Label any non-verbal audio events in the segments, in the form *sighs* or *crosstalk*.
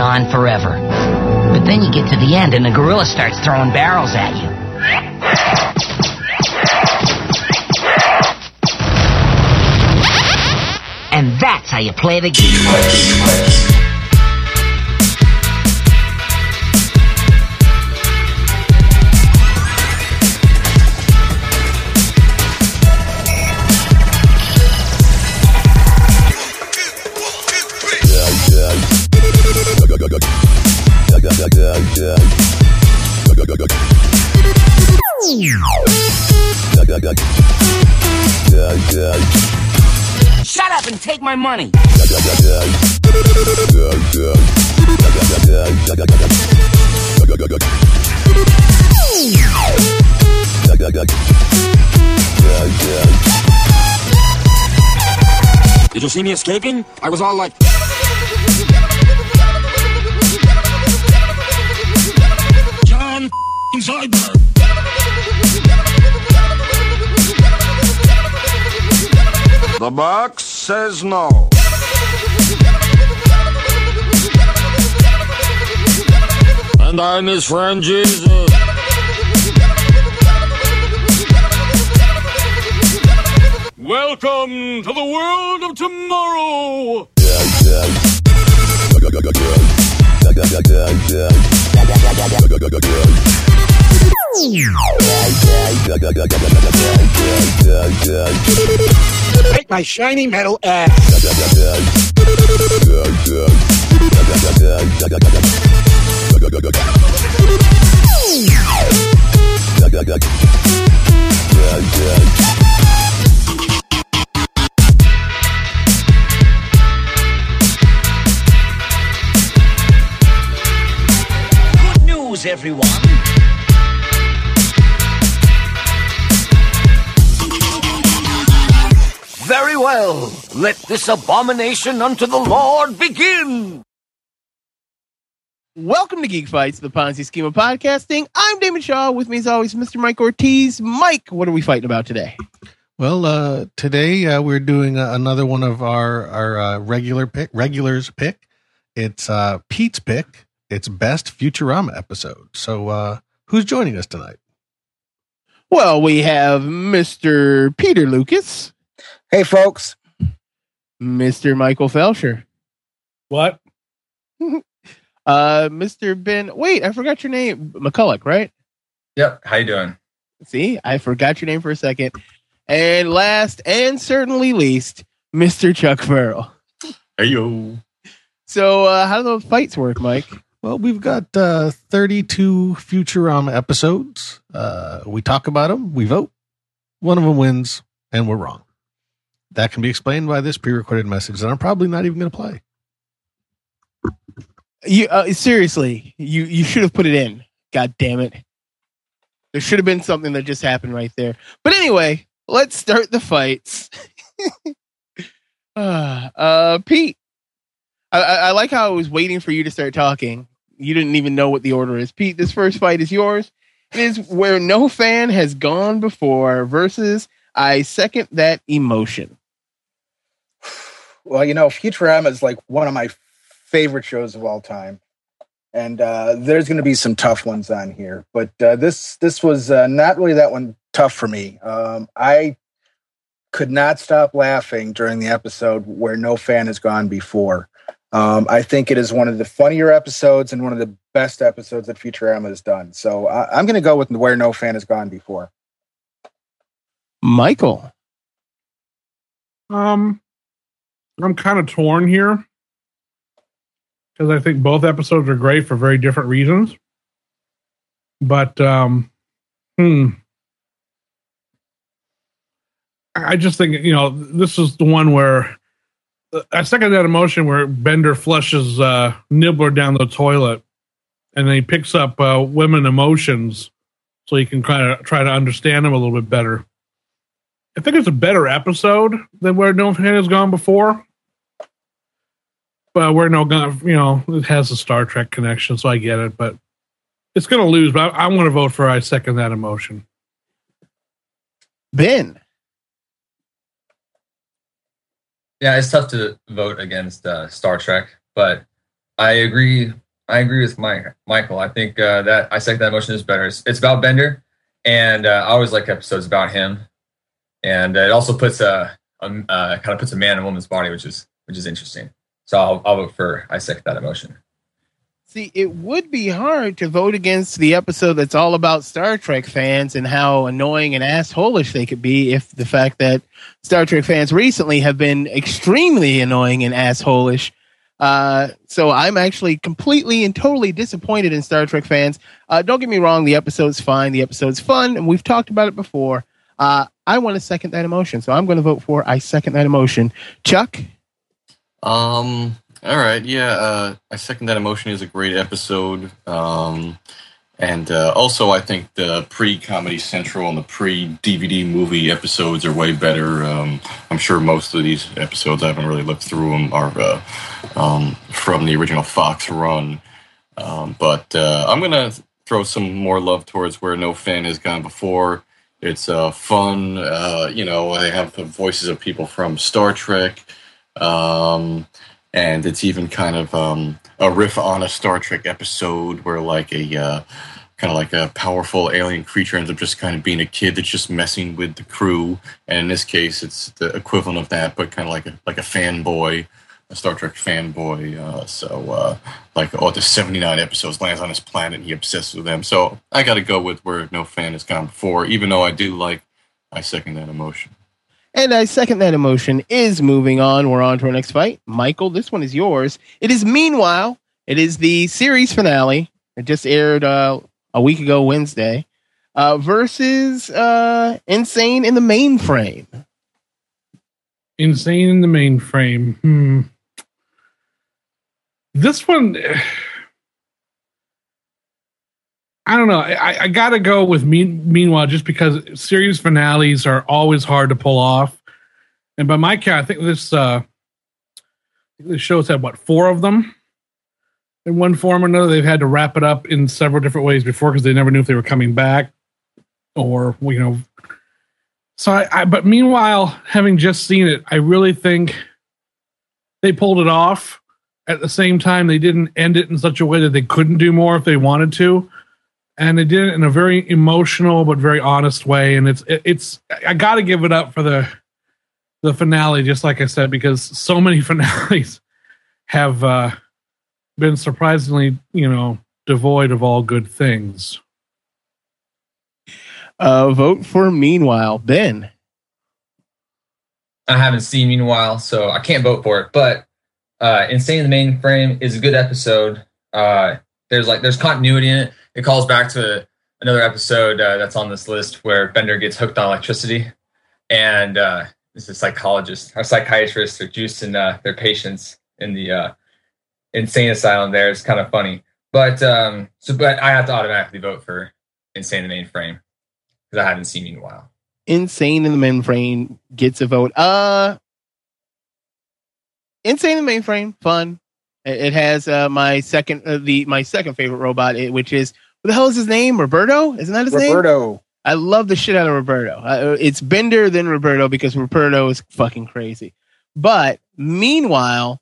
going on forever. But then you get to the end and the gorilla starts throwing barrels at you. And that's how you play the game. My money. Did you see me escaping? I was all like. John Zoidberg. The box says no. And I'm his friend Jesus. Welcome to the world of tomorrow. Take my shiny metal ass. Good news, everyone. Very well. Let this abomination unto the Lord begin. Welcome to Geek Fights, the Ponzi scheme of podcasting. I'm Damon Shaw. With me, as always, Mr. Mike Ortiz. Mike, what are we fighting about today? Well, uh, today uh, we're doing uh, another one of our our uh, regular pick regulars pick. It's uh, Pete's pick. It's best Futurama episode. So, uh, who's joining us tonight? Well, we have Mr. Peter Lucas, Hey, folks. Mr. Michael Felsher, What? *laughs* uh, Mr. Ben. Wait, I forgot your name, McCulloch, right? Yep. How you doing? See, I forgot your name for a second. And last and certainly least, Mr. Chuck Farrell. Hey yo. So, uh, how do those fights work, Mike? Well, we've got uh, 32 Futurama episodes. Uh, we talk about them, we vote. One of them wins, and we're wrong. That can be explained by this pre-recorded message that I'm probably not even going to play. You uh, seriously, you you should have put it in. God damn it! There should have been something that just happened right there. But anyway, let's start the fights. *laughs* uh, uh, Pete, I, I, I like how I was waiting for you to start talking. You didn't even know what the order is. Pete, this first fight is yours. It is where no fan has gone before versus I second that emotion. Well, you know, Futurama is like one of my favorite shows of all time, and uh, there's going to be some tough ones on here. But uh, this this was uh, not really that one tough for me. Um, I could not stop laughing during the episode where no fan has gone before. Um, I think it is one of the funnier episodes and one of the best episodes that Futurama has done. So I, I'm going to go with where no fan has gone before. Michael, Um, I'm kind of torn here because I think both episodes are great for very different reasons. But um, hmm, I just think you know this is the one where I second that emotion where Bender flushes uh, Nibbler down the toilet, and then he picks up uh, women emotions so he can kind of try to understand them a little bit better. I think it's a better episode than where No Fan has gone before. But where No Gun, you know, it has a Star Trek connection, so I get it. But it's going to lose. But I, I want to vote for I second that emotion. Ben, Yeah, it's tough to vote against uh, Star Trek, but I agree. I agree with Mike, Michael. I think uh, that I second that motion is better. It's, it's about Bender, and uh, I always like episodes about him, and uh, it also puts a, a uh, kind of puts a man in a woman's body, which is which is interesting. So I'll, I'll vote for I second that emotion. See, it would be hard to vote against the episode that's all about Star Trek fans and how annoying and assholish they could be if the fact that Star Trek fans recently have been extremely annoying and assholish. Uh, so I'm actually completely and totally disappointed in Star Trek fans. Uh, don't get me wrong, the episode's fine, the episode's fun, and we've talked about it before. Uh, I want to second that emotion, so I'm going to vote for I second that emotion. Chuck? Um, all right, yeah, uh, I second that emotion is a great episode. Um, and uh, also, I think the pre Comedy Central and the pre DVD movie episodes are way better. Um, I'm sure most of these episodes, I haven't really looked through them, are uh, um, from the original Fox run. Um, but uh, I'm going to throw some more love towards where no fan has gone before. It's uh, fun. Uh, you know, they have the voices of people from Star Trek. Um, and it's even kind of um, a riff on a Star Trek episode where like a uh, kind of like a powerful alien creature ends up just kind of being a kid that's just messing with the crew, and in this case, it's the equivalent of that, but kind of like a like a fanboy, a Star Trek fanboy. Uh, so uh, like oh, the seventy nine episodes lands on his planet, and he obsesses with them. So I got to go with where no fan has gone before, even though I do like. I second that emotion. And I second that emotion is moving on. We're on to our next fight. Michael, this one is yours. It is Meanwhile. It is the series finale. It just aired uh, a week ago, Wednesday, uh, versus uh, Insane in the Mainframe. Insane in the mainframe. Hmm. This one, I don't know. I, I got to go with mean, Meanwhile, just because series finales are always hard to pull off. And by my count, I think this uh, this show's had what four of them in one form or another. They've had to wrap it up in several different ways before because they never knew if they were coming back or you know. So I, I, but meanwhile, having just seen it, I really think they pulled it off. At the same time, they didn't end it in such a way that they couldn't do more if they wanted to and they did it in a very emotional but very honest way. And it's it, it's I got to give it up for the the finale, just like I said, because so many *laughs* finales have uh, been surprisingly, you know, devoid of all good things. Uh, vote for Meanwhile, Ben. I haven't seen Meanwhile, so I can't vote for it. But uh, Insane in the Mainframe is a good episode. Uh, there's like there's continuity in it. It calls back to another episode uh, that's on this list where Bender gets hooked on electricity, and uh, this is a psychologist or psychiatrist are juicing uh, their patients in the uh, insane asylum. There, it's kind of funny, but um, so but I have to automatically vote for Insane in the Mainframe because I haven't seen it in a while. Insane in the Mainframe gets a vote. Uh, Insane in the Mainframe, fun. It has uh, my second, uh, the my second favorite robot, which is what the hell is his name? Roberto? Isn't that his name? Roberto. I love the shit out of Roberto. Uh, it's Bender than Roberto because Roberto is fucking crazy. But meanwhile,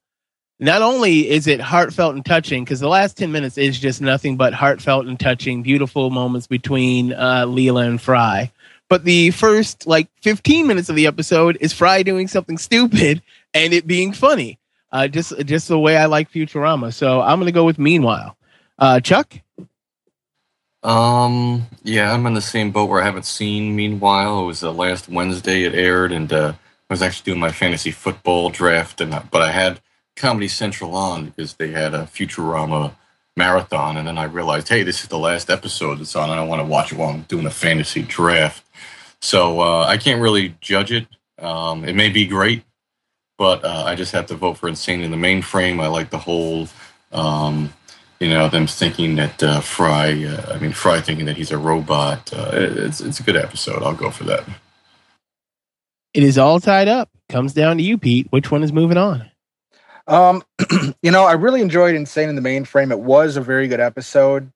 not only is it heartfelt and touching, because the last 10 minutes is just nothing but heartfelt and touching, beautiful moments between uh, Leela and Fry. But the first like 15 minutes of the episode is Fry doing something stupid and it being funny. Uh, just just the way I like Futurama. So I'm gonna go with Meanwhile. Uh, Chuck. Um, yeah, I'm in the same boat where I haven't seen. Meanwhile, it was uh, last Wednesday it aired, and uh, I was actually doing my fantasy football draft, and uh, but I had Comedy Central on because they had a Futurama marathon, and then I realized, hey, this is the last episode that's on. I don't want to watch it while I'm doing a fantasy draft, so uh, I can't really judge it. Um, it may be great, but uh, I just have to vote for Insane in the Mainframe. I like the whole. Um, you know them thinking that uh, Fry. Uh, I mean Fry thinking that he's a robot. Uh, it's it's a good episode. I'll go for that. It is all tied up. Comes down to you, Pete. Which one is moving on? Um, *clears throat* you know, I really enjoyed Insane in the Mainframe. It was a very good episode,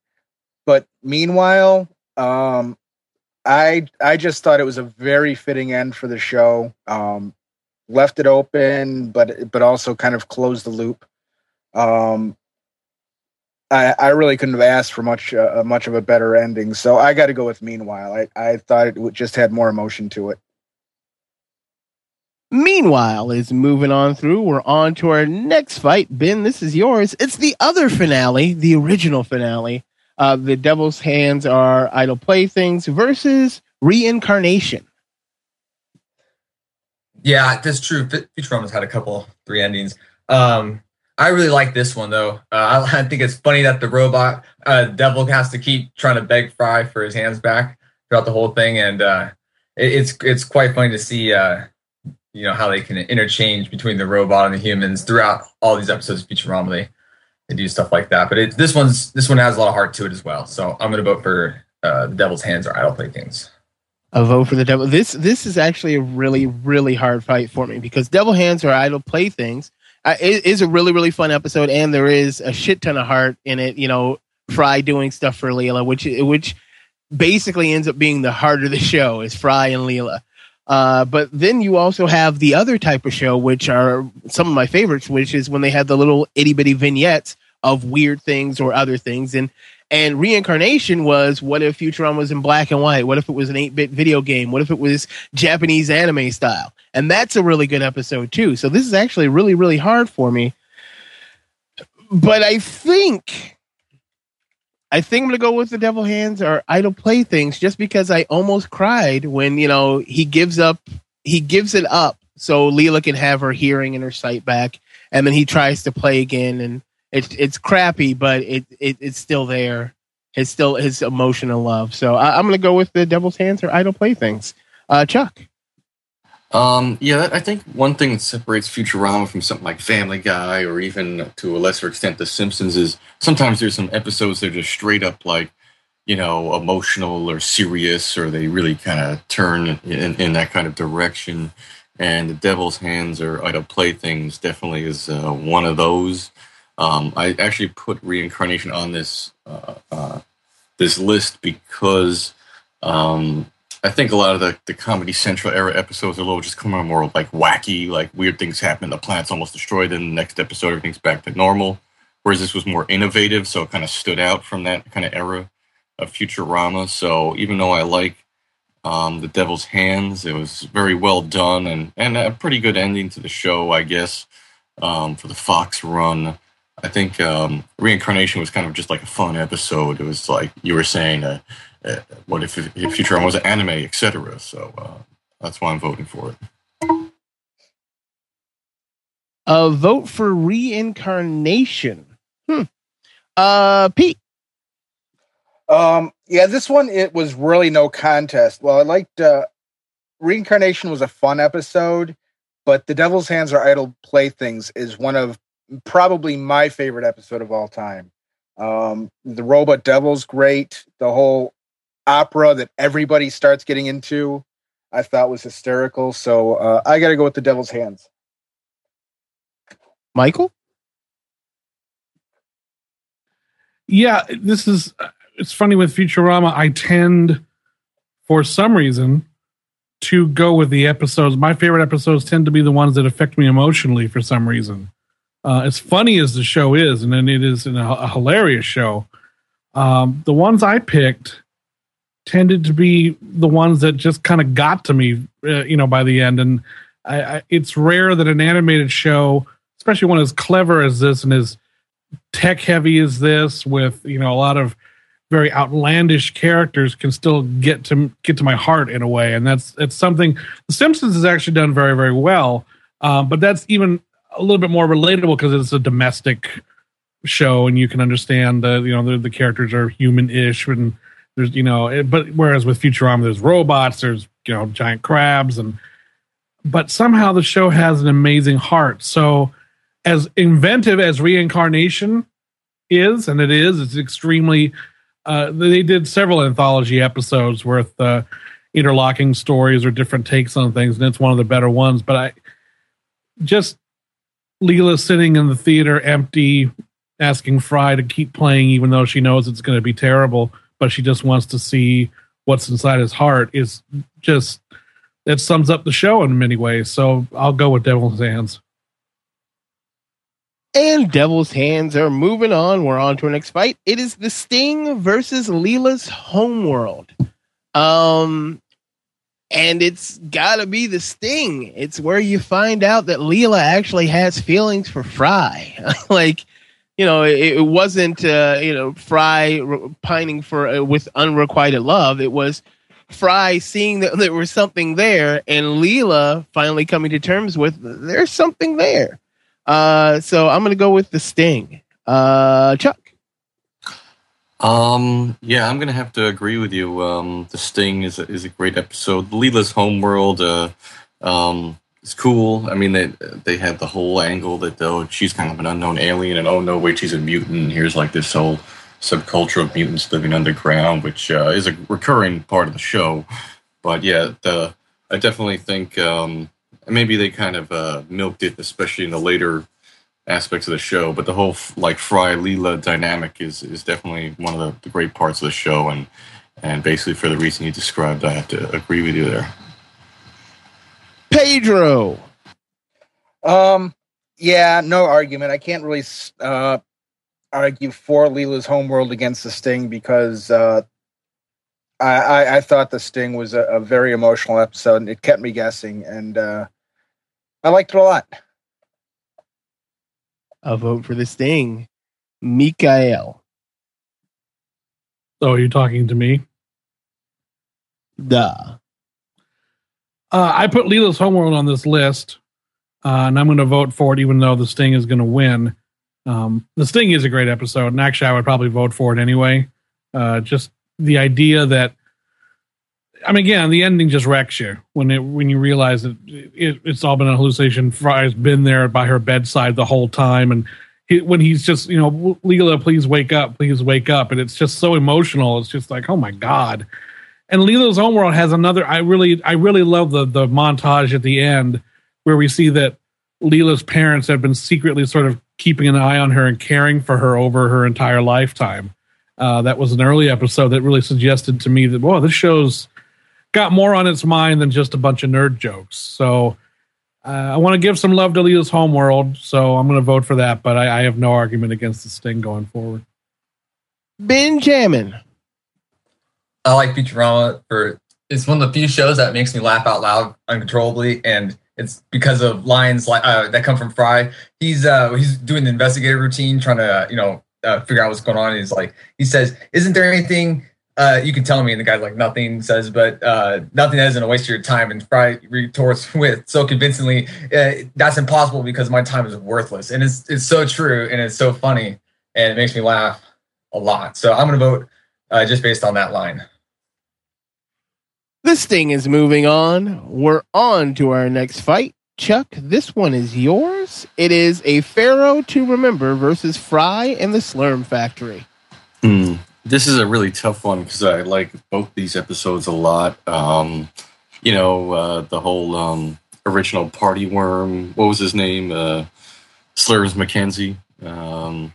but meanwhile, um, I I just thought it was a very fitting end for the show. Um, left it open, but but also kind of closed the loop. Um, I, I really couldn't have asked for much uh, much of a better ending. So I got to go with Meanwhile. I, I thought it would- just had more emotion to it. Meanwhile, is moving on through. We're on to our next fight. Ben, this is yours. It's the other finale, the original finale. Uh, the Devil's Hands are idle playthings versus reincarnation. Yeah, that's true. Fit- Futurama's had a couple three endings. Um, I really like this one though. Uh, I, think it's funny that the robot uh, devil has to keep trying to beg Fry for his hands back throughout the whole thing, and uh, it, it's it's quite funny to see uh, you know how they can interchange between the robot and the humans throughout all these episodes of Futurama. They they do stuff like that, but it, this one's this one has a lot of heart to it as well. So I'm going to vote for uh, the Devil's Hands or Idle Playthings. A vote for the devil. This this is actually a really really hard fight for me because Devil Hands are idle playthings. It is a really really fun episode, and there is a shit ton of heart in it. You know, Fry doing stuff for Leela, which which basically ends up being the heart of the show is Fry and Leela. Uh, but then you also have the other type of show, which are some of my favorites, which is when they had the little itty bitty vignettes of weird things or other things. And and reincarnation was what if Futurama was in black and white? What if it was an 8 bit video game? What if it was Japanese anime style? And that's a really good episode too. So this is actually really, really hard for me. But I think I think I'm gonna go with the devil hands or idle playthings just because I almost cried when, you know, he gives up he gives it up so Leela can have her hearing and her sight back, and then he tries to play again and it's it's crappy, but it, it it's still there. It's still his emotional love. So I, I'm gonna go with the devil's hands or idle playthings. Uh, Chuck. Um, yeah, I think one thing that separates Futurama from something like Family Guy or even to a lesser extent The Simpsons is sometimes there's some episodes that are just straight up like, you know, emotional or serious, or they really kind of turn in, in that kind of direction. And The Devil's Hands or Idle Playthings definitely is uh, one of those. Um, I actually put Reincarnation on this uh, uh, this list because um, I think a lot of the, the Comedy Central era episodes are a little just kind of more like wacky, like weird things happen, the planet's almost destroyed, then the next episode everything's back to normal. Whereas this was more innovative, so it kind of stood out from that kind of era of Futurama. So even though I like um, The Devil's Hands, it was very well done and, and a pretty good ending to the show, I guess, um, for the Fox run. I think um, Reincarnation was kind of just like a fun episode. It was like you were saying, uh, uh, what if, if Futurama was an anime, etc. So uh, that's why I'm voting for it. A vote for reincarnation. Hmm. Uh, Pete. Um, yeah, this one it was really no contest. Well, I liked uh, Reincarnation was a fun episode, but The Devil's Hands Are Idle Playthings is one of probably my favorite episode of all time. Um, the robot devil's great. The whole opera that everybody starts getting into, I thought was hysterical. So uh, I got to go with The Devil's Hands. Michael? Yeah, this is. It's funny with Futurama. I tend, for some reason, to go with the episodes. My favorite episodes tend to be the ones that affect me emotionally for some reason. Uh, as funny as the show is, and then it is a, a hilarious show. Um, the ones I picked tended to be the ones that just kind of got to me, uh, you know, by the end. And I, I, it's rare that an animated show, especially one as clever as this and as tech heavy as this, with you know a lot of very outlandish characters, can still get to get to my heart in a way. And that's it's something The Simpsons has actually done very very well. Um, but that's even a little bit more relatable because it's a domestic show and you can understand the you know the, the characters are human-ish and there's you know it, but whereas with Futurama there's robots there's you know giant crabs and but somehow the show has an amazing heart. So as inventive as reincarnation is and it is it's extremely uh they did several anthology episodes worth uh interlocking stories or different takes on things and it's one of the better ones but i just Leela sitting in the theater empty, asking Fry to keep playing, even though she knows it's going to be terrible, but she just wants to see what's inside his heart is just that sums up the show in many ways. So I'll go with Devil's Hands. And Devil's Hands are moving on. We're on to our next fight. It is the Sting versus Leela's Homeworld. Um, and it's gotta be the Sting. It's where you find out that Leela actually has feelings for Fry. *laughs* like, you know, it, it wasn't, uh, you know, Fry pining for uh, with unrequited love. It was Fry seeing that there was something there, and Leela finally coming to terms with there's something there. Uh, so I'm gonna go with the Sting. Uh, Chuck. Um, yeah, I'm gonna have to agree with you. Um, the Sting is a, is a great episode. Leela's homeworld, uh, um, is cool. I mean, they they had the whole angle that though she's kind of an unknown alien, and oh no, wait, she's a mutant. Here's like this whole subculture of mutants living underground, which uh, is a recurring part of the show. But yeah, the I definitely think um, maybe they kind of uh, milked it, especially in the later aspects of the show. But the whole like Fry Leela dynamic is is definitely one of the, the great parts of the show, and and basically for the reason you described, I have to agree with you there. Pedro. Um, yeah, no argument. I can't really uh, argue for Leela's homeworld against the Sting because uh, I, I, I thought the Sting was a, a, very emotional episode and it kept me guessing, and uh, I liked it a lot. A vote for the Sting, Mikael. So, are you talking to me? Duh. Uh, I put Leela's Homeworld on this list, uh, and I'm going to vote for it, even though the Sting is going to win. Um, the Sting is a great episode, and actually, I would probably vote for it anyway. Uh, just the idea that, I mean, again, the ending just wrecks you when it when you realize that it, it's all been a hallucination. Fry's been there by her bedside the whole time, and he, when he's just, you know, Leela, please wake up, please wake up, and it's just so emotional. It's just like, oh my god and Leela's Homeworld has another. I really, I really love the the montage at the end where we see that Leela's parents have been secretly sort of keeping an eye on her and caring for her over her entire lifetime. Uh, that was an early episode that really suggested to me that, whoa, this show's got more on its mind than just a bunch of nerd jokes. So uh, I want to give some love to Leela's Homeworld. So I'm going to vote for that, but I, I have no argument against the Sting going forward. Benjamin. I like Futurama for it's one of the few shows that makes me laugh out loud uncontrollably, and it's because of lines like uh, that come from Fry. He's uh, he's doing the investigative routine, trying to you know uh, figure out what's going on. he's like, he says, "Isn't there anything uh, you can tell me?" And the guy's like, "Nothing." Says, "But uh, nothing isn't a waste of your time." And Fry retorts *laughs* with so convincingly, uh, "That's impossible because my time is worthless." And it's it's so true, and it's so funny, and it makes me laugh a lot. So I'm gonna vote uh, just based on that line. This thing is moving on. We're on to our next fight. Chuck, this one is yours. It is a Pharaoh to remember versus Fry and the Slurm Factory. Hmm. This is a really tough one because I like both these episodes a lot. Um, you know, uh, the whole um, original party worm. What was his name? Uh, Slurms McKenzie. Um,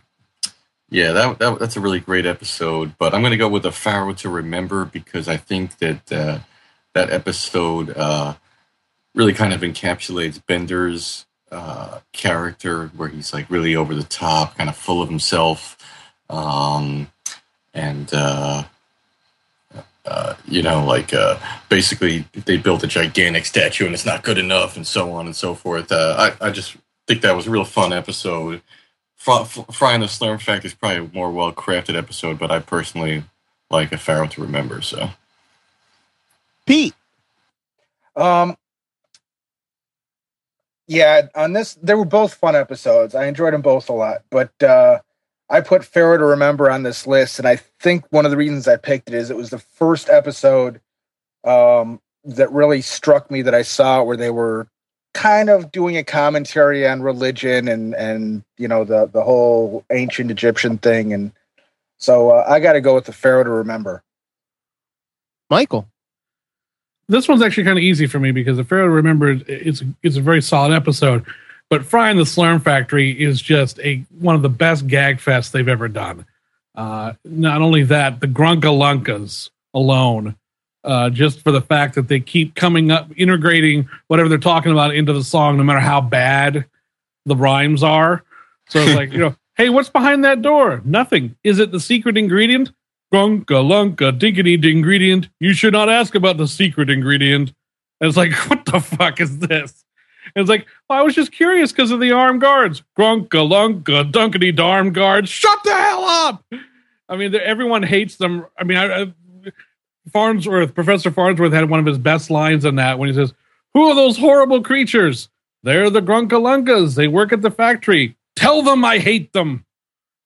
yeah, that, that, that's a really great episode. But I'm going to go with a Pharaoh to remember because I think that uh, that episode uh, really kind of encapsulates Bender's uh, character, where he's like really over the top, kind of full of himself, um, and uh, uh, you know, like uh, basically they built a gigantic statue and it's not good enough, and so on and so forth. Uh, I, I just think that was a real fun episode. Fry and the Slurm Factory is probably a more well crafted episode, but I personally like a Pharaoh to remember. So. Pete. Um, yeah, on this, they were both fun episodes. I enjoyed them both a lot, but uh, I put Pharaoh to Remember on this list, and I think one of the reasons I picked it is it was the first episode um, that really struck me that I saw where they were kind of doing a commentary on religion and and you know the the whole ancient Egyptian thing, and so uh, I got to go with the Pharaoh to Remember. Michael this one's actually kind of easy for me because if I remember, it's it's a very solid episode. But Fry and the Slurm Factory is just a one of the best gag fests they've ever done. Uh, not only that, the Grunkalunkas alone, uh, just for the fact that they keep coming up, integrating whatever they're talking about into the song, no matter how bad the rhymes are. So it's like, you *laughs* know, hey, what's behind that door? Nothing. Is it the secret ingredient? Grunka lunka dinkity ingredient. You should not ask about the secret ingredient. And it's like, *laughs* what the fuck is this? And it's like, well, I was just curious because of the armed guards. Grunka lunka dunkity darn guards. Shut the hell up. I mean, everyone hates them. I mean, I, I, Farnsworth, Professor Farnsworth had one of his best lines in that when he says, Who are those horrible creatures? They're the Grunkalunkas. They work at the factory. Tell them I hate them.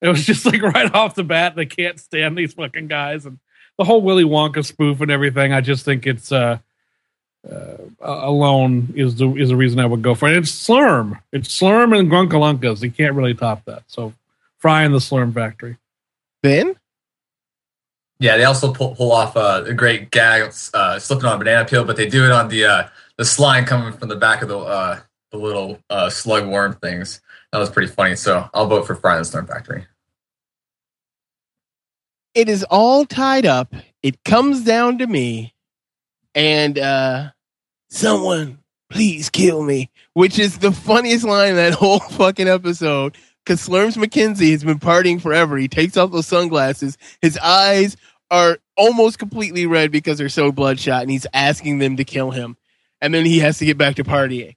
It was just like *laughs* right off the bat, they can't stand these fucking guys. And the whole Willy Wonka spoof and everything, I just think it's uh, uh alone is the is the reason I would go for it. It's Slurm. It's Slurm and Grunkalunkas. You can't really top that. So Fry in the Slurm factory. Ben? Yeah, they also pull, pull off uh, a great gag, uh, slipping on a banana peel, but they do it on the uh, the slime coming from the back of the uh, the little uh, slug worm things. That was pretty funny. So I'll vote for Fry in the Slurm Factory. It is all tied up. It comes down to me. And uh someone please kill me. Which is the funniest line in that *laughs* whole fucking episode. Cause Slurms McKenzie has been partying forever. He takes off those sunglasses. His eyes are almost completely red because they're so bloodshot, and he's asking them to kill him. And then he has to get back to partying.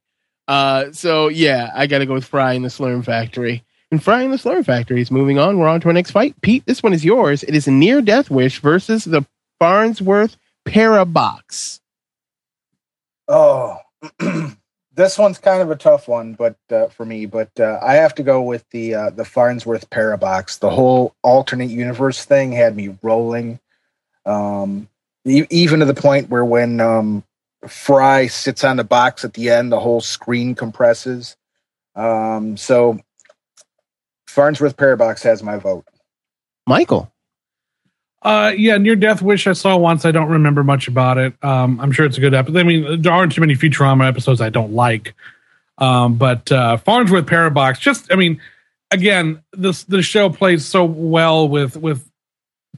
Uh, so yeah, I got to go with Fry in the Slurm Factory. And Fry in the Slurm Factory is moving on. We're on to our next fight. Pete, this one is yours. It is near death wish versus the Farnsworth Parabox. Oh, *clears throat* this one's kind of a tough one, but uh, for me, but uh, I have to go with the uh, the Farnsworth Parabox. The whole alternate universe thing had me rolling, um, e- even to the point where when um, Fry sits on the box at the end, the whole screen compresses. Um, so Farnsworth Parabox has my vote. Michael. Uh, yeah, Near Death Wish I saw once. I don't remember much about it. Um, I'm sure it's a good episode. I mean, there aren't too many Futurama episodes I don't like. Um, but uh, Farnsworth Parabox, just I mean, again, this the show plays so well with with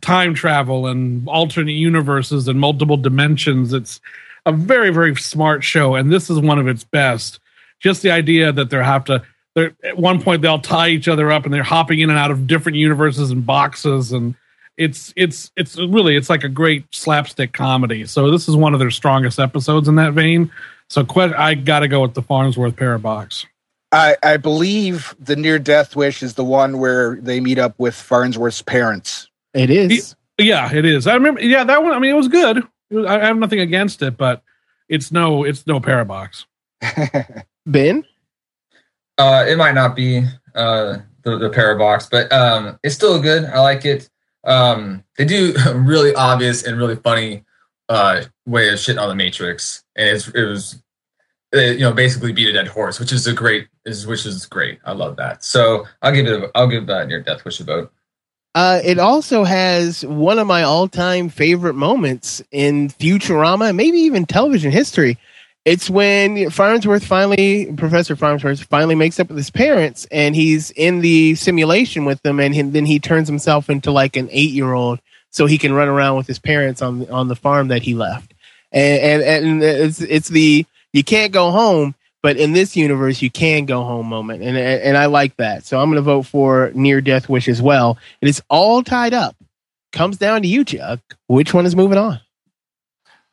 time travel and alternate universes and multiple dimensions. It's a very very smart show, and this is one of its best. Just the idea that they have to. They're, at one point, they'll tie each other up, and they're hopping in and out of different universes and boxes, and it's it's it's really it's like a great slapstick comedy. So this is one of their strongest episodes in that vein. So que- I got to go with the Farnsworth Parabox. I, I believe the near death wish is the one where they meet up with Farnsworth's parents. It is. Yeah, it is. I remember. Yeah, that one. I mean, it was good. It was, I have nothing against it, but it's no it's no Parabox. *laughs* Ben? Uh, it might not be uh, the, the Parabox, but um, it's still good. I like it. Um, they do a *laughs* really obvious and really funny uh, way of shitting on the Matrix, and it was uh, you know basically beat a dead horse, which is a great is which is great. I love that. So I'll give it. A, I'll give that near death wish a vote. Uh, it also has one of my all-time favorite moments in Futurama, maybe even television history. It's when Farnsworth finally, Professor Farnsworth finally makes up with his parents, and he's in the simulation with them, and he, then he turns himself into like an eight-year-old, so he can run around with his parents on on the farm that he left. And and, and it's it's the you can't go home, but in this universe you can go home moment, and and I like that. So I'm going to vote for Near Death Wish as well. It is all tied up. Comes down to you, Chuck. Which one is moving on?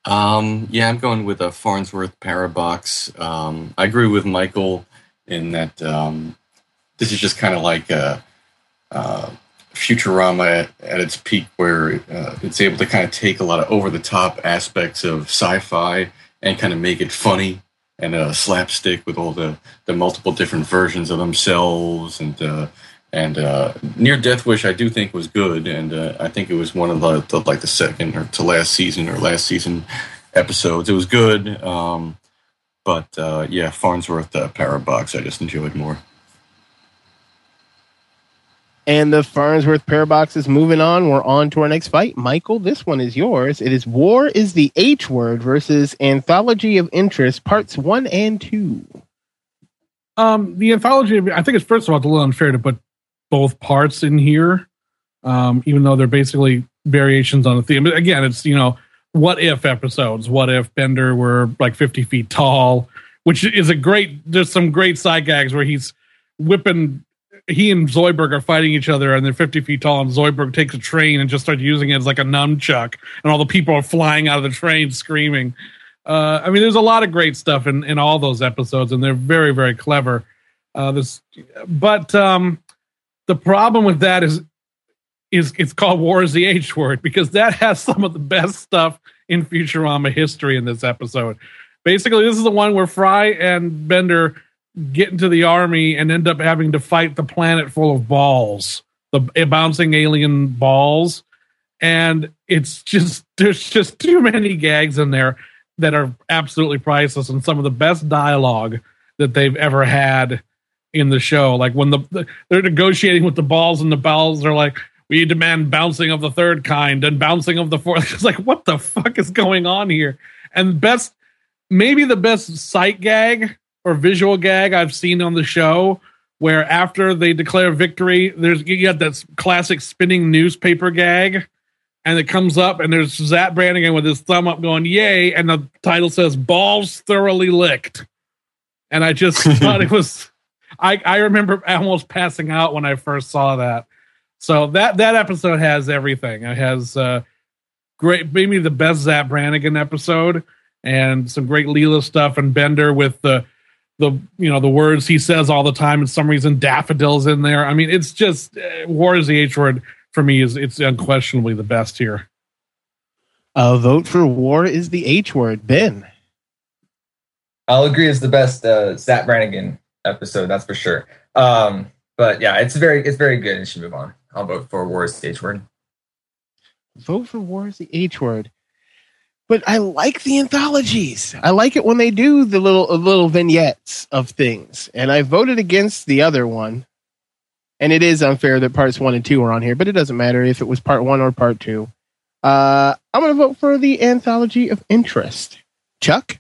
Um, yeah, I'm going with a Farnsworth Parabox. Um, I agree with Michael in that um, this is just kind of like a, uh Futurama at, at its peak, where uh, it's able to kind of take a lot of over the top aspects of sci-fi and kind of make it funny and uh, slapstick with all the, the multiple different versions of themselves and uh, and uh, near death wish i do think was good and uh, i think it was one of the, the like the second or to last season or last season episodes it was good um, but uh, yeah farnsworth uh, parabox i just enjoyed more And the Farnsworth Parabox is moving on. We're on to our next fight. Michael, this one is yours. It is War is the H Word versus Anthology of Interest, parts one and two. Um, the anthology. I think it's first of all it's a little unfair to put both parts in here, um, even though they're basically variations on the theme. But again, it's you know what if episodes. What if Bender were like fifty feet tall, which is a great. There's some great side gags where he's whipping he and Zoidberg are fighting each other, and they're 50 feet tall, and Zoidberg takes a train and just starts using it as like a nunchuck, and all the people are flying out of the train screaming. Uh, I mean, there's a lot of great stuff in, in all those episodes, and they're very, very clever. Uh, this, but um, the problem with that is, is it's called War is the H word because that has some of the best stuff in Futurama history in this episode. Basically, this is the one where Fry and Bender get into the army and end up having to fight the planet full of balls, the eh, bouncing alien balls. And it's just, there's just too many gags in there that are absolutely priceless and some of the best dialogue that they've ever had in the show. Like when the, the they're negotiating with the balls and the balls are like, we demand bouncing of the third kind and bouncing of the fourth. *laughs* It's like, what the fuck is going on here? And best, maybe the best sight gag or visual gag I've seen on the show, where after they declare victory, there's you got that classic spinning newspaper gag, and it comes up, and there's Zapp Brannigan with his thumb up, going "Yay!" and the title says "Balls thoroughly licked," and I just *laughs* thought it was. I I remember *laughs* almost passing out when I first saw that. So that that episode has everything. It has uh, great, maybe the best Zapp Brannigan episode, and some great Leela stuff, and Bender with the the you know the words he says all the time and some reason daffodils in there i mean it's just uh, war is the h word for me is it's unquestionably the best here A vote for war is the H word. Ben. I'll agree it's the best uh, Zapp Brannigan episode, that's for sure. Um, but yeah, it's very it's very good and should move on. I'll vote for War is the H word. Vote for war is the H word. But I like the anthologies. I like it when they do the little uh, little vignettes of things. And I voted against the other one. And it is unfair that parts one and two are on here, but it doesn't matter if it was part one or part two. Uh, I'm going to vote for the anthology of interest. Chuck?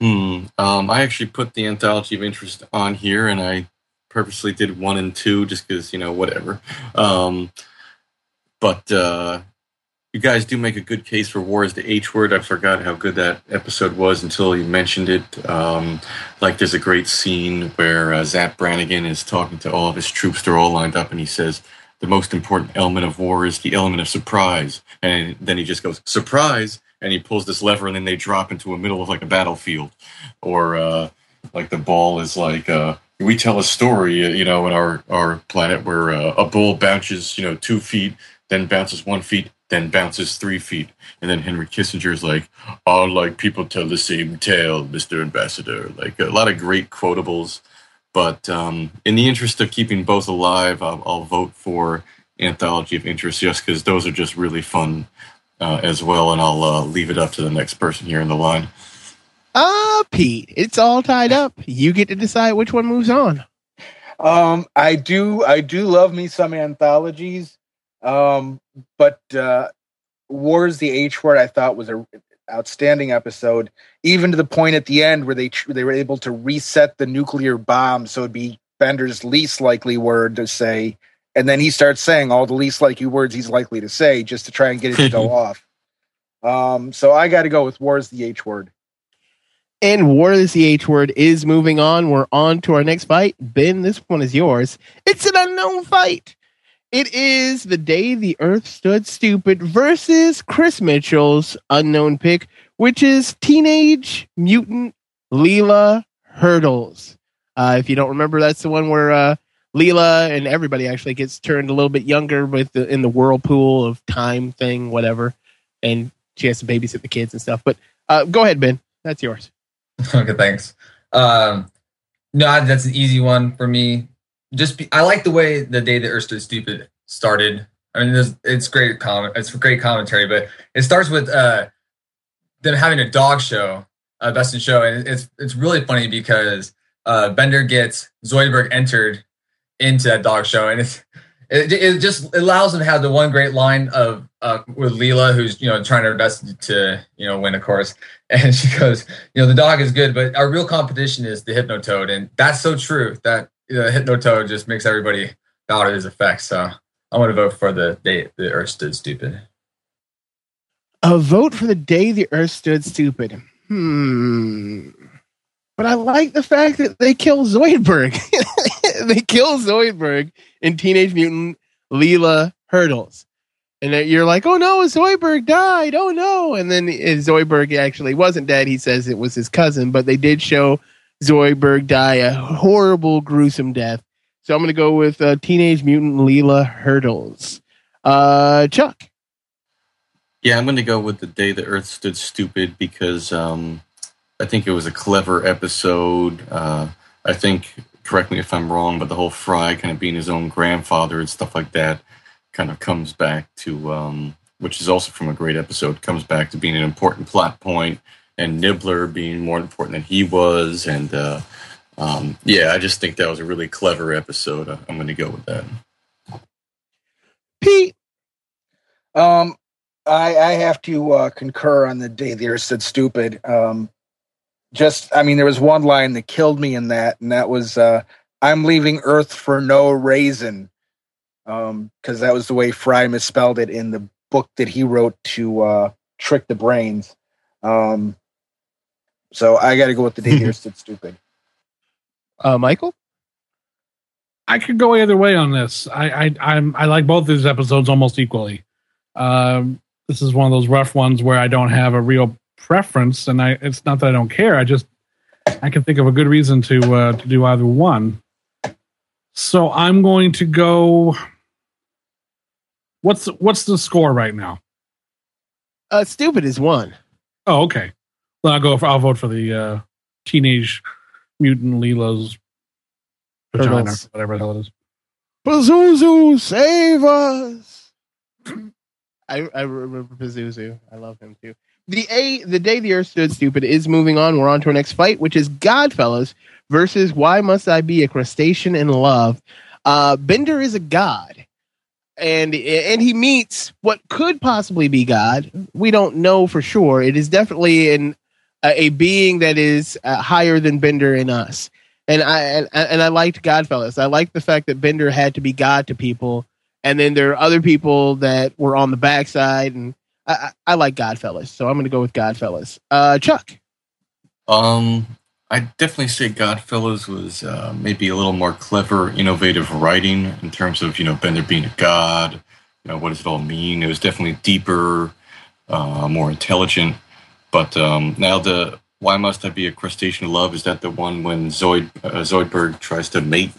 Hmm. Um, I actually put the anthology of interest on here, and I purposely did one and two just because you know whatever. Um, but uh, you guys do make a good case for war is the H word. I forgot how good that episode was until you mentioned it. Um, like there's a great scene where uh, Zapp Brannigan is talking to all of his troops. They're all lined up, and he says. The most important element of war is the element of surprise. And then he just goes, surprise! And he pulls this lever and then they drop into a middle of like a battlefield. Or uh, like the ball is like uh, we tell a story uh, you know in our our planet where uh, a bull bounces you know two feet then bounces one feet then bounces three feet. And then henry kissinger is like all like people tell the same tale mr ambassador. Like a lot of great quotables. But um, in the interest of keeping both alive i'll, I'll vote for anthology of interest just because those are just really fun uh, as well, and I'll uh, leave it up to the next person here in the line. Ah, Pete, it's all tied up. You get to decide which one moves on. Um, I do, I do love me some anthologies, um, but uh, Wars the H word I thought was a outstanding episode, even to the point at the end where they they were able to reset the nuclear bomb so it'd be Bender's least likely word to say, and then he starts saying all the least likely words he's likely to say just to try and get it to go *laughs* off. Um, so I got to go with war is the H word. And War is the H word is moving on. We're on to our next fight. Ben, this one is yours. It's an unknown fight. It is the day the Earth stood stupid versus Chris Mitchell's unknown pick, which is Teenage Mutant Leela Hurdles. Uh, if you don't remember, that's the one where uh, Leela and everybody actually gets turned a little bit younger with the, in the whirlpool of time thing, whatever, and she has to babysit the kids and stuff. But uh, go ahead, Ben. That's yours. *laughs* okay, thanks. Um, no, that's an easy one for me. Just be, I like the way the day the Earth stood stupid started. I mean, it's, great comment. It's great commentary, but it starts with uh, them having a dog show, a best in show, and it's it's really funny because uh, Bender gets Zoidberg entered into that dog show, and it's it, it just allows them to have the one great line of uh, with Leela, who's you know trying her best to you know win, of course, *laughs* and she goes, you know, the dog is good, but our real competition is the Hypnotoad, and that's so true. That you know, the Hypnotoad just makes everybody bow to his effects. So I want to vote for the day the Earth stood stupid. A vote for the day the Earth stood stupid. Hmm. But I like the fact that they kill Zoidberg. *laughs* *laughs* they kill Zoidberg in Teenage Mutant Leela Hurdles. And you're like, oh no, Zoidberg died. Oh no. And then Zoidberg actually wasn't dead. He says it was his cousin, but they did show Zoidberg die a horrible, gruesome death. So I'm going to go with uh, Teenage Mutant Leela Hurdles. Uh, Chuck. Yeah, I'm going to go with the day the Earth stood stupid because um, I think it was a clever episode. Uh, I think, correct me if I'm wrong, but the whole Fry kind of being his own grandfather and stuff like that kind of comes back to, um, which is also from a great episode, comes back to being an important plot point, and Nibbler being more important than he was, and uh, um, yeah, I just think that was a really clever episode. I'm going to go with that. Pete. Um, I, I have to uh, concur on the day the earth said stupid. Um, just, I mean, there was one line that killed me in that, and that was, uh, "I'm leaving Earth for no reason," because um, that was the way Fry misspelled it in the book that he wrote to uh, trick the brains. Um, so I got to go with the day *laughs* the stood stupid. Uh, Michael. I could go either way on this. I I I'm, I like both these episodes almost equally. Um, this is one of those rough ones where I don't have a real preference, and I it's not that I don't care. I just I can think of a good reason to uh, to do either one. So I'm going to go. What's what's the score right now? Uh, stupid is one. Oh, okay. Well, I'll go. For, I'll vote for the uh, teenage mutant Leela's vagina, Turtles. whatever the hell it is. Pazuzu, save us! *clears throat* I, I remember Pazuzu. I love him too. The A, the day the Earth stood stupid is moving on. We're on to our next fight, which is Godfellas versus Why Must I Be a Crustacean in Love? Uh, Bender is a god, and and he meets what could possibly be God. We don't know for sure. It is definitely an a, being that is uh, higher than Bender and us. And I and, and I liked Godfellas. I liked the fact that Bender had to be God to people, and then there are other people that were on the backside. And I, I like Godfellas, so I'm going to go with Godfellas. Uh, Chuck. Um, I definitely say Godfellas was uh, maybe a little more clever, innovative writing in terms of you know Bender being a god. You know what does it all mean? It was definitely deeper, uh, more intelligent. But um, now the why must I be a crustacean of love? Is that the one when Zoid uh, Zoidberg tries to mate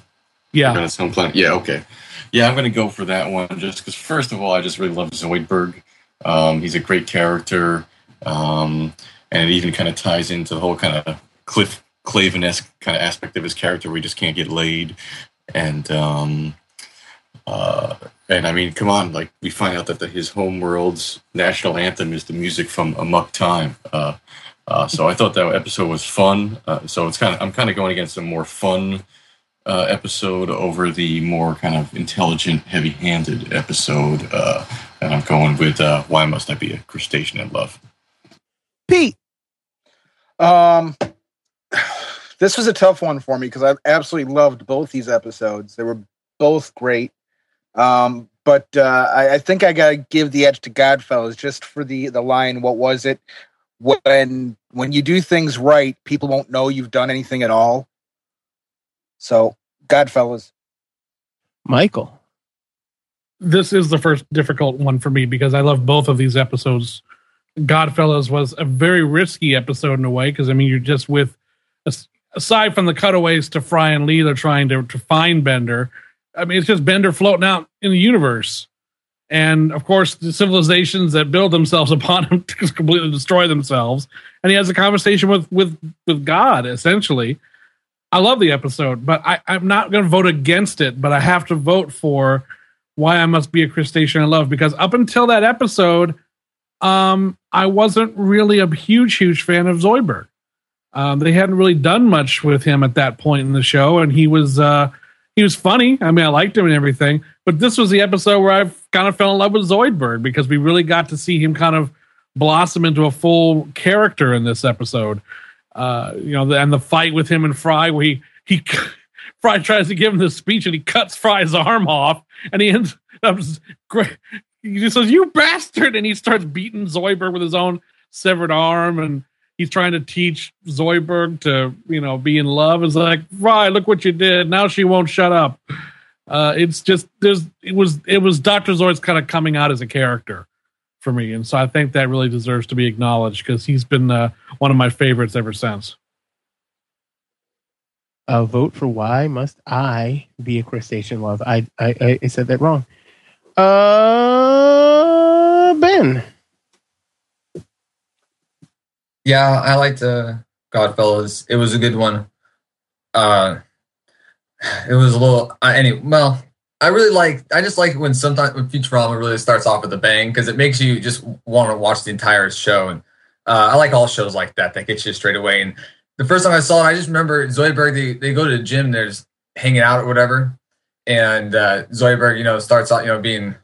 Yeah, on his home planet? Yeah, okay. Yeah, I'm going to go for that one just because first of all, I just really love Zoidberg. Um, he's a great character, um, and it even kind of ties into the whole kind of Cliff Clavin esque kind of aspect of his character where he just can't get laid, and um, uh, and I mean, come on, like we find out that the, his homeworld's national anthem is the music from Amok Time. Uh, uh, so I thought that episode was fun. Uh, so it's kind of I'm kind of going against a more fun uh, episode over the more kind of intelligent, heavy-handed episode, uh, and I'm going with uh, "Why Must I Be a Crustacean in Love." Pete. Um, this was a tough one for me because I absolutely loved both these episodes. They were both great. Um, but uh, I, I think I gotta give the edge to Godfellas just for the the line. What was it? When when you do things right, people won't know you've done anything at all. So, Godfellas. Michael. This is the first difficult one for me because I love both of these episodes. Godfellas was a very risky episode in a way because I mean you're just with aside from the cutaways to Fry and Lee, they're trying to to find Bender. I mean it's just Bender floating out in the universe, and of course the civilizations that build themselves *laughs* upon him *laughs* just completely destroy themselves. And he has a conversation with with with God essentially. I love the episode, but I, I'm not going to vote against it. But I have to vote for why I must be a crustacean in love because up until that episode, um, I wasn't really a huge, huge fan of Zoidberg. Um, they hadn't really done much with him at that point in the show, and he was uh, he was funny. I mean, I liked him and everything. But this was the episode where I kind of fell in love with Zoidberg because we really got to see him kind of blossom into a full character in this episode. Uh, you know, and the fight with him and Fry, where he he Fry tries to give him this speech and he cuts Fry's arm off, and he ends up great. He just says, "You bastard!" and he starts beating Zoidberg with his own severed arm, and he's trying to teach Zoidberg to, you know, be in love. It's like, Fry, look what you did. Now she won't shut up. Uh, it's just there's it was it was Doctor Zoid's kind of coming out as a character for me, and so I think that really deserves to be acknowledged because he's been uh, one of my favorites ever since. A vote for why must I be a crustacean love? I I, I said that wrong. Uh, Ben. Yeah, I liked uh, Godfellas. It was a good one. Uh, it was a little. Uh, any well, I really like. I just like when sometimes when Futurama really starts off with a bang because it makes you just want to watch the entire show. And uh, I like all shows like that that get you straight away. And the first time I saw it, I just remember Zoidberg. They they go to the gym. They're just hanging out or whatever. And uh, Zoidberg, you know, starts out, you know, being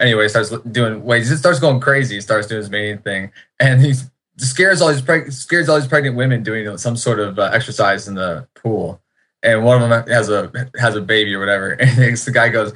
anyway, starts doing weights. He starts going crazy. He starts doing his main thing, and he scares all these preg- scares all these pregnant women doing some sort of uh, exercise in the pool. And one of them has a has a baby or whatever. *laughs* And the guy goes,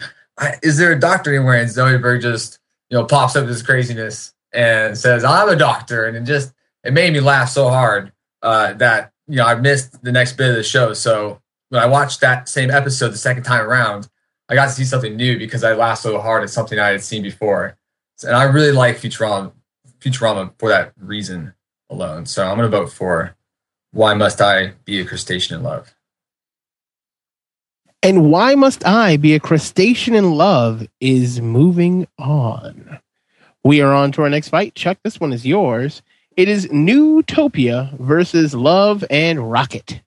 "Is there a doctor anywhere?" And Zoidberg just you know pops up this craziness and says, "I'm a doctor," and it just it made me laugh so hard uh, that you know I missed the next bit of the show. So when I watched that same episode the second time around, I got to see something new because I laughed so hard at something I had seen before. And I really like Futurama, Futurama for that reason alone. So I'm going to vote for Why Must I Be a Crustacean in Love? And Why Must I Be a Crustacean in Love is moving on. We are on to our next fight. Chuck, this one is yours. It is Neutopia versus Love and Rocket.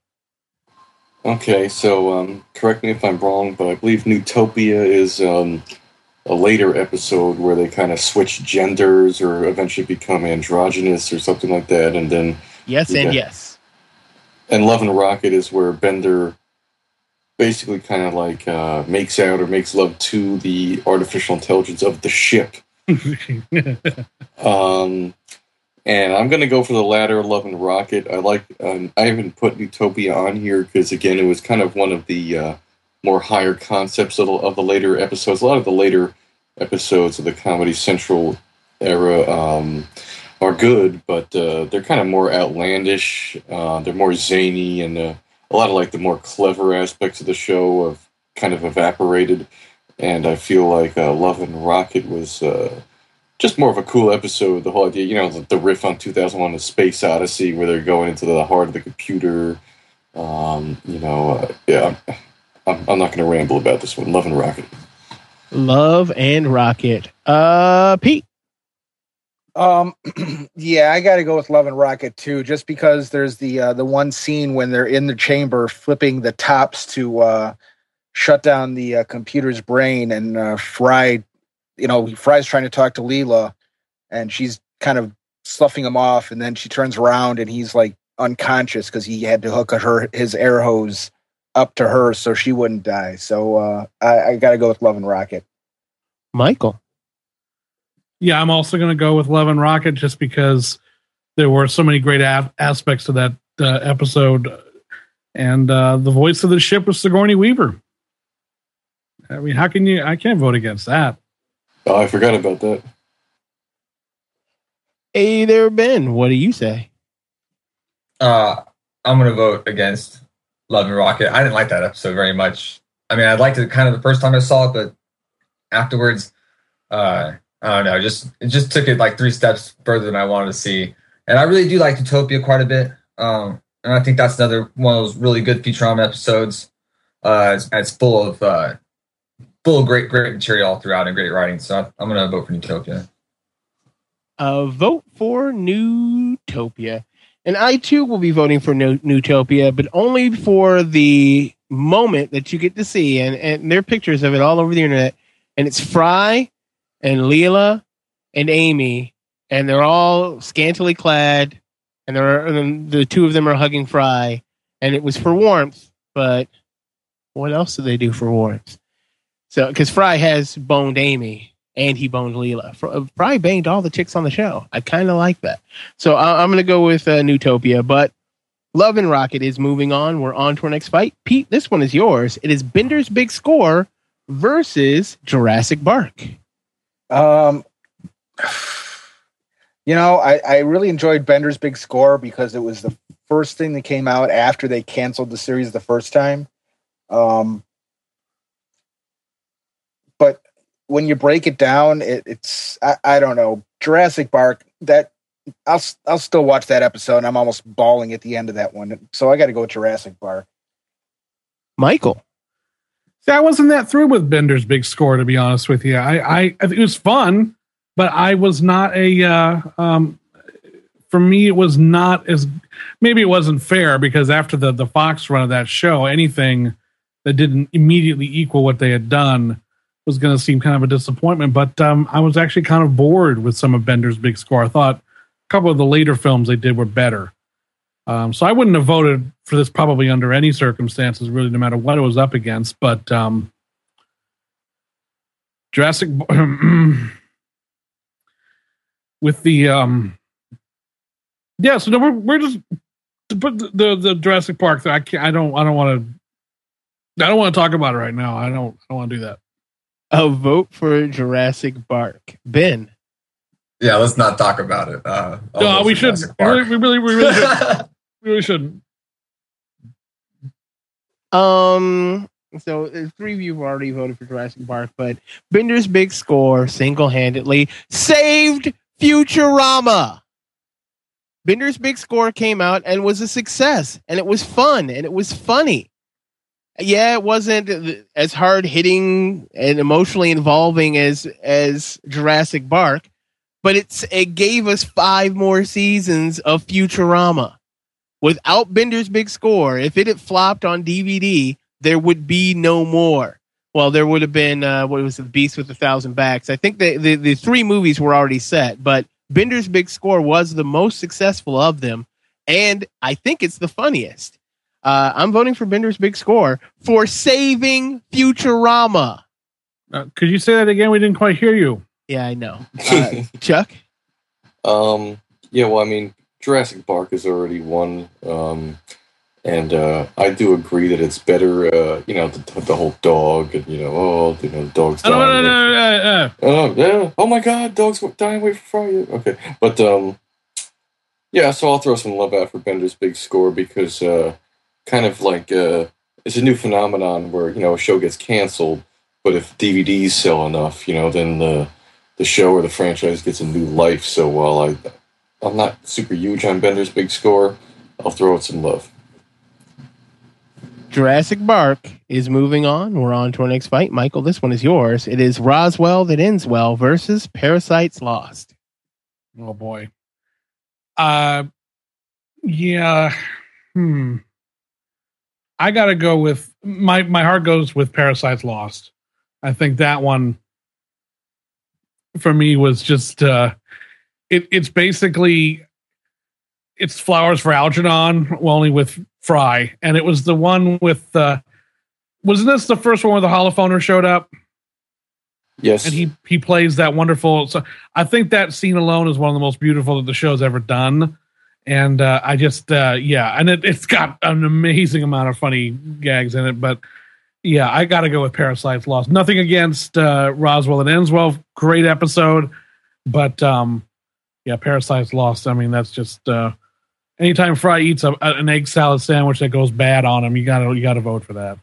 Okay, so um, correct me if I'm wrong, but I believe Neutopia is um, a later episode where they kind of switch genders or eventually become androgynous or something like that, and then yes, and yes, and Love and Rocket is where Bender basically kind of like uh, makes out or makes love to the artificial intelligence of the ship. *laughs* um, and I'm going to go for the latter, Love and Rocket. I like. Um, I haven't put Utopia on here because again, it was kind of one of the uh, more higher concepts of the, of the, later episodes. A lot of the later episodes of the Comedy Central era um, are good, but uh, they're kind of more outlandish. Uh, they're more zany, and uh, a lot of like the more clever aspects of the show have kind of evaporated. And I feel like uh, Love and Rocket was uh, just more of a cool episode. The whole idea, you know, the, the riff on 2001: The Space Odyssey, where they're going into the heart of the computer. Um, you know, uh, yeah, I'm, I'm not going to ramble about this one. Love and Rocket. Love and Rocket. Uh, Pete. Um, *clears throat* yeah, I got to go with Love and Rocket too, just because there's the uh, the one scene when they're in the chamber flipping the tops to uh, shut down the uh, computer's brain, and uh, Fry, you know, Fry's trying to talk to Leela, and she's kind of sloughing him off, and then she turns around and he's like unconscious because he had to hook her his air hose up to her so she wouldn't die. So uh, I, I got to go with Love and Rocket. Michael. Yeah, I'm also going to go with Love and Rocket just because there were so many great a- aspects to that uh, episode, and uh, the voice of the ship was Sigourney Weaver. I mean, how can you? I can't vote against that. Oh, I forgot about that. Hey there, Ben. What do you say? Uh, I'm going to vote against Love and Rocket. I didn't like that episode very much. I mean, I liked it kind of the first time I saw it, but afterwards, uh, I don't know. Just it just took it like three steps further than I wanted to see. And I really do like Utopia quite a bit. Um, and I think that's another one of those really good Futurama episodes. Uh, it's, it's full of uh, full of great great material all throughout and great writing. So I'm gonna vote for Utopia. Uh, vote for Neutopia. And I too will be voting for New- Neutopia, but only for the moment that you get to see. And, and there are pictures of it all over the internet. And it's Fry and Leela and Amy, and they're all scantily clad, and they're and the two of them are hugging Fry, and it was for warmth. But what else do they do for warmth? So, because Fry has boned Amy and he boned Leela. Fr- Fry banged all the chicks on the show. I kind of like that. So I- I'm going to go with uh, Neutopia, but Love and Rocket is moving on. We're on to our next fight. Pete, this one is yours. It is Bender's Big Score versus Jurassic Bark. Um, You know, I, I really enjoyed Bender's Big Score because it was the first thing that came out after they canceled the series the first time. Um, but when you break it down, it, it's I, I don't know Jurassic Bark that I'll I'll still watch that episode. and I'm almost bawling at the end of that one, so I got to go with Jurassic Bark. Michael. See, I wasn't that through with Bender's big score, to be honest with you. I, I, I it was fun, but I was not a. Uh, um, for me, it was not as. Maybe it wasn't fair because after the the Fox run of that show, anything that didn't immediately equal what they had done was going to seem kind of a disappointment. But um, I was actually kind of bored with some of Bender's big score. I thought a couple of the later films they did were better. Um, so I wouldn't have voted for this probably under any circumstances, really, no matter what it was up against. But um, Jurassic *clears throat* with the um, yeah. So no, we're we're just put the, the the Jurassic Bark. I can't. I don't. I don't want to. I don't want to talk about it right now. I don't. I don't want to do that. A vote for Jurassic Bark. Ben. Yeah, let's not talk about it. Uh, No, we should. Jurassic We really, we really, we really, should. *laughs* we really shouldn't. Um. So three of you have already voted for Jurassic Bark, but Bender's big score single-handedly saved Futurama. Bender's big score came out and was a success, and it was fun and it was funny. Yeah, it wasn't as hard hitting and emotionally involving as as Jurassic Bark, but it's it gave us five more seasons of Futurama without Bender's big score, if it had flopped on DVD, there would be no more. Well, there would have been uh, what was it, Beast with a Thousand Backs. I think the, the the three movies were already set, but Bender's big score was the most successful of them, and I think it's the funniest. Uh, I'm voting for Bender's big score for saving Futurama. Uh, could you say that again? We didn't quite hear you. Yeah, I know. *laughs* Uh, Chuck, Um, yeah, well, I mean, Jurassic Bark is already one, um, and uh, I do agree that it's better. Uh, you know, the, the whole dog, and you know, oh, you know, dog's No, dying. no, no, no, no, no. Oh yeah! Oh my God, dogs dying away from fire. Okay, but um, yeah. So I'll throw some love out for Bender's big score because uh, kind of like uh, it's a new phenomenon where you know a show gets canceled, but if DVDs sell enough, you know, then the the show or the franchise gets a new life. So while I I'm not super huge on Bender's big score, I'll throw it some love. Jurassic Bark is moving on. We're on to our next fight. Michael, this one is yours. It is Roswell that ends well versus Parasites Lost. Oh boy. Uh yeah. Hmm. I gotta go with my my heart goes with Parasites Lost. I think that one for me was just uh it it's basically it's flowers for Algernon, well, only with Fry. And it was the one with uh wasn't this the first one where the holophoner showed up? Yes, and he he plays that wonderful. So I think that scene alone is one of the most beautiful that the show's ever done. And uh, I just uh, yeah, and it, it's got an amazing amount of funny gags in it. But yeah, I got to go with Parasites Lost. Nothing against uh, Roswell and ends well. Great episode, but um, yeah, Parasites Lost. I mean, that's just uh, anytime Fry eats a, an egg salad sandwich that goes bad on him, you gotta you gotta vote for that.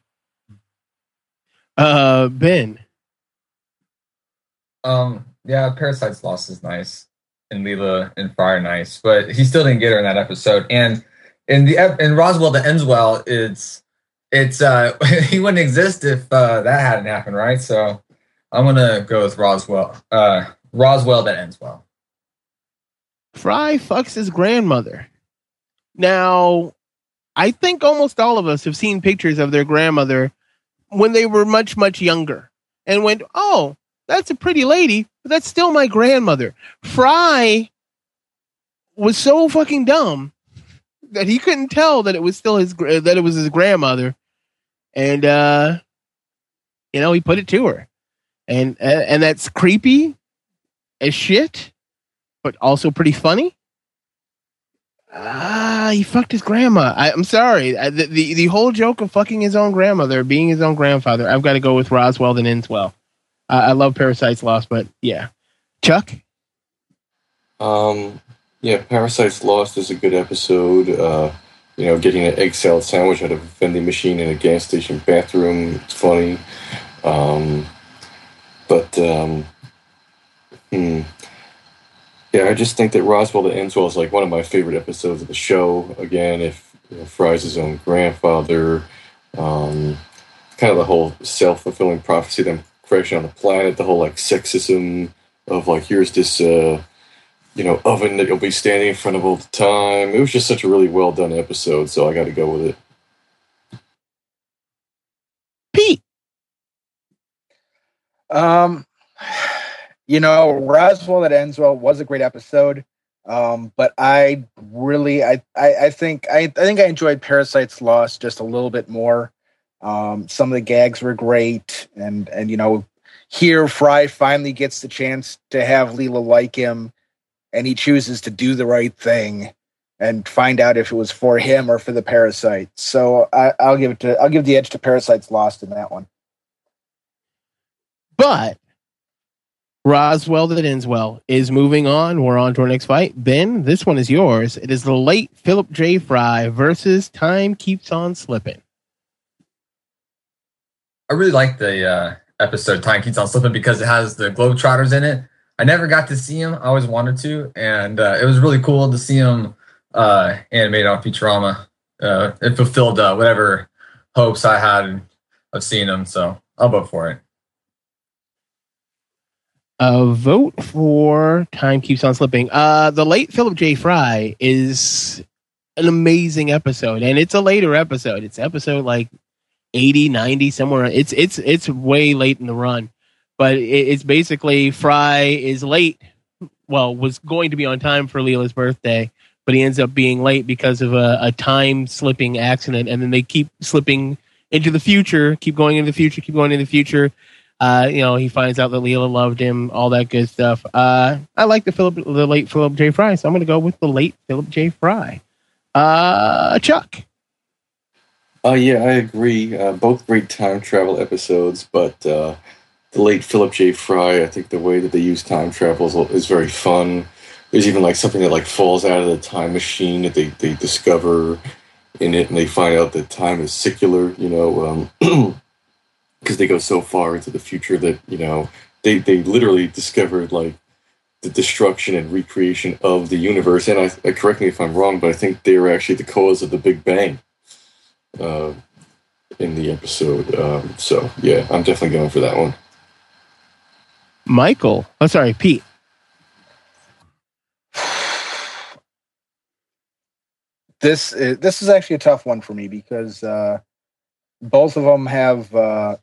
Uh, Ben. Um, yeah, Parasite's Lost is nice, and Leela and Fry are nice, but he still didn't get her in that episode. And in the in Roswell that ends well, it's it's uh *laughs* he wouldn't exist if uh, that hadn't happened, right? So I'm gonna go with Roswell. Uh, Roswell that ends well. Fry fucks his grandmother. Now, I think almost all of us have seen pictures of their grandmother when they were much, much younger and went, oh, that's a pretty lady, but that's still my grandmother. Fry was so fucking dumb that he couldn't tell that it was still his that it was his grandmother, and uh, you know he put it to her, and uh, and that's creepy as shit, but also pretty funny. Ah, he fucked his grandma. I, I'm sorry. I, the, the the whole joke of fucking his own grandmother, being his own grandfather. I've got to go with Roswell than Enswell. Uh, I love Parasites Lost, but yeah, Chuck. Um, yeah, Parasites Lost is a good episode. Uh, you know, getting an egg salad sandwich out of a vending machine in a gas station bathroom. It's funny. Um, but, um, hmm. Yeah, I just think that Roswell to Enswell is like one of my favorite episodes of the show. Again, if you know, Fry's his own grandfather, um, kind of the whole self fulfilling prophecy, them crashing on the planet, the whole like sexism of like, here's this, uh, you know, oven that you'll be standing in front of all the time. It was just such a really well done episode, so I got to go with it. Pete. Um, you know, Roswell that ends well was a great episode. Um, but I really, I, I, I think, I, I think I enjoyed Parasites Lost just a little bit more. Um, some of the gags were great, and and you know, here Fry finally gets the chance to have Leela like him, and he chooses to do the right thing and find out if it was for him or for the parasite. So I, I'll give it to, I'll give the edge to Parasites Lost in that one. But Roswell that ends well is moving on. We're on to our next fight. Ben, this one is yours. It is the late Philip J. Fry versus Time Keeps on Slipping. I really like the uh, episode Time Keeps on Slipping because it has the Globetrotters in it. I never got to see them. I always wanted to, and uh, it was really cool to see them uh, animated on Futurama. Uh, it fulfilled uh, whatever hopes I had of seeing them, so I'll vote for it. A vote for Time Keeps on Slipping. Uh, the late Philip J. Fry is an amazing episode, and it's a later episode. It's episode like 80, 90, somewhere. It's it's it's way late in the run, but it, it's basically Fry is late. Well, was going to be on time for Leela's birthday, but he ends up being late because of a, a time slipping accident, and then they keep slipping into the future, keep going into the future, keep going into the future. Uh, you know, he finds out that Leela loved him, all that good stuff. Uh, I like the Philip, the late Philip J. Fry, so I'm going to go with the late Philip J. Fry. Uh, Chuck. Uh, yeah, I agree. Uh, both great time travel episodes, but uh, the late Philip J. Fry, I think the way that they use time travel is, is very fun. There's even like something that like falls out of the time machine that they, they discover in it, and they find out that time is secular. You know, um, *clears throat* because they go so far into the future that you know they they literally discovered like the destruction and recreation of the universe. And I, I correct me if I'm wrong, but I think they were actually the cause of the Big Bang uh, in the episode. Um, so yeah, I'm definitely going for that one. Michael. Oh, sorry, Pete. This is, this is actually a tough one for me because uh, both of them have uh,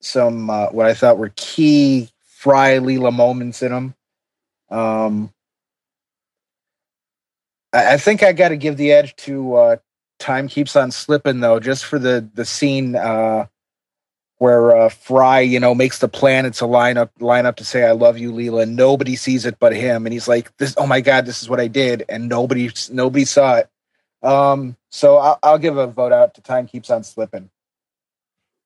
some uh, what I thought were key Fry Leela moments in them. Um, I, I think I got to give the edge to uh, Time Keeps on Slipping though, just for the the scene uh, where uh, Fry, you know, makes the planets a line up line up to say "I love you, Leela," and nobody sees it but him, and he's like, "This, oh my god, this is what I did," and nobody nobody saw it. Um, so I'll, I'll give a vote out to Time Keeps on Slipping.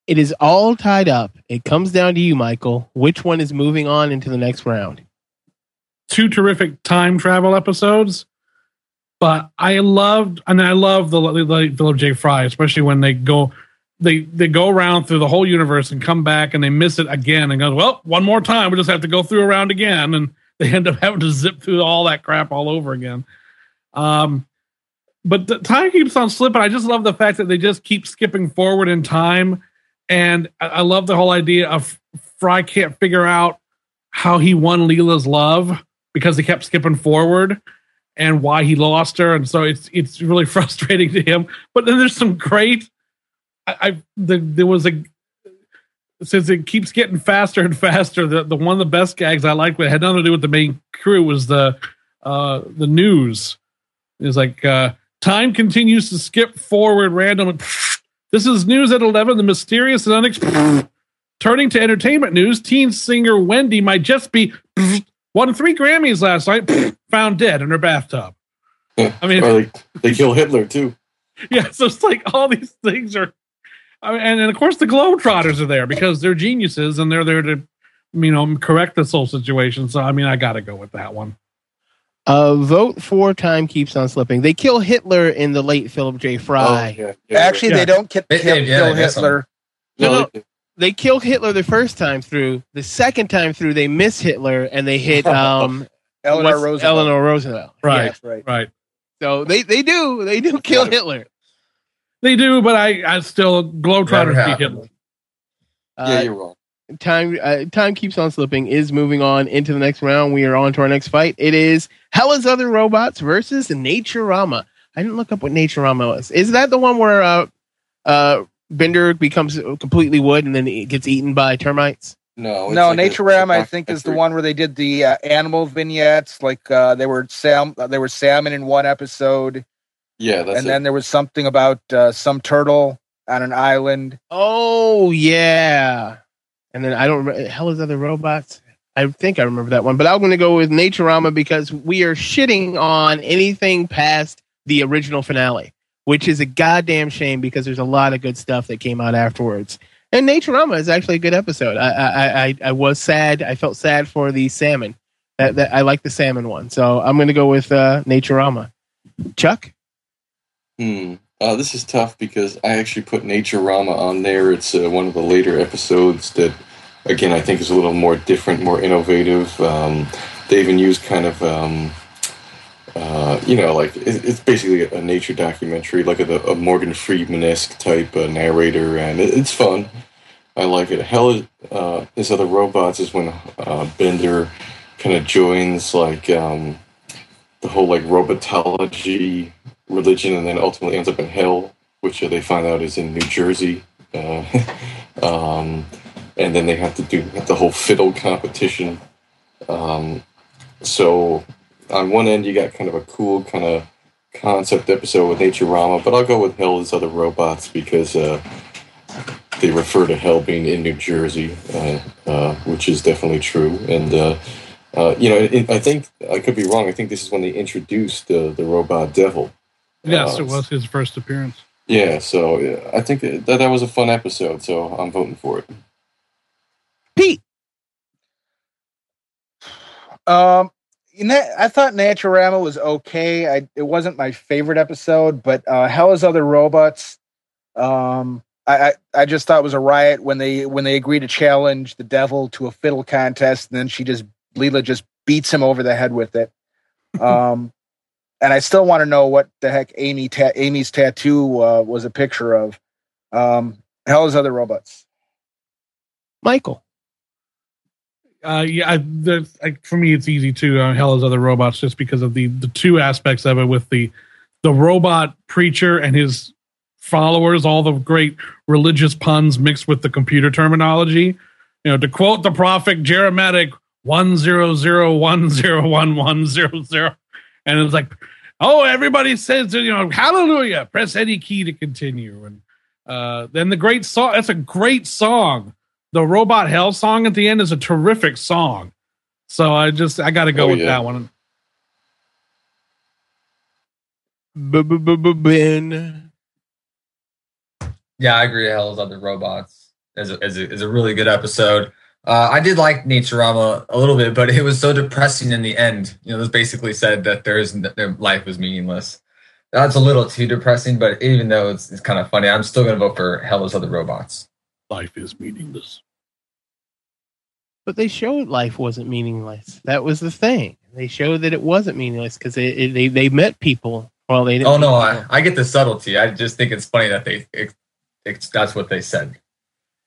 It is all tied up. It comes down to you, Michael. Which one is moving on into the next round? Two terrific time travel episodes, but I loved and I love the late Philip J. Fry, especially when they go they they go around through the whole universe and come back and they miss it again and go, well, one more time, we just have to go through around again, and *laughs* they end up having to zip through all that crap all over again. Um, but the time keeps on slipping. I just love the fact that they just keep skipping forward in time and I love the whole idea of Fry can't figure out how he won Leela's love because he kept skipping forward and why he lost her. And so it's it's really *laughs* frustrating to him. But then there's some great I, I the, there was a since it keeps getting faster and faster, the, the one of the best gags I liked had nothing to do with the main crew was the uh the news. It's like uh time continues to skip forward randomly *laughs* this is news at 11. The mysterious and unexpected. *laughs* Turning to entertainment news, teen singer Wendy might just be won three Grammys last night, found dead in her bathtub. I mean, they, they kill Hitler too. *laughs* Yeah, so it's like all these things are, I mean, and, and of course the Globetrotters are there because they're geniuses and they're there to, you know, correct this whole situation. So I mean, I got to go with that one. Uh, vote for time keeps on slipping. They kill Hitler in the late Philip J. Fry. Oh, yeah, yeah, Actually, Yeah. they don't ki- They- kill, yeah, kill Hitler. No, No, no, they kill Hitler the first time through. The second time through, they miss Hitler and they hit *laughs* um, Eleanor what's- Roosevelt. Eleanor Roosevelt. Right. Yeah. That's right. Right. So they, they do they do kill Got. Hitler. They do, but I, I still Never Globetrotters beat happened. Hitler. yeah, Uh, you're wrong. time uh, time keeps on slipping. Is moving on into the next round. We are on to our next fight. It is Hell Is Other Robots versus Naturama. I didn't look up what Naturama was. Is that the one where uh, uh, Bender becomes completely wood and then it gets eaten by termites? No, it's No, like a- Nature Ram, a I think, is the one where they did the uh, animal vignettes. Like uh, they were sam, uh, they were salmon in one episode, Yeah, that's and it. then there was something about uh, some turtle on an island. Oh yeah. And then I don't remember Hell Is Other Robots. I think I remember that one, but I'm going to go with Naturama because we are shitting on anything past the original finale, which is a goddamn shame because there's a lot of good stuff that came out afterwards. And Naturama is actually a good episode. I I, I, I was sad. I felt sad for the salmon. That, that I like the salmon one, so I'm going to go with uh, Naturama. Chuck, Hmm. Uh, this is tough because I actually put Naturama on there. It's uh, one of the later episodes that, again, I think is a little more different, more innovative. Um, they even use kind of, um, uh, you know, like it, it's basically a nature documentary, like a, a Morgan Freeman esque type uh, narrator, and it, it's fun. I like it. Hell, is- uh, his other robots is when uh, Bender kind of joins like um, the whole like robotology religion and then ultimately ends up in hell, which they find out is in New Jersey. Uh, *laughs* um, and then they have to do the whole fiddle competition. Um, so on one end, you got kind of a cool kind of concept episode with Naturama, but I'll go with Hell is Other Robots because uh, they refer to Hell being in New Jersey, uh, uh, which is definitely true. And uh, uh, you know, it, I think I could be wrong. I think this is when they introduced uh, the robot devil. Yes, Uh, it was his first appearance. Yeah, so yeah, I think that that was a fun episode. So I'm voting for it. Pete. Um, in that, I thought Naturama was okay. I it wasn't my favorite episode, but uh, Hell is Other Robots. Um, I, I I just thought it was a riot when they when they agreed to challenge the devil to a fiddle contest, and then she just Leela just beats him over the head with it. *laughs* Um, and I still want to know what the heck Amy ta- Amy's tattoo uh, was a picture of. Um, Hell is Other Robots. Michael. Uh, yeah, I, the, I, for me, it's easy too. Uh, Hell is other robots, just because of the the two aspects of it with the the robot preacher and his followers, all the great religious puns mixed with the computer terminology. You know, to quote the prophet Jeremiah, one zero zero one zero one one zero zero, and it's like, oh, everybody says, you know, hallelujah. Press any key to continue, and uh, then the great song. That's a great song the robot hell song at the end is a terrific song so i just i gotta go Oh, with yeah. that one Ben. Yeah, I agree. Hell's Other Robots is a, is a, is a really good episode. Uh, I did like Naturama a little bit, but it was so depressing in the end. You know, it basically said that there's their life was meaningless. That's a little too depressing, but even though it's, it's kind of funny, I'm still going to vote for Hell's Other Robots. life is meaningless But they showed life wasn't meaningless. That was the thing. They showed that it wasn't meaningless because they, they they met people. Well, they didn't. Oh no, I. I get the subtlety. I just think it's funny that they it, it's, that's what they said.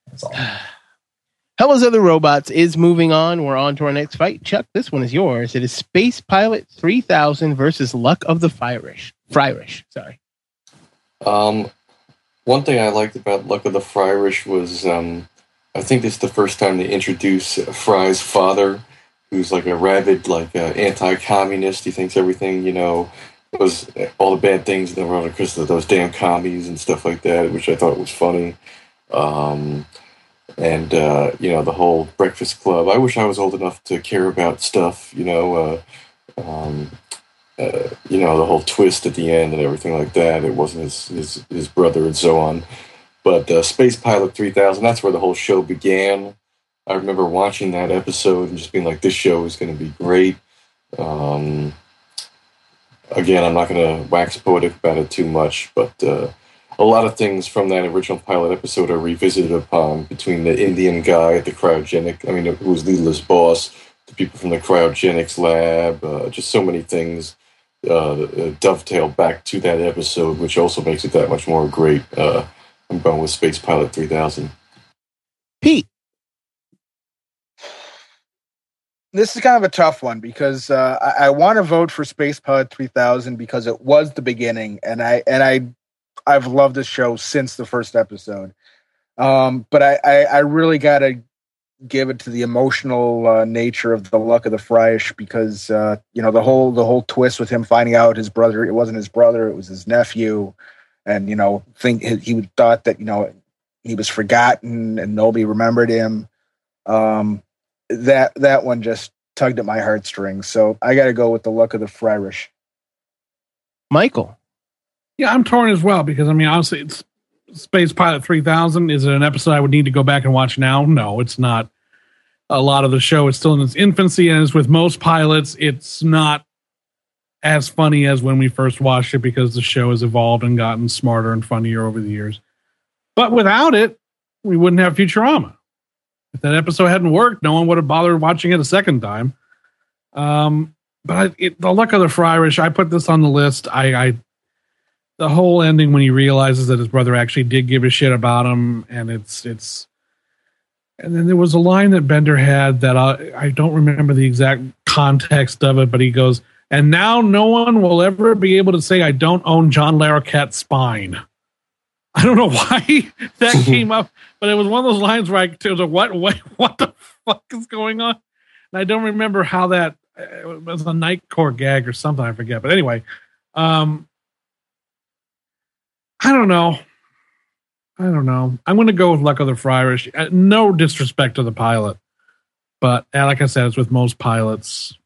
That's all. *sighs* Hell's Other Robots is moving on. We're on to our next fight. Chuck, this one is yours. It is Space Pilot 3000 versus Luck of the Fryrish. Fryrish, sorry. Um, one thing I liked about Luck of the Fryrish was um, I think this is the first time they introduce Fry's father, who's like a rabid, like uh, anti-communist. He thinks everything, you know, was all the bad things in the world of those damn commies and stuff like that, which I thought was funny. Um, and uh, you know the whole Breakfast Club. I wish I was old enough to care about stuff, you know. Uh, um, uh, you know the whole twist at the end and everything like that. It wasn't his his, his brother and so on. But uh, Space Pilot 3000, that's where the whole show began. I remember watching that episode and just being like, this show is going to be great. Um, again, I'm not going to wax poetic about it too much, but uh, a lot of things from that original pilot episode are revisited upon between the Indian guy at the cryogenic, I mean, who was Leela's boss, the people from the cryogenics lab, uh, just so many things uh, dovetail back to that episode, which also makes it that much more great. Uh, I'm going with Space Pilot 3000. Pete. This is kind of a tough one because uh, I, I want to vote for Space Pod 3000 because it was the beginning, and I and I I've loved this show since the first episode. Um, but I, I, I really got to give it to the emotional uh, nature of the luck of the Fryish because uh, you know the whole the whole twist with him finding out his brother it wasn't his brother it was his nephew, and you know think he thought that you know he was forgotten and nobody remembered him. Um, that that one just tugged at my heartstrings. So I got to go with the luck of the Fryish. Michael. Yeah, I'm torn as well because I mean, obviously, it's Space Pilot 3000. Is it an episode I would need to go back and watch now? No, it's not. A lot of the show is still in its infancy, and as with most pilots, it's not as funny as when we first watched it because the show has evolved and gotten smarter and funnier over the years. But without it, we wouldn't have Futurama. If that episode hadn't worked, no one would have bothered watching it a second time. Um, but I, it, the luck of the Fryish, I put this on the list. I, I, the whole ending when he realizes that his brother actually did give a shit about him, and it's it's. And then there was a line that Bender had that I, I don't remember the exact context of it, but he goes, "And now no one will ever be able to say I don't own John Larroquette's spine." I don't know *laughs* why that *laughs* came up, but it was one of those lines where I was like, "What? What? *laughs* What the fuck is going on?" And I don't remember how that it was a night court gag or something. I forget. But anyway, um, I don't know. I don't know. I'm going to go with Luck of the Fryish. Uh, no disrespect to the pilot, but uh, like I said, it's with most pilots,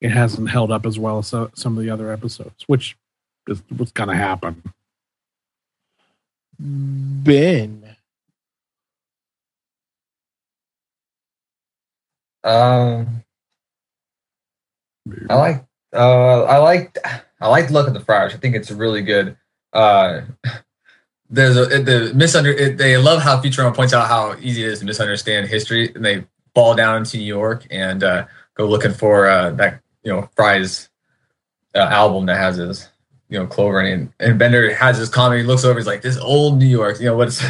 it hasn't held up as well as some of the other episodes, which is what's going to happen. Ben. Um, I like uh I like I like Luck of the Fryish. I think it's really good. Uh there's a the misunder they love how Futurama points out how easy it is to misunderstand history and they fall down into New York and uh go looking for uh that you know Fry's uh, album that has his you know Clover and and Bender has his comedy looks over he's like this old New York you know what's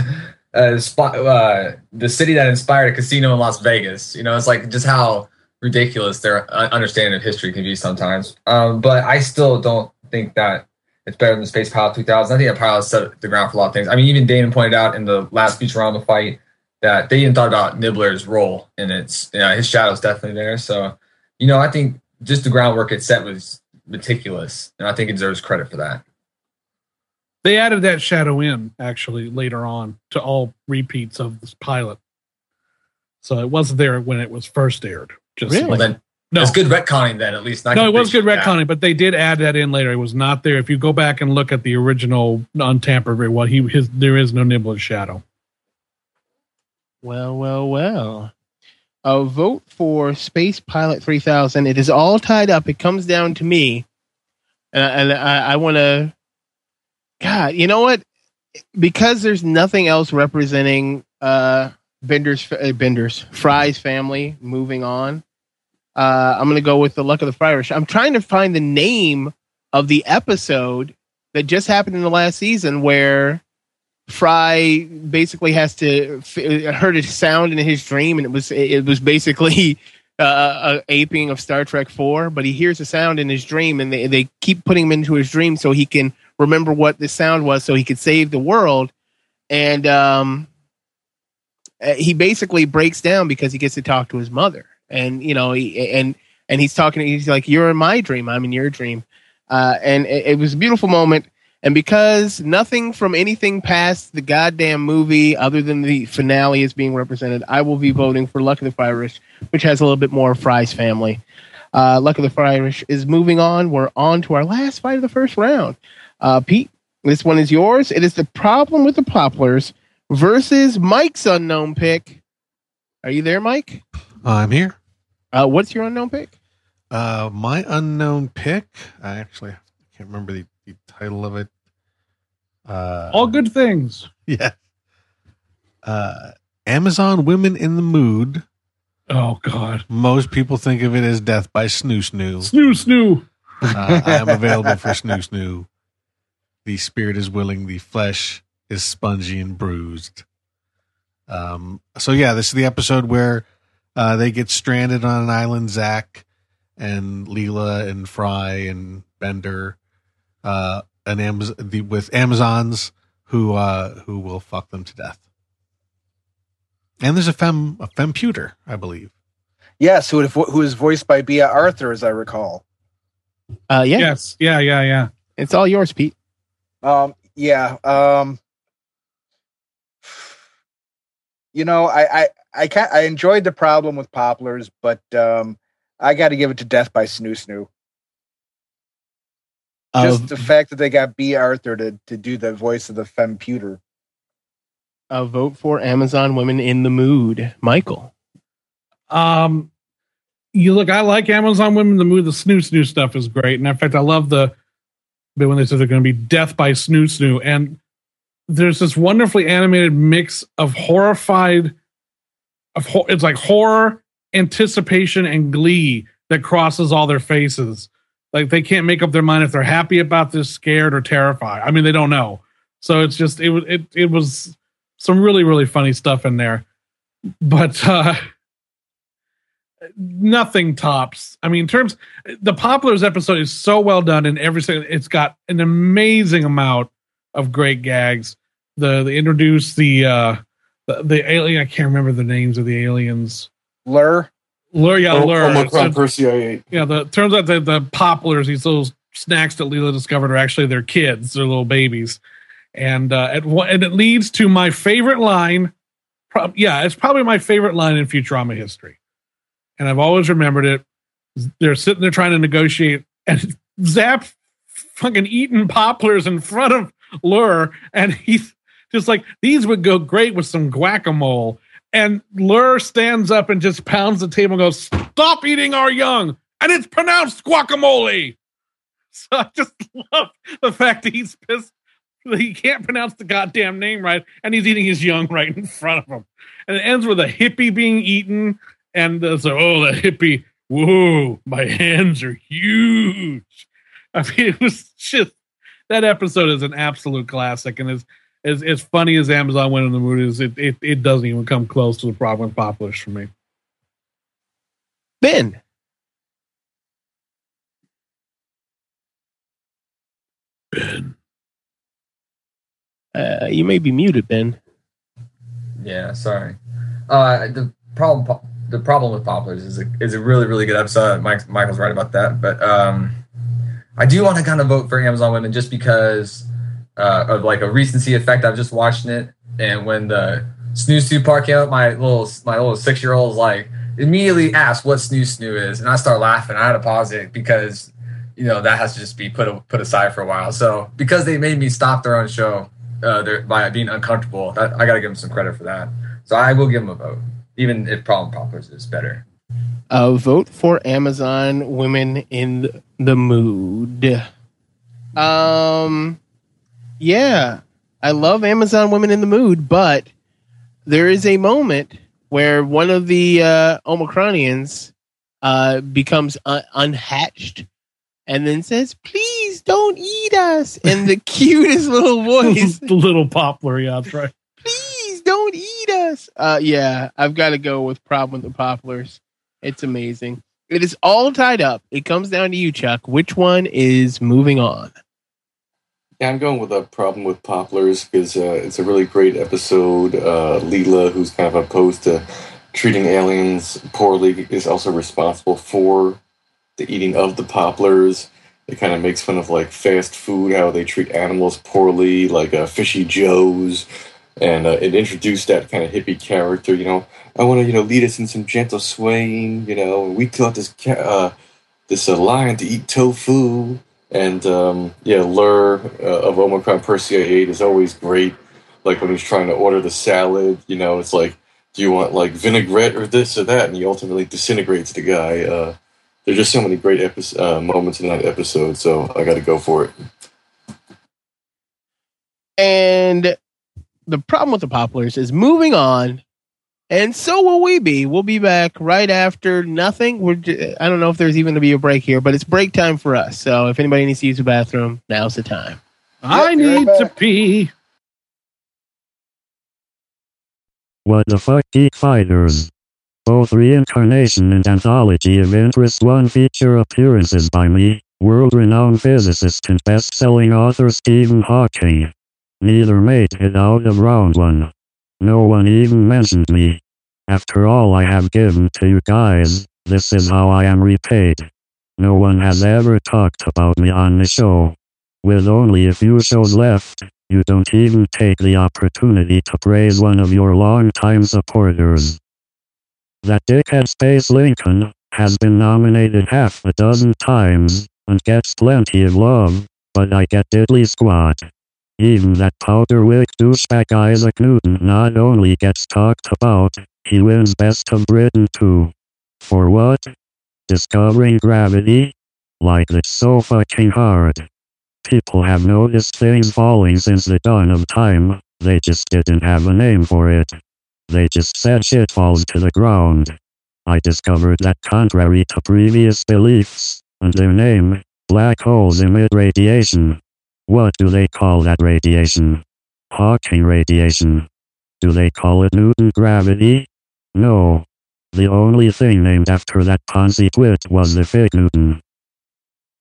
uh, spot, uh the city that inspired a casino in Las Vegas you know it's like just how ridiculous their understanding of history can be sometimes. Um, but I still don't think that it's better than Space Pilot 2000. I think that pilot set the ground for a lot of things. I mean, even Damon pointed out in the last Futurama fight that they even thought about Nibbler's role, and it's you know, his shadow's definitely there. So, you know, I think just the groundwork it set was meticulous, and I think it deserves credit for that. They added that shadow in actually later on to all repeats of this pilot, so it wasn't there when it was first aired. Just Really? Well, then no, it's good retconning then, at least. no, it was good retconning, but they did add that in later. It was not there. If you go back and look at the original untampered one, he his there is no Nibbler's shadow. Well, well, well. A vote for Space Pilot 3000. It is all tied up. It comes down to me. And, I- I, I want to. God, you know what? Because there's nothing else representing uh, Bender's, uh, Bender's, Fry's family moving on, uh, I'm to go with the Luck of the Friars. I'm trying to find the name of the episode that just happened in the last season where Fry basically has to f- heard a sound in his dream, and it was it was basically *laughs* uh, a aping of Star Trek Four. But he hears a sound in his dream, and they they keep putting him into his dream so he can remember what the sound was, so he could save the world. And um, uh, he basically breaks down because he gets to talk to his mother, and you know, he, and and he's talking. He's like, "You're in my dream. I'm in your dream." Uh, and it, it was a beautiful moment. And because nothing from anything past the goddamn movie, other than the finale, is being represented, I will be voting for Luck of the Irish, which has a little bit more Fry's family. Uh, Luck of the Irish is moving on. We're on to our last fight of the first round. Uh, Pete, this one is yours. It is the problem with the Popplers versus Mike's unknown pick. Are you there, Mike? I'm here. Uh, what's your unknown pick? Uh, my unknown pick. I actually can't remember the, the title of it. Uh, All good things. *laughs* yeah. Uh, Amazon Women in the Mood. Oh God. Most people think of it as Death by Snoo Snoo. Snoo snoo. Uh, I am available for Snoo Snoo. The spirit is willing, the flesh is spongy and bruised. Um, so yeah, this is the episode where uh, they get stranded on an island. Zapp and Leela and Fry and Bender, uh, and Amaz- the, with Amazons who uh, who will fuck them to death. And there's a fem a femputer, I believe. Yes, who who is voiced by Bea Arthur, as I recall. Uh, yeah, Yes. Yeah. Yeah. Yeah. it's all yours, Pete. Um, yeah. Um, you know, I I I can I enjoyed the problem with Popplers, but um, I got to give it to Death by Snoo Snoo. Just Of- the fact that they got Bea Arthur to to do the voice of the femputer. a vote for Amazon Women in the Mood. Michael. Um, you look. I like Amazon Women. The Mood. The snoo snoo stuff is great, and in fact, I love the bit when they said they're going to be death by snoo snoo, and there's this wonderfully animated mix of horrified, of ho- it's like horror, anticipation, and glee that crosses all their faces. Like they can't make up their mind if they're happy about this, scared, or terrified. I mean, they don't know. So it's just it was it it was some really really funny stuff in there, but. uh nothing tops. I mean, in terms the Popplers episode is so well done in every single. It's got an amazing amount of great gags. The they introduce the uh the, the alien. I can't remember the names of the aliens. Lrrr. Lrrr, yeah, O- lure. Omicron So- Persei 8. yeah, the turns out that the Popplers, these little snacks that Leela discovered, are actually their kids, their little babies, and uh, at and it leads to my favorite line. Prob- yeah, it's probably my favorite line in Futurama history, and I've always remembered it. They're sitting there trying to negotiate, and *laughs* Zapp fucking eating Popplers in front of Lrrr, and he's just like, "These would go great with some guacamole." And Lrrr stands up and just pounds the table and goes, Stop eating our young. And it's pronounced guacamole. *laughs* So I just love the fact that he's pissed that he can't pronounce the goddamn name right and he's eating his young right in front of him. And it ends with a hippie being eaten. And uh, so, oh, the hippie, whoa, my hands are huge. I mean, *laughs* it was just that episode is an absolute classic and is as as funny as Amazon went in the mood is, it, it it doesn't even come close to the problem with Popplers for me. Ben. Ben. Uh, you may be muted, Ben. Yeah, sorry. Uh, the problem the problem with Popplers is a, is a really really good episode. Mike, Michael's right about that, but um, I do want to kind of vote for Amazon Women just because uh, of like a recency effect. I've just watched it, and when the snooze snoo part came up, my little my little six year old was like immediately asked what snooze snoo is, and I start laughing. I had to pause it because you know that has to just be put put aside for a while. So because they made me stop their own show uh, by being uncomfortable, that, I got to give them some credit for that. So I will give them a vote, even if Problem Popplers is better. A vote for Amazon Women in the Mood. Um, yeah, I love Amazon Women in the Mood, but there is a moment where one of the uh, Omicronians uh, becomes un- unhatched and then says, "Please don't eat us," in the *laughs* cutest little *laughs* voice. the little Poppler, yeah, that's right. Us. Uh, yeah, I've got to go with problem with the Popplers. It's amazing. It is all tied up. It comes down to you, Chuck. Which one is moving on? Yeah, I'm going with a problem with Popplers because uh, it's a really great episode. Uh, Leela, who's kind of opposed to treating aliens poorly, is also responsible for the eating of the Popplers. It kind of makes fun of like fast food, how they treat animals poorly, like uh, Fishy Joe's, and uh, it introduced that kind of hippie character. You know, I want to you know lead us in some gentle swaying. You know, we taught this ca- uh, this uh, lion to eat tofu. And um, yeah, Lrrr uh, of Omicron Persei 8 is always great. Like when he's trying to order the salad, you know, it's like, do you want like vinaigrette or this or that? And he ultimately disintegrates the guy. Uh, there's just so many great epi- uh, moments in that episode. So I got to go for it. And the problem with the Popplers is moving on, and so will we be. We'll be back right after nothing. We're j- I don't know if there's even going to be a break here, but it's break time for us. So if anybody needs to use the bathroom, now's the time. I Yep, right need to pee. What the fuck, Geek Fighters? Both reincarnation and anthology of interest one feature appearances by me, world-renowned physicist and best-selling author Stephen Hawking. Neither made it out of round one. No one even mentioned me. After all I have given to you guys, this is how I am repaid. No one has ever talked about me on the show. With only a few shows left, you don't even take the opportunity to praise one of your longtime supporters. That dickhead Space Lincoln has been nominated half a dozen times and gets plenty of love, but I get diddly squat. Even that powderwick douchebag Isaac Newton not only gets talked about, he wins Best of Britain too. For what? Discovering gravity? Like that's so fucking hard. People have noticed things falling since the dawn of time, they just didn't have a name for it. They just said shit falls to the ground. I discovered that contrary to previous beliefs, and their name, black holes emit radiation. What do they call that radiation? Hawking radiation. Do they call it Newton gravity? No. The only thing named after that Ponzi twit was the Fig Newton.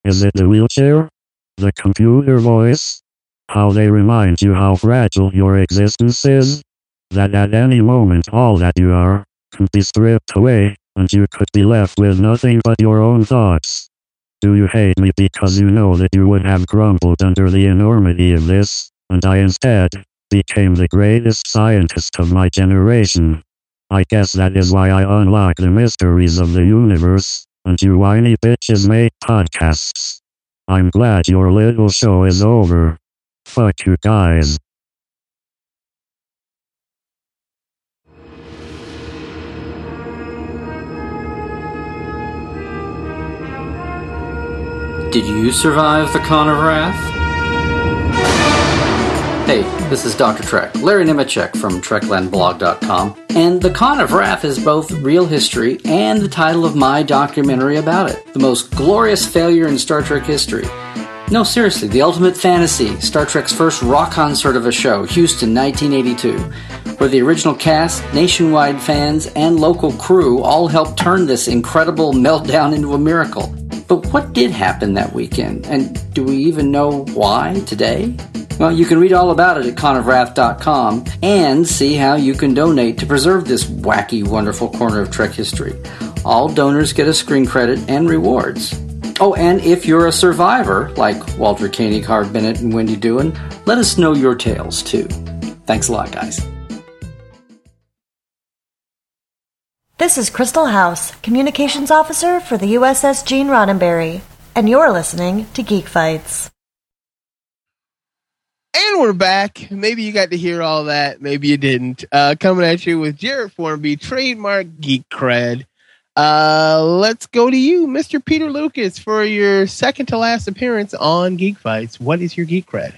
Is it the wheelchair? The computer voice? How they remind you how fragile your existence is? That at any moment all that you are can be stripped away, and you could be left with nothing but your own thoughts. Do you hate me because you know that you would have crumbled under the enormity of this, and I instead became the greatest scientist of my generation? I guess that is why I unlock the mysteries of the universe, and you whiny bitches make podcasts. I'm glad your little show is over. Fuck you guys. Did you survive the Con of Wrath? Hey, this is Dr. Trek, Larry Nemecek from TreklandBlog.com, and The Con of Wrath is both real history and the title of my documentary about it, the most glorious failure in Star Trek history. No, seriously, the ultimate fantasy, Star Trek's first rock concert of a show, Houston, 1982, where the original cast, nationwide fans, and local crew all helped turn this incredible meltdown into a miracle. But what did happen that weekend? And do we even know why today? Well, you can read all about it at conofwrath.com and see how you can donate to preserve this wacky, wonderful corner of Trek history. All donors get a screen credit and rewards. Oh, and if you're a survivor, like Walter Koenig, Harv Bennett, and Wende Doohan, let us know your tales too. Thanks a lot, guys. This is Crystal House, Communications Officer for the USS Gene Roddenberry, and you're listening to Geek Fights. And we're back. Maybe you got to hear all that. Maybe you didn't. Uh, coming at you with Jared Formby, trademark geek cred. Uh, let's go to you, Mr. Peter Lucas, for your second to last appearance on Geek Fights. What is your geek cred?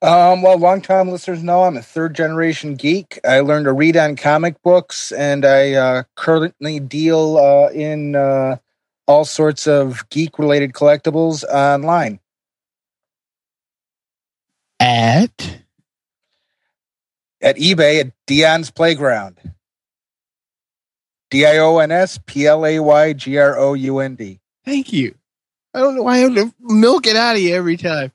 Um, well, longtime listeners know I'm a third generation geek. I learned to read on comic books, and I uh, currently deal uh, in uh, all sorts of geek related collectibles online. At At eBay at Dion's Playground. D I O N S P L A Y G R O U N D. Thank you. I don't know why I have to milk it out of you every time.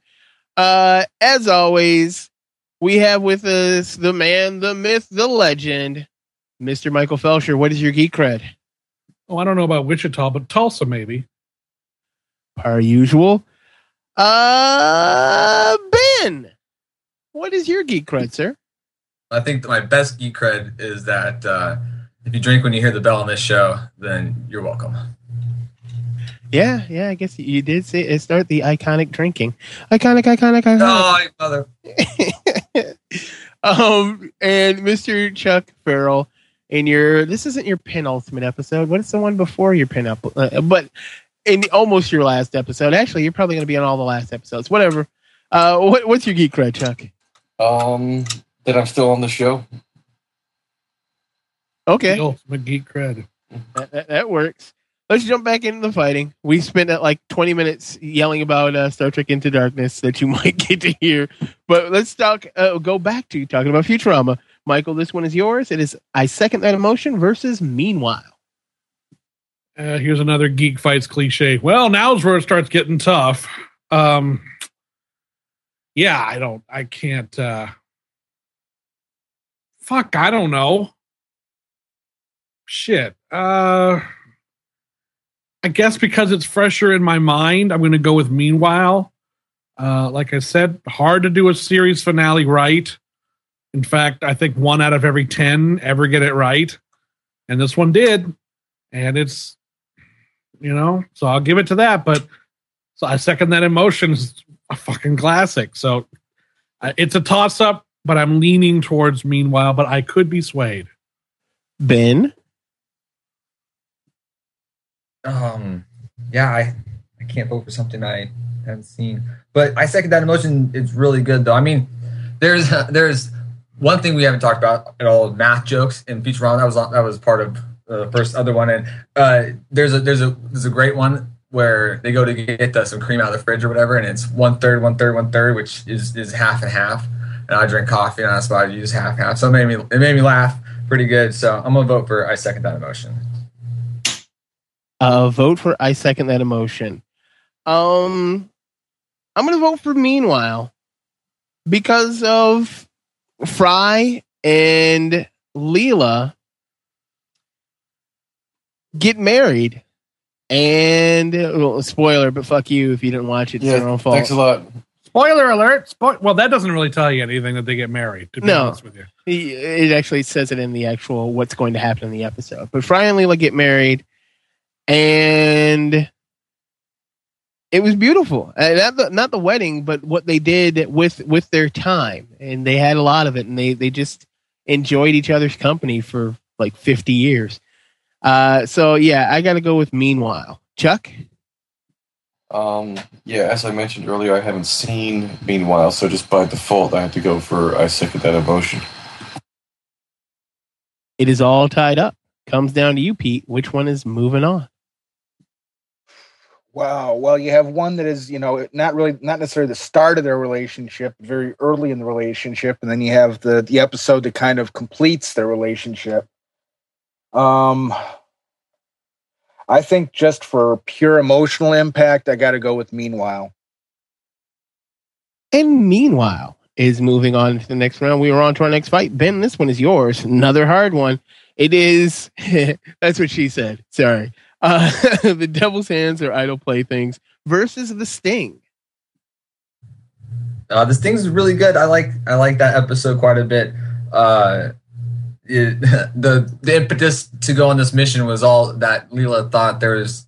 Uh, as always, we have with us the man, the myth, the legend, Mr. Michael Felsher. What is your geek cred? Oh, I don't know about Wichita, but Tulsa maybe. Per usual. Uh, Ben, what is your geek cred, sir? I think my best geek cred is that uh, if you drink when you hear the bell on this show, then you're welcome. Yeah, yeah, I guess you did say it start the iconic drinking. Iconic, iconic, iconic. Oh, you *laughs* mother. um, and Mr. Chuck Farrell, in your this isn't your penultimate episode. What is the one before your pin up? Uh, but in almost your last episode. Actually, you're probably going to be on all the last episodes. Whatever. Uh, what, what's your geek cred, Chuck? Um, that I'm still on the show. Okay, The ultimate geek cred. that, that, that works. Let's jump back into the fighting. We spent uh, like 20 minutes yelling about uh, Star Trek Into Darkness that you *laughs* might get to hear. But let's talk. Uh, go back to talking about Futurama. Michael, this one is yours. It is I second that emotion versus Meanwhile. Uh, here's another geek fights cliche. Well, now's where it starts getting tough. Um, yeah, I don't, I can't. uh Fuck, I don't know. Shit. Uh, I guess because it's fresher in my mind, I'm going to go with Meanwhile. Uh, like I said, hard to do a series finale right. In fact, I think one out of every 10 ever get it right. And this one did. And it's you know so i'll give it to that but so i second that emotion is a fucking classic so uh, it's a toss up but i'm leaning towards meanwhile but i could be swayed Ben, Um, yeah, I I can't vote for something I haven't seen, but I second that emotion. It's really good though. I mean, there's there's one thing we haven't talked about at all: math jokes in Futurama. That was that was part of the first other one, and uh, there's a there's a there's a great one where they go to get uh, some cream out of the fridge or whatever, and it's one third, one third, one third, which is is half and half. And I drink coffee, and that's why I use half half. So it made me it made me laugh pretty good. So I'm gonna vote for I second that emotion. Uh, vote for I second that emotion. Um, I'm gonna vote for Meanwhile because of Fry and Leela get married. And well, spoiler, but fuck you if you didn't watch it. It's your own fault. Thanks a lot. spoiler alert spo- well that doesn't really tell you anything that they get married to be No. honest with you He- It actually says it in the actual what's going to happen in the episode. But Fry and Leela get married, and it was beautiful. Uh, not the not the wedding, but what they did with with their time, and they had a lot of it, and they they just enjoyed each other's company for like fifty years. Uh, so yeah, I got to go with Meanwhile, Chuck. Um, yeah, as I mentioned earlier, I haven't seen Meanwhile, so just by default, I have to go for I second that emotion. It is all tied up. Comes down to you, Pete. Which one is moving on? Wow. Well, you have one that is, you know, not really, not necessarily the start of their relationship, very early in the relationship, and then you have the the episode that kind of completes their relationship. Um, I think just for pure emotional impact, I got to go with Meanwhile. And meanwhile, is moving on to the next round. We are on to our next fight. Ben, this one is yours. Another hard one. It is. *laughs* that's what she said. Sorry. Uh, *laughs* the Devil's Hands are Idle Playthings versus the Sting. Uh, this thing's really good. I like I like that episode quite a bit. Uh, it, *laughs* the the impetus to go on this mission was all that Leela thought there was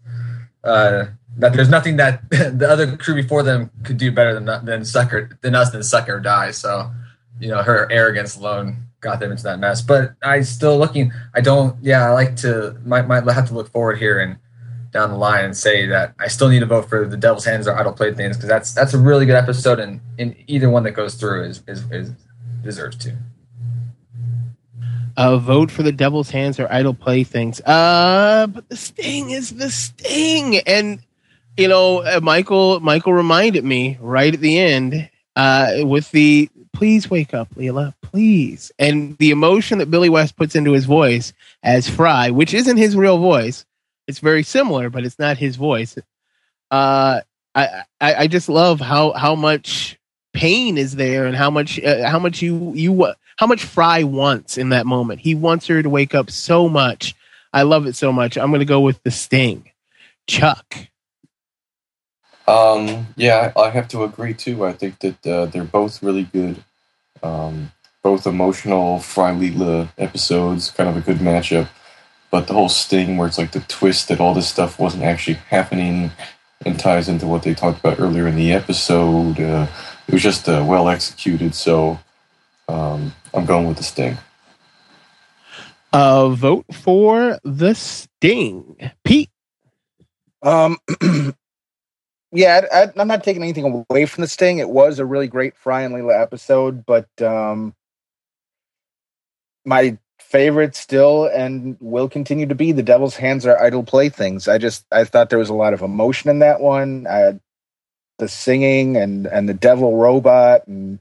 uh, that there's nothing that *laughs* the other crew before them could do better than than sucker than us than sucker die. So you know her arrogance alone got them into that mess. But I still looking. I don't. Yeah, I like to might might have to look forward here and down the line and say that I still need to vote for the Devil's Hands are Idle Playthings because that's that's a really good episode and in either one that goes through is is, is deserves to. Uh, vote for the Devil's Hands are Idle Playthings. Uh, but the Sting is the Sting, and you know, uh, Michael. Michael reminded me right at the end uh, with the "Please wake up, Leela, please," and the emotion that Billy West puts into his voice as Fry, which isn't his real voice. It's very similar, but it's not his voice. Uh, I, I I just love how how much pain is there and how much uh, how much you you how much Fry wants in that moment. He wants her to wake up so much. I love it so much. I'm going to go with the Sting. Chuck. Um, yeah, I I have to agree too. I think that uh, they're both really good. Um, both emotional, Fry episodes, kind of a good matchup. But the whole sting, where it's like the twist that all this stuff wasn't actually happening, and ties into what they talked about earlier in the episode. Uh, it was just uh, well executed. So um, I'm going with the sting. Uh, vote for the Sting, Pete. Um, *clears throat* yeah, I, I'm not taking anything away from the Sting. It was a really great Fry and Leela episode, but um, my favorite still and will continue to be the Devil's Hands are idle playthings. I just I thought there was a lot of emotion in that one. I, the singing and and the devil robot and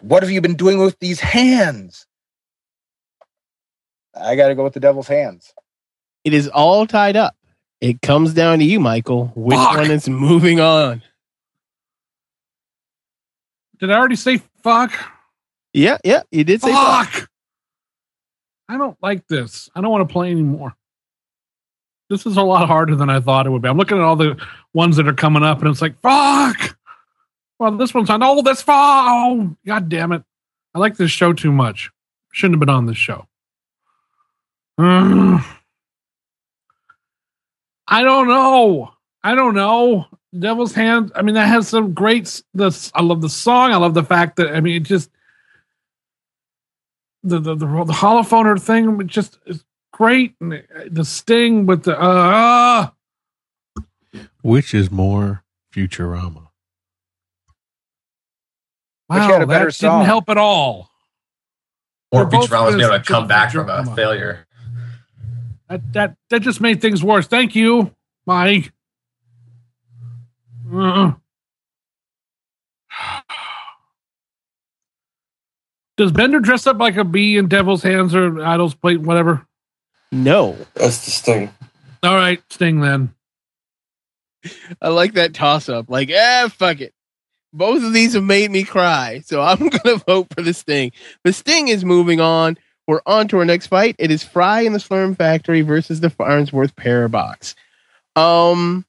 what have you been doing with these hands? I got to go with the Devil's Hands. It is all tied up. It comes down to you, Michael. Which Fuck. one is moving on? Did I already say fuck? Yeah, yeah, you did say fuck. Fuck. I don't like this. I don't want to play anymore. This is a lot harder than I thought it would be. I'm looking at all the ones that are coming up, and it's like, fuck. Well, this one's on. Oh, that's fuck. Oh, God damn it. I like this show too much. Shouldn't have been on this show. *sighs* *sighs* Mm. I don't know. I don't know. Devil's Hand. I mean, that has some great. s- This I love the song. I love the fact that I mean, it just the the the, the holophoner thing it just is great. And the- the sting with the uh, Which is more Futurama? Which wow, had a better that song. didn't help at all. Or They're both Futurama's being able to come back from a failure. That that that just made things worse. Thank you, Mike. Uh. *sighs* Does Bender dress up like a bee in Devil's Hands or Idol's Plate, whatever? No. That's the sting. All right, Sting then. I like that toss up. Like, ah, fuck it. Both of these have made me cry, so I'm *laughs* gonna vote for the Sting. The Sting is moving on. We're on to our next fight. It is Fry in the Slurm Factory versus the Farnsworth Parabox. Um,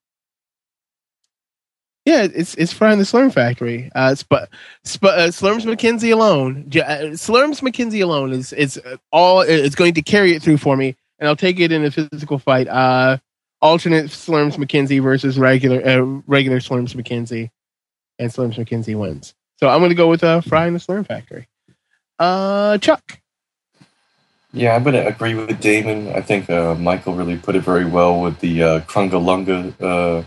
yeah, it's it's Fry in the Slurm Factory. Uh, sp- sp- uh Slurms McKenzie alone, uh, Slurms McKenzie alone is is uh, all it's going to carry it through for me, and I'll take it in a physical fight. Uh, alternate Slurms McKenzie versus regular uh, regular Slurms McKenzie, and Slurms McKenzie wins. So I'm going to go with uh, Fry in the Slurm Factory. Uh, Chuck. Yeah, I'm going to agree with Damon. I think uh, Michael really put it very well with the uh, Krungalunga uh,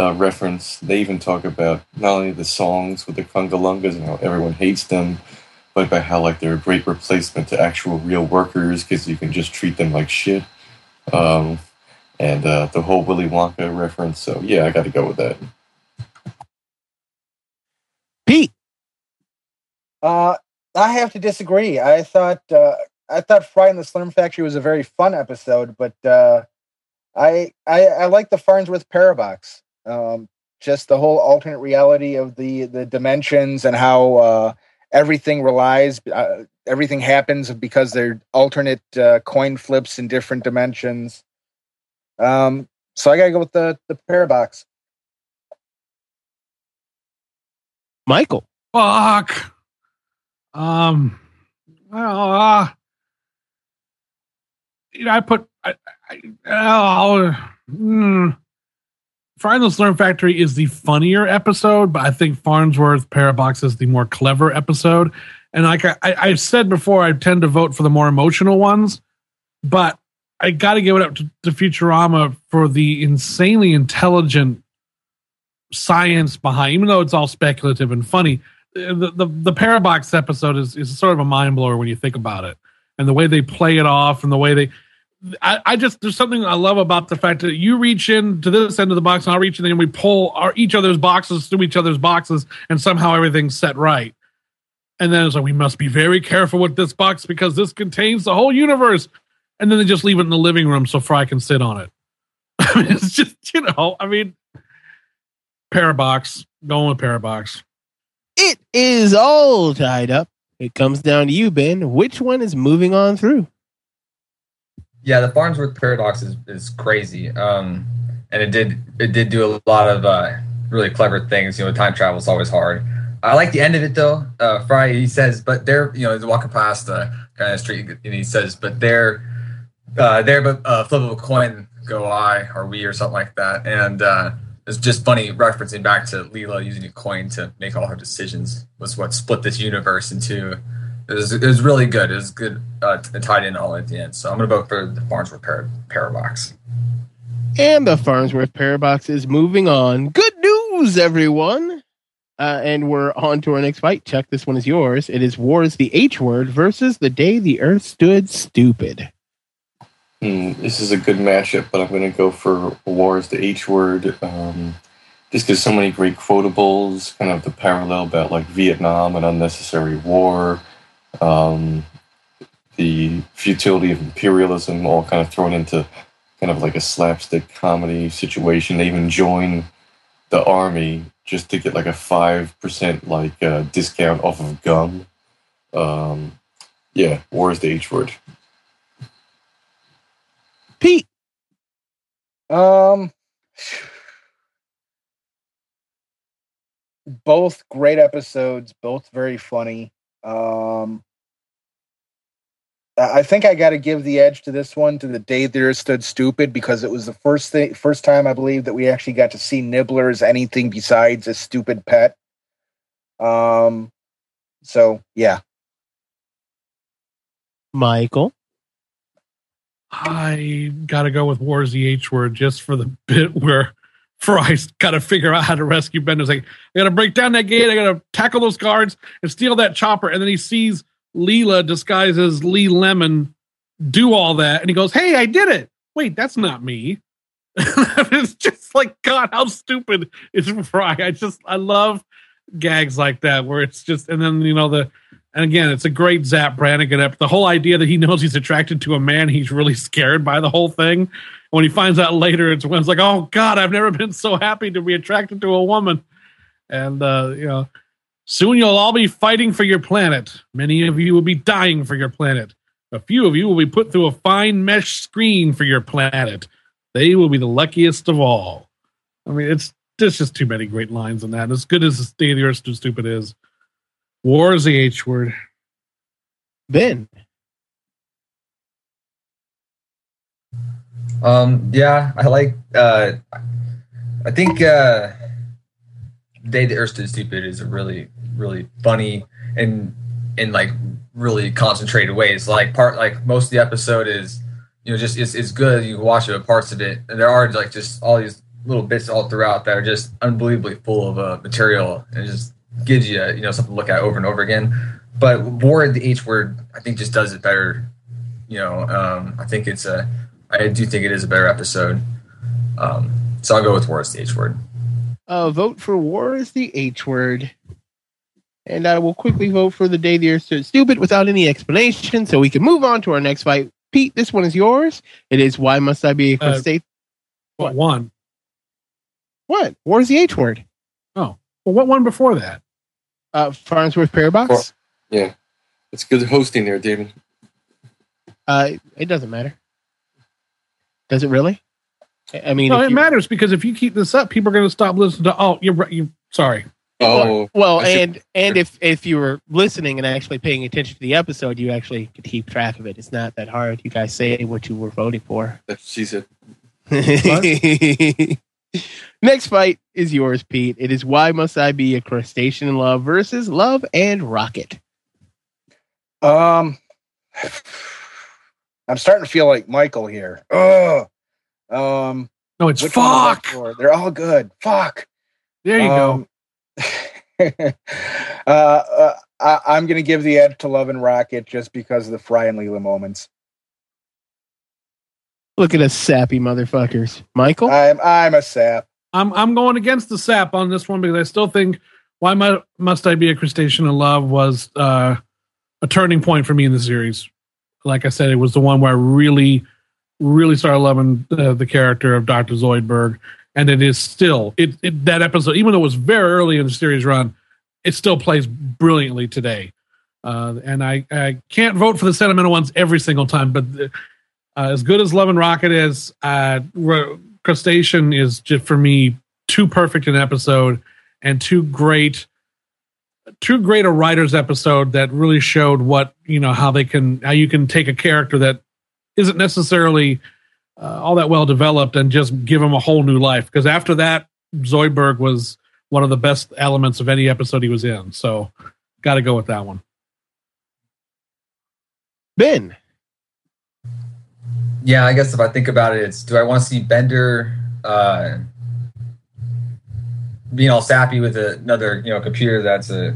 uh, reference. They even talk about not only the songs with the Krungalungas and how everyone hates them, but about how like they're a great replacement to actual real workers because you can just treat them like shit. Um, and uh, the whole Willy Wonka reference. So yeah, I got to go with that. Pete. Uh, I have to disagree. I thought uh, I thought Fry and the Slurm Factory was a very fun episode, but uh, I I, I like the Farnsworth Parabox. Um, just the whole alternate reality of the the dimensions and how uh, everything relies, uh, everything happens because they're alternate uh, coin flips in different dimensions. Um, so I gotta go with the the Parabox. Michael. Fuck. Um. Well, uh, you know, I put. I, I, mm, the Slurm Factory is the funnier episode, but I think Farnsworth Parabox is the more clever episode. And like I, I, I've said before, I tend to vote for the more emotional ones, but I got to give it up to, to Futurama for the insanely intelligent science behind, even though it's all speculative and funny. The the, the Parabox episode is, is sort of a mind blower when you think about it, and the way they play it off, and the way they. I, I just there's something I love about the fact that you reach in to this end of the box and I'll reach in and we pull our each other's boxes through each other's boxes and somehow everything's set right. And then it's like we must be very careful with this box because this contains the whole universe. And then they just leave it in the living room so Fry can sit on it. *laughs* It's just you know, I mean, Parabox going with Parabox. It is all tied up. It comes down to you, Ben. Which one is moving on through? Yeah, the Farnsworth Parabox is, is crazy. Um, and it did it did do a lot of uh, really clever things. You know, time travel is always hard. I like the end of it though. Uh, Fry he says, but they're you know he's walking past the in the street and he says, but they're uh, they're but uh, flip of a coin go I or we or something like that. And uh, it's just funny referencing back to Leela using a coin to make all her decisions was what split this universe into It was, it was really good. It was good. Uh, tied in all at the end. So I'm gonna vote for the Farnsworth Par- Parabox. And the Farnsworth Parabox is moving on. Good news, everyone. Uh, and we're on to our next fight. Chuck, this one is yours. It is Wars the H Word versus The Day the Earth Stood Stupid. Hmm, this is a good matchup, but I'm going to go for War is the H word. Um, just because so many great quotables, kind of the parallel about like Vietnam and unnecessary war, um, the futility of imperialism, all kind of thrown into kind of like a slapstick comedy situation. They even join the army just to get like a five percent like uh, discount off of gum. Um, yeah, War is the H word. Pete. Um, both great episodes, both very funny. Um, I think I got to give the edge to this one to the day there stood stupid because it was the first thing, first time I believe that we actually got to see Nibbler as anything besides a stupid pet. Um, so yeah, Michael. I gotta go with War the H word just for the bit where Fry's gotta figure out how to rescue Bender's like, I gotta break down that gate, I gotta tackle those guards and steal that chopper. And then he sees Leela disguised as Lee Lemon do all that, and he goes, Hey, I did it. Wait, that's not me. *laughs* it's just like God, how stupid is Fry? I just I love gags like that where it's just and then you know the and again it's a great Zapp Brannigan ep. The whole idea that he knows he's attracted to a man, he's really scared by the whole thing. When he finds out later, it's when it's like, oh God, I've never been so happy to be attracted to a woman. And uh, you know, soon you'll all be fighting for your planet. Many of you will be dying for your planet. A few of you will be put through a fine mesh screen for your planet. They will be the luckiest of all. I mean, it's there's just too many great lines in that. As good as the state of the earth too stupid is. War is the H word. Ben. Um, yeah, I like. Uh, I think uh, "Day the Earth Stood Stupid" is a really, really funny and in like really concentrated ways. Like part, like most of the episode is, you know, just it's, it's good. You can watch it, but parts of it, and there are like just all these little bits all throughout that are just unbelievably full of uh, material, and just gives you you know something to look at over and over again. But War the H word, I think, just does it better. You know, um, I think it's a, I do think it is a better episode. Um, so I'll go with War is the H word. Uh, vote for War is the H word. And I will quickly vote for the day the earth stood stupid without any explanation so we can move on to our next fight. Pete, this one is yours. It is Why Must I Be a Uh, Crustacea? What one? what? War is the H word. Oh, well, what one before that? Uh, Farnsworth Parabox? Yeah, it's good hosting there, David. Uh, it doesn't matter. Does it really? I I mean, no, it you- matters because if you keep this up, people are going to stop listening to. Oh, you're. You sorry. Oh, well, I should- and and if if you were listening and actually paying attention to the episode, you actually could keep track of it. It's not that hard. You guys say what you were voting for. She said. *laughs* *laughs* Next fight is yours, Pete. It is Why Must I Be a Crustacean in Love versus Love and Rocket. Um, *sighs* I'm starting to feel like Michael here. Ugh. Um, No, it's which one am I fuck. They're all good. Fuck. There you go. Um, *laughs* uh, uh, I, I'm going to give the edge to Love and Rocket just because of the Fry and Leela moments. Look at us sappy motherfuckers. Michael? I'm I'm a sap. I'm I'm going against the sap on this one because I still think why mu- must I be a crustacean in love was uh, a turning point for me in the series. Like I said, it was the one where I really, really started loving uh, the character of Doctor Zoidberg, and it is still it, it that episode, even though it was very early in the series run, it still plays brilliantly today. Uh, and I, I can't vote for the sentimental ones every single time, but uh, as good as Love and Rocket is, uh, Crustacean is just for me too perfect an episode and too great, too great a writer's episode that really showed what you know how they can how you can take a character that isn't necessarily uh, all that well developed and just give him a whole new life. Because after that, Zoidberg was one of the best elements of any episode he was in. So, got to go with that one. Ben. Yeah, I guess if I think about it, it's do I want to see Bender uh, being all sappy with another you know computer that's a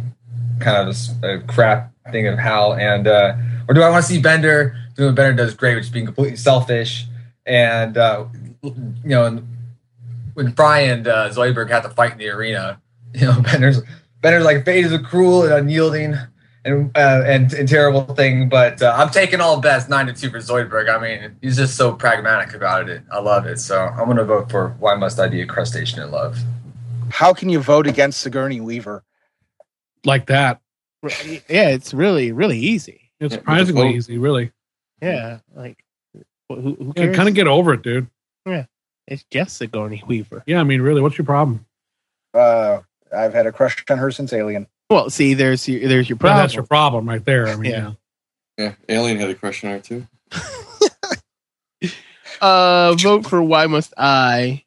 kind of a crap thing of Hal, and uh, or do I want to see Bender doing what Bender does great, which is being completely selfish and uh, you know when Fry and uh, Zoidberg had to fight in the arena, *laughs* you know Bender's Bender's like fate is cruel and unyielding and uh, and, and terrible thing, but uh, I'm taking all bets nine to two for Zoidberg. I mean, he's just so pragmatic about it. I love it. So I'm gonna vote for Why Must I Be a Crustacean in Love? How can you vote against Sigourney Weaver? Like that. Yeah, it's really, really easy. It's surprisingly easy, really. Yeah, like who, who Yeah, kind of get over it, dude. Yeah, it's just Sigourney Weaver. Yeah, I mean, really, what's your problem? Uh, I've had a crush on her since Alien. Well, see, there's your, there's your Yeah, problem. that's your problem right there. I mean, Yeah. yeah. Yeah, Alien had a crush on her too. *laughs* uh, vote for why must I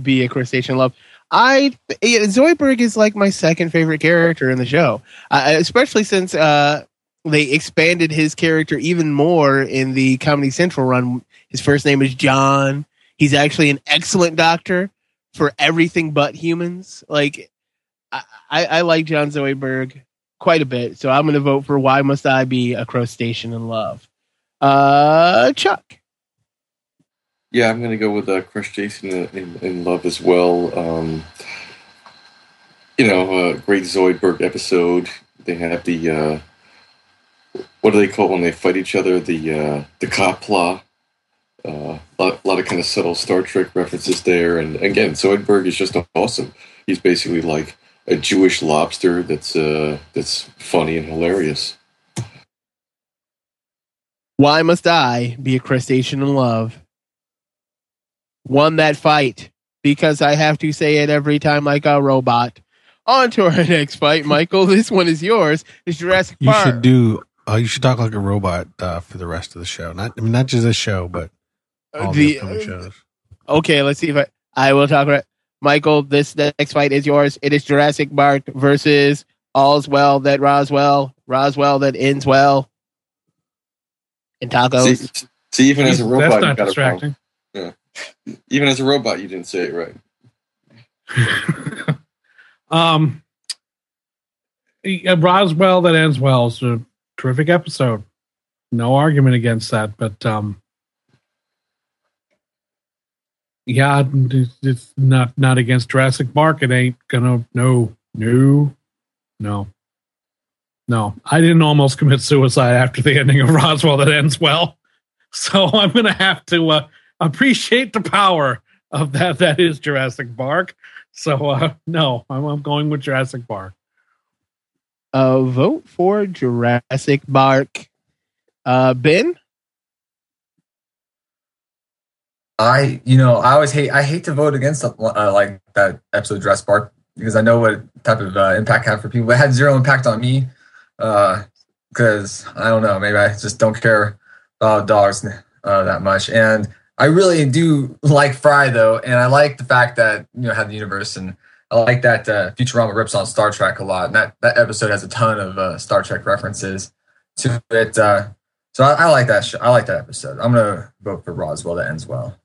be a crustacean love? I yeah, Zoidberg is like my second favorite character in the show, uh, especially since uh, they expanded his character even more in the Comedy Central run. His first name is John. He's actually an excellent doctor for everything but humans. Like I, I, like John Zoidberg quite a bit, so I'm going to vote for why must I be a crustacean in love? Uh, Chuck. Yeah, I'm gonna go with uh, Crush Jason in, in, Love as well. Um, you know, uh, great Zoidberg episode. They have the uh, what do they call when they fight each other? The uh, the Kapla. A uh, lot, lot of kind of subtle Star Trek references there, and again, Zoidberg is just awesome. He's basically like a Jewish lobster that's uh, that's funny and hilarious. Why must I be a crustacean in love? Won that fight because I have to say it every time like a robot. On to our *laughs* next fight, Michael. This one is yours. It's Jurassic You Park. should do. Oh, you should talk like a robot uh, for the rest of the show. Not, I mean, not just this show, but all the, The- upcoming shows. Okay, let's see if I I will talk about Michael. This next fight is yours. It is Jurassic Bark versus All's Well That Roswell. Roswell that ends well. And tacos. See, see, even as a That's robot, you not got distracting. problem. Yeah. Even as a robot, you didn't say it right. *laughs* Um, yeah, Roswell that ends well is a terrific episode. No argument against that, but um, yeah, it's- not not against Jurassic Bark. It ain't gonna no no no no. I didn't almost commit suicide after the ending of Roswell that ends well, *laughs* so I'm gonna have to uh, appreciate the power of that. That is Jurassic Bark. So uh, no, I'm, I'm going with Jurassic Bark. Uh, vote for Jurassic Bark. Uh, Ben? I, you know, I always hate. I hate to vote against uh, like that episode of Jurassic Bark because I know what type of uh, impact had for people. It had zero impact on me because I don't know. Maybe I just don't care about dogs uh, that much. And I really do like Fry though, and I like the fact that you know had the universe, and I like that uh, Futurama rips on Star Trek a lot. And that that episode has a ton of uh, Star Trek references to it. Uh, so I, I like that. Sh- I like that episode. I'm gonna vote for Roswell. That ends well.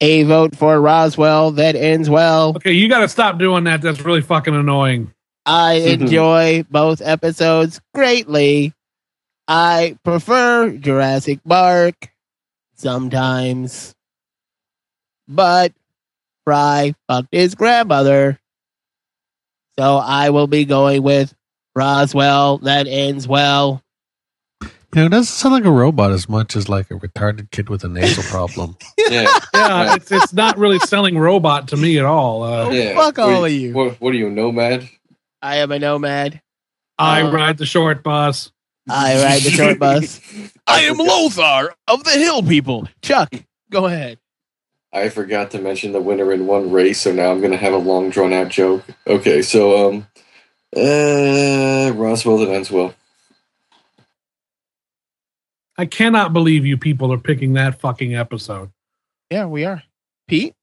A vote for Roswell that ends well. Okay, you got to stop doing that. That's really fucking annoying. I mm-hmm. enjoy both episodes greatly. I prefer Jurassic Bark sometimes, but Fry fucked his grandmother. So I will be going with Roswell that ends well. You know, it doesn't sound like a robot as much as like a retarded kid with a nasal *laughs* problem. Yeah, Yeah, it's it's not really selling robot to me at all. Uh, yeah. fuck What are all of you. What, what are you, a nomad? I am a nomad. I Uh, ride the short bus. I ride the short bus. *laughs* I am Lothar of the Hill People. Chuck, go ahead. I forgot to mention the winner in one race, so now I'm going to have a long drawn out joke. Okay, so um, uh, Roswell that ends well. I cannot believe you people are picking that fucking episode. Yeah, we are. Pete?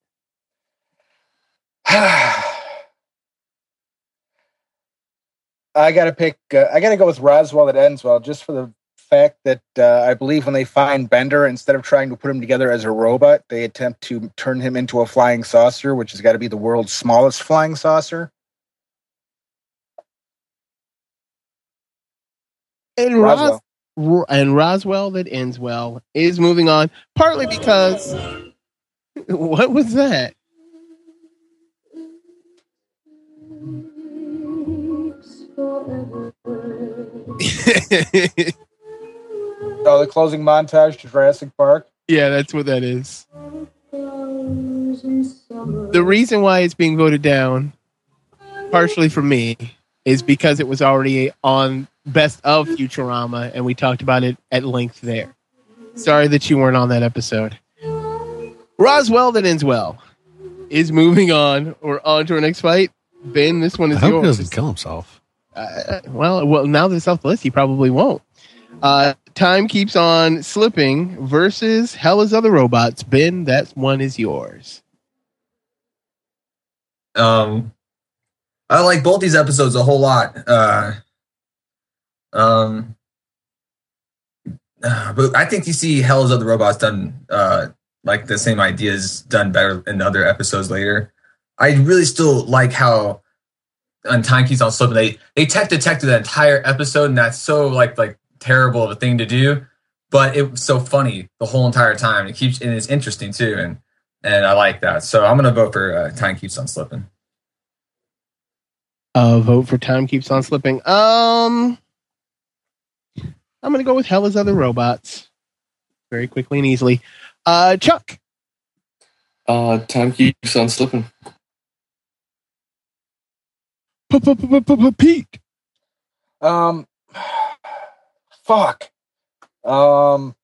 *sighs* I got to pick. Uh, I got to go with Roswell that ends well, just for the fact that uh, I believe when they find Bender, instead of trying to put him together as a robot, they attempt to turn him into a flying saucer, which has got to be the world's smallest flying saucer. And Ros- Ro- and Roswell that ends well is moving on, partly because *laughs* what was that? *laughs* Oh, the closing montage to Jurassic Park. Yeah, that's what that is. The reason why it's being voted down, partially for me, is because it was already on Best of Futurama, and we talked about it at length there. Sorry that you weren't on that episode. Roswell that ends well is moving on or on to our next fight. Ben, this one I is hope he yours. doesn't kill himself. Uh, well, well, now that it's off the list, he probably won't. Uh, time keeps on slipping versus Hell is Other Robots. Ben, that one is yours. Um, I like both these episodes a whole lot. Uh, um, uh, but I think you see Hell's Other Robots done uh, like the same ideas done better in other episodes later. I really still like how on Time Keeps on Slipping they they tech detected that entire episode, and that's so like like terrible of a thing to do. But it was so funny the whole entire time. It keeps and it's interesting too, and and I like that. So I'm gonna vote for uh, Time Keeps on Slipping. Uh, vote for Time Keeps on Slipping. Um, I'm going to go with Hell is Other Robots. Very quickly and easily. Uh, Chuck. Uh, time keeps on slipping. Pete. Um, fuck. Um,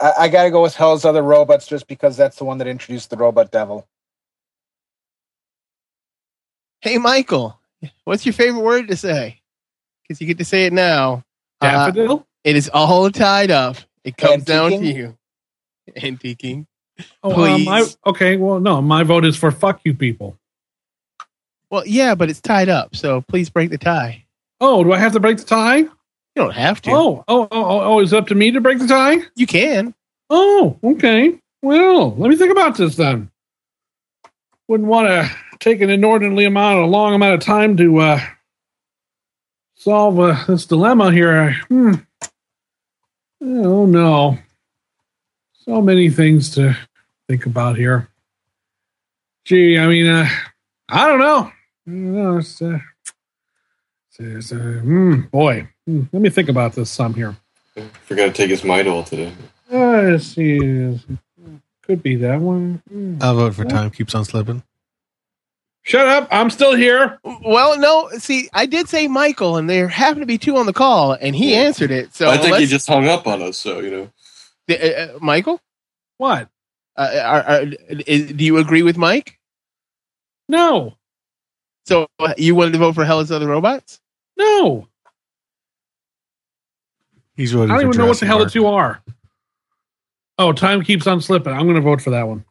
I, I got to go with Hell's Other Robots just because that's the one that introduced the Robot Devil. Hey, Michael. What's your favorite word to say? Because you get to say it now. Uh, Daffodil? it is all tied up. It comes down to you. Antiquing. Oh, um, Please. I, okay. Well, no, my vote is for fuck you people. Well, yeah, but it's tied up. So please break the tie. Oh, do I have to break the tie? You don't have to. Oh, oh, oh, oh, oh, is it up to me to break the tie? You can. Oh, okay. Well, let me think about this then. Wouldn't want to take an inordinately amount, a long amount of time to uh, solve uh, this dilemma here. Hmm. Oh no, so many things to think about here. Gee, I mean, uh, I don't know. I don't know. It's, uh, it's, it's, uh, hmm, boy, Hmm, let me think about this some here. Forgot to take his Midol today. Uh, let's see. Could be that one. Hmm. I'll vote for Time Keeps on Slipping. Shut up. I'm still here. Well, no, see, I did say Michael, and there happened to be two on the call, and he answered it. So I think he just hung up on us, so you know. Uh, uh, Michael, What? uh, are, are, is, do you agree with Mike? No. So uh, you wanted to vote for Hell is Other Robots? No. He's I don't even know what the Jurassic hell the Park. two are. Oh, time keeps on slipping. I'm going to vote for that one.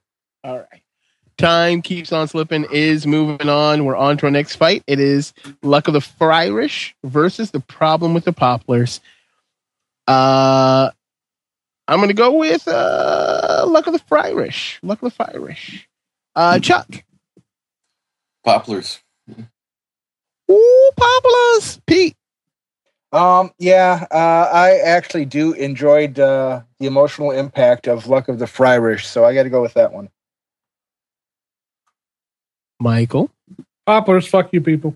All right. Time keeps on slipping. Is moving on. We're on to our next fight. It is Luck of the Fryrish versus the Problem with the Popplers. Uh, I'm going to go with uh, Luck of the Fryrish. Luck of the Fryrish. Uh, Chuck. Popplers. Ooh, Popplers. Pete. Um, yeah, uh, I actually do enjoyed uh, the emotional impact of Luck of the Fryrish, so I got to go with that one. Michael. Popplers, fuck you people.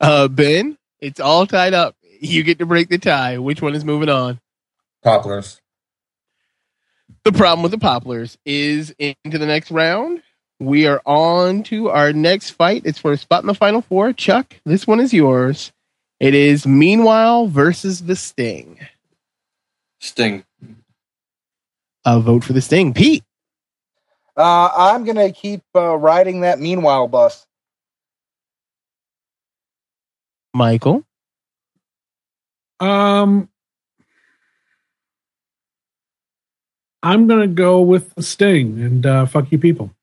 Uh, Ben. It's all tied up. You get to break the tie. Which one is moving on? Popplers. The problem with the Popplers is into the next round. We are on to our next fight. It's for a spot in the final four. Chuck, this one is yours. It is Meanwhile versus the Sting. Sting. A vote for the Sting. Pete. Uh, I'm going to keep uh, riding that Meanwhile bus. Michael. Um, I'm going to go with the Sting and uh, fuck you people.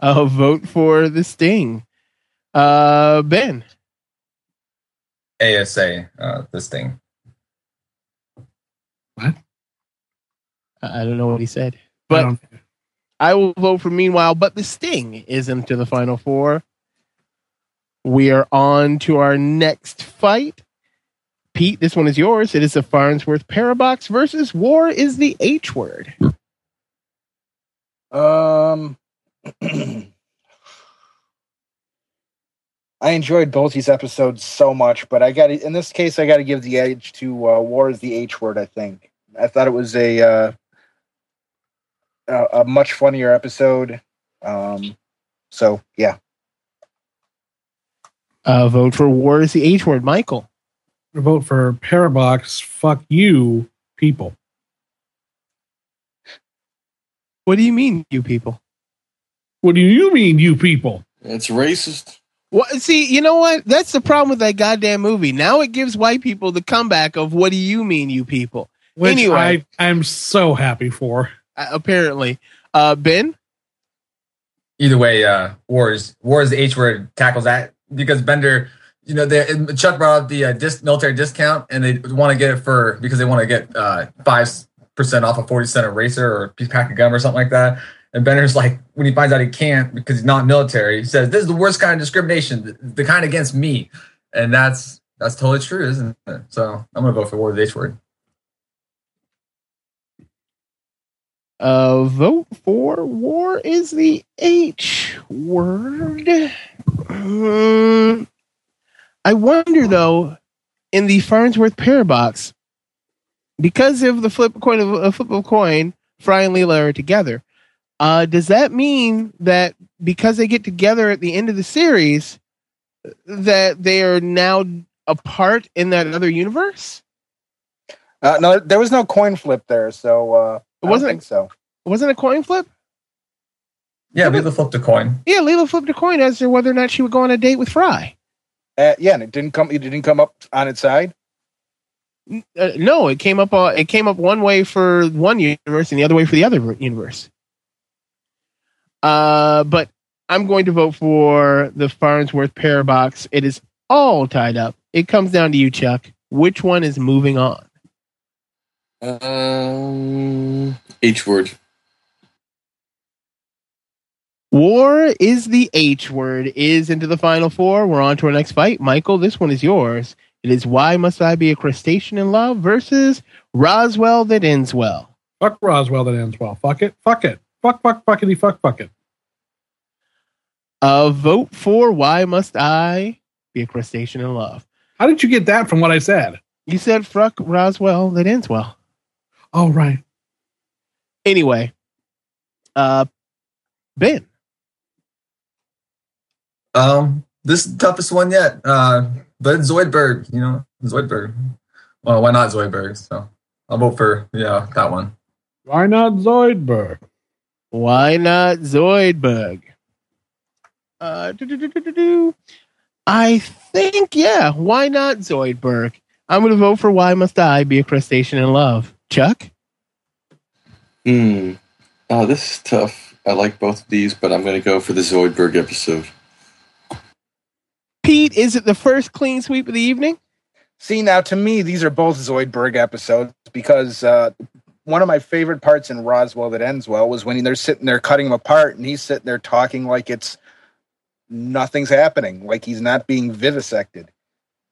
I'll vote for the Sting. Uh, Ben. ASA, uh, this thing. I I don't know what he said, but I will vote for Meanwhile. But the Sting is into the final four. We are on to our next fight. Pete, this one is yours. It is the Farnsworth Parabox versus War is the H word. Um, *clears throat* I enjoyed both these episodes so much, but I got in this case I got to give the edge to uh, War is the H word. I think I thought it was a uh, a, a much funnier episode. Um, so yeah, Uh, vote for War is the H word. Michael. Vote for Parabox. Fuck you, people. What do you mean, you people? What do you mean, you people? It's racist. Well, see, you know what? That's the problem with that goddamn movie. Now it gives white people the comeback of "What do you mean, you people?" Which anyway, I, I'm so happy for. Apparently, uh, Ben. Either way, uh, war is war is the H word tackles that because Bender, you know, they, Chuck brought up the uh, dis, military discount and they want to get it for because they want to get uh, five percent off a forty cent eraser or a pack of gum or something like that. And Bender's like, when he finds out he can't because he's not military, he says, "This is the worst kind of discrimination, the, the kind against me," and that's that's totally true, isn't it? So I'm gonna vote for War the H word. Uh, vote for War is the H word. Hmm. I wonder though, in the Farnsworth Parabox, because of the flip coin of a flip of coin, Fry and Leela are together. Uh, does that mean that because they get together at the end of the series, that they are now apart in that other universe? uh, no, there was no coin flip there, so I don't wasn't- think so. Wasn't a coin flip? Yeah, Leela flipped a coin. Yeah, Leela flipped a coin as to whether or not she would go on a date with Fry. Uh, yeah, and it didn't come. It didn't come up on its side. Uh, no, it came up. Uh, it came up one way for one universe and the other way for the other universe. Uh, but I'm going to vote for the Farnsworth Parabox. It is all tied up. It comes down to you, Chuck. Which one is moving on? Um, H word. War is the H word. Is into the final four. We're on to our next fight. Michael, this one is yours. It is Why Must I Be a Crustacean in Love versus Roswell That Ends Well. Fuck Roswell that ends well. Fuck it. Fuck it. Fuck, fuck, fuckity, fuck, fuck it. A vote for Why Must I Be a Crustacean in Love. How did you get that from what I said? You said fuck Roswell That Ends Well. Oh, right. Anyway, uh, Ben. Um, this is the toughest one yet. Uh, but Zoidberg, you know, Zoidberg. Well, why not Zoidberg? So I'll vote for yeah that one. Why not Zoidberg? Why not Zoidberg? Uh. I think, yeah, why not Zoidberg? I'm going to vote for Why Must I Be a Crustacean in Love. Chuck? Hmm. Oh, this is tough. I like both of these, but I'm going to go for the Zoidberg episode. Pete, is it the first clean sweep of the evening? See, now to me, these are both Zoidberg episodes because uh, one of my favorite parts in Roswell that ends well was when they're sitting there cutting him apart and he's sitting there talking like it's nothing's happening, like he's not being vivisected.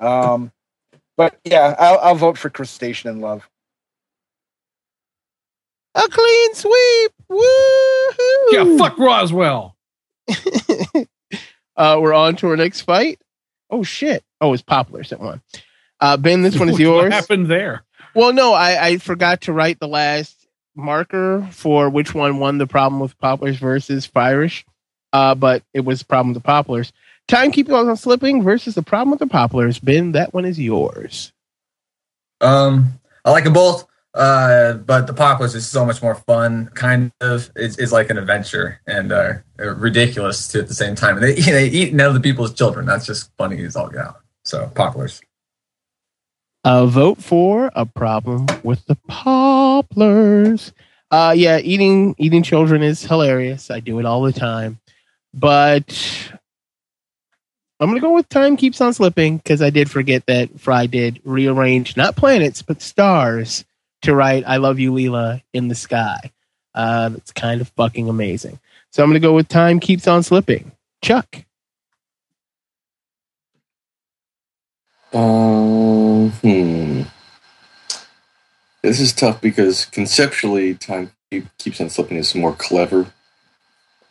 Um, but yeah, I'll, I'll vote for Crustacean in Love. A clean sweep! Woohoo! Yeah, fuck Roswell. *laughs* Uh, we're on to our next fight. Oh, shit. Oh, it's Popplers that one. Uh, ben, this *laughs* one is yours. What happened there? Well, no, I, I forgot to write the last marker for which one won the problem with popplers versus Fryrish. Uh, but it was problem with the popplers. Timekeeping goes on slipping versus the problem with the popplers. Ben, that one is yours. Um, I like them both. Uh, but the Popplers is so much more fun. Kind of, it's, it's like an adventure and uh, ridiculous too at the same time. And they *laughs* they eat none of the people's children. That's just funny as all get out. So Popplers. A vote for a problem with the popplers. Uh, yeah, eating eating children is hilarious. I do it all the time. But I'm gonna go with time keeps on slipping because I did forget that Fry did rearrange not planets but stars to write "I love you, Leela" in the sky. Uh, that's kind of fucking amazing. So I'm gonna go with time keeps on slipping. Chuck. Um, hmm. This is tough because conceptually, time keeps on slipping is more clever.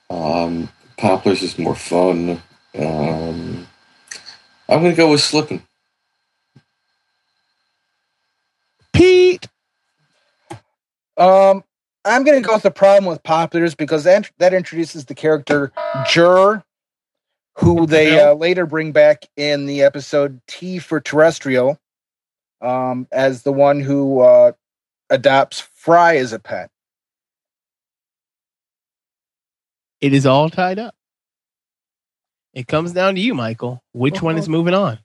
Um, Popplers is more fun. Um, I'm going to go with slipping. Pete. Um, I'm going to go with the problem with Popplers because that, that introduces the character Jrrr, who they uh, later bring back in the episode T for Terrestrial um, as the one who uh, adopts Fry as a pet. It is all tied up. It comes down to you, Michael. Which one is moving on?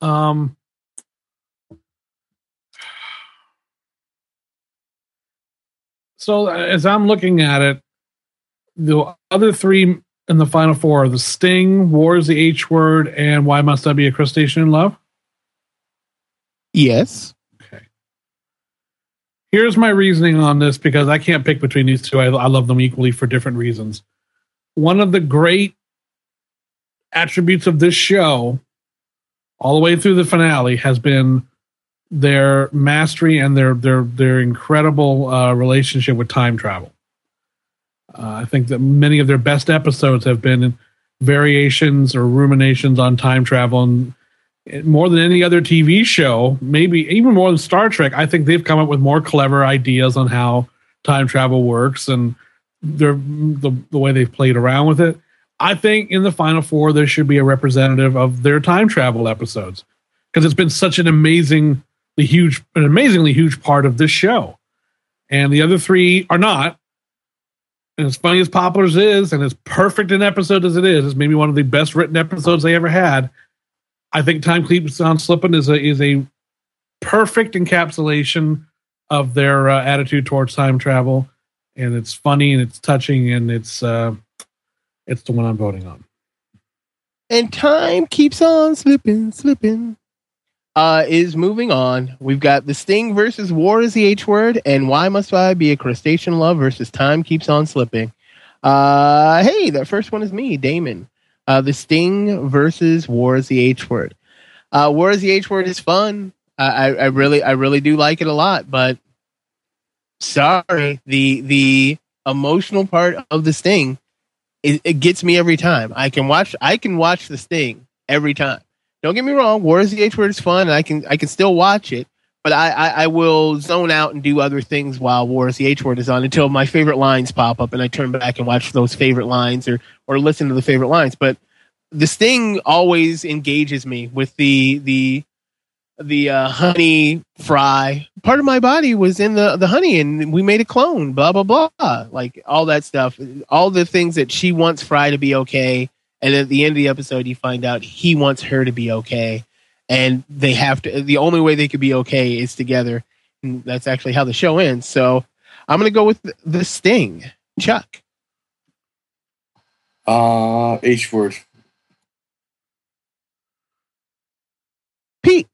Um, so as I'm looking at it, the other three in the final four are the Sting, War is the H word, and Why Must I Be a Crustacean in Love? Yes. Okay. Here's my reasoning on this because I can't pick between these two. I, I love them equally for different reasons. One of the great attributes of this show, all the way through the finale, has been their mastery and their their their incredible uh, relationship with time travel. Uh, I think that many of their best episodes have been variations or ruminations on time travel, and more than any other TV show, maybe even more than Star Trek. I think they've come up with more clever ideas on how time travel works and their the, the way they've played around with it. I think in the final four there should be a representative of their time travel episodes because it's been such an amazingly huge, an amazingly huge part of this show, and the other three are not. And as funny as Popplers is, and as perfect an episode as it is, it's maybe one of the best written episodes they ever had. I think Time Keeps on Slipping is a is a perfect encapsulation of their uh, attitude towards time travel, and it's funny and it's touching and it's uh, it's the one I'm voting on. And time keeps on slipping, slipping. Uh, is moving on. We've got the Sting versus War is the H word, and Why Must I Be a Crustacean Love versus Time Keeps on Slipping. Uh, hey, that first one is me, Damon. Uh, the Sting versus War is the H word. Uh, War is the H word is fun. I, I, really, I really do like it a lot, but sorry, the the emotional part of the Sting, it, it gets me every time. I can watch, I can watch the Sting every time. Don't get me wrong, War is the H word is fun, and I can, I can still watch it, but I, I, I will zone out and do other things while War is the H word is on until my favorite lines pop up, and I turn back and watch those favorite lines or or listen to the favorite lines. But the Sting always engages me with the the the uh, honey fry. Part of my body was in the the honey, and we made a clone. Blah blah blah, like all that stuff. All the things that she wants Fry to be okay, and at the end of the episode, you find out he wants her to be okay, and they have to. The only way they could be okay is together. And that's actually how the show ends. So I'm gonna go with the, the Sting, Chuck. Uh, H word. Pete.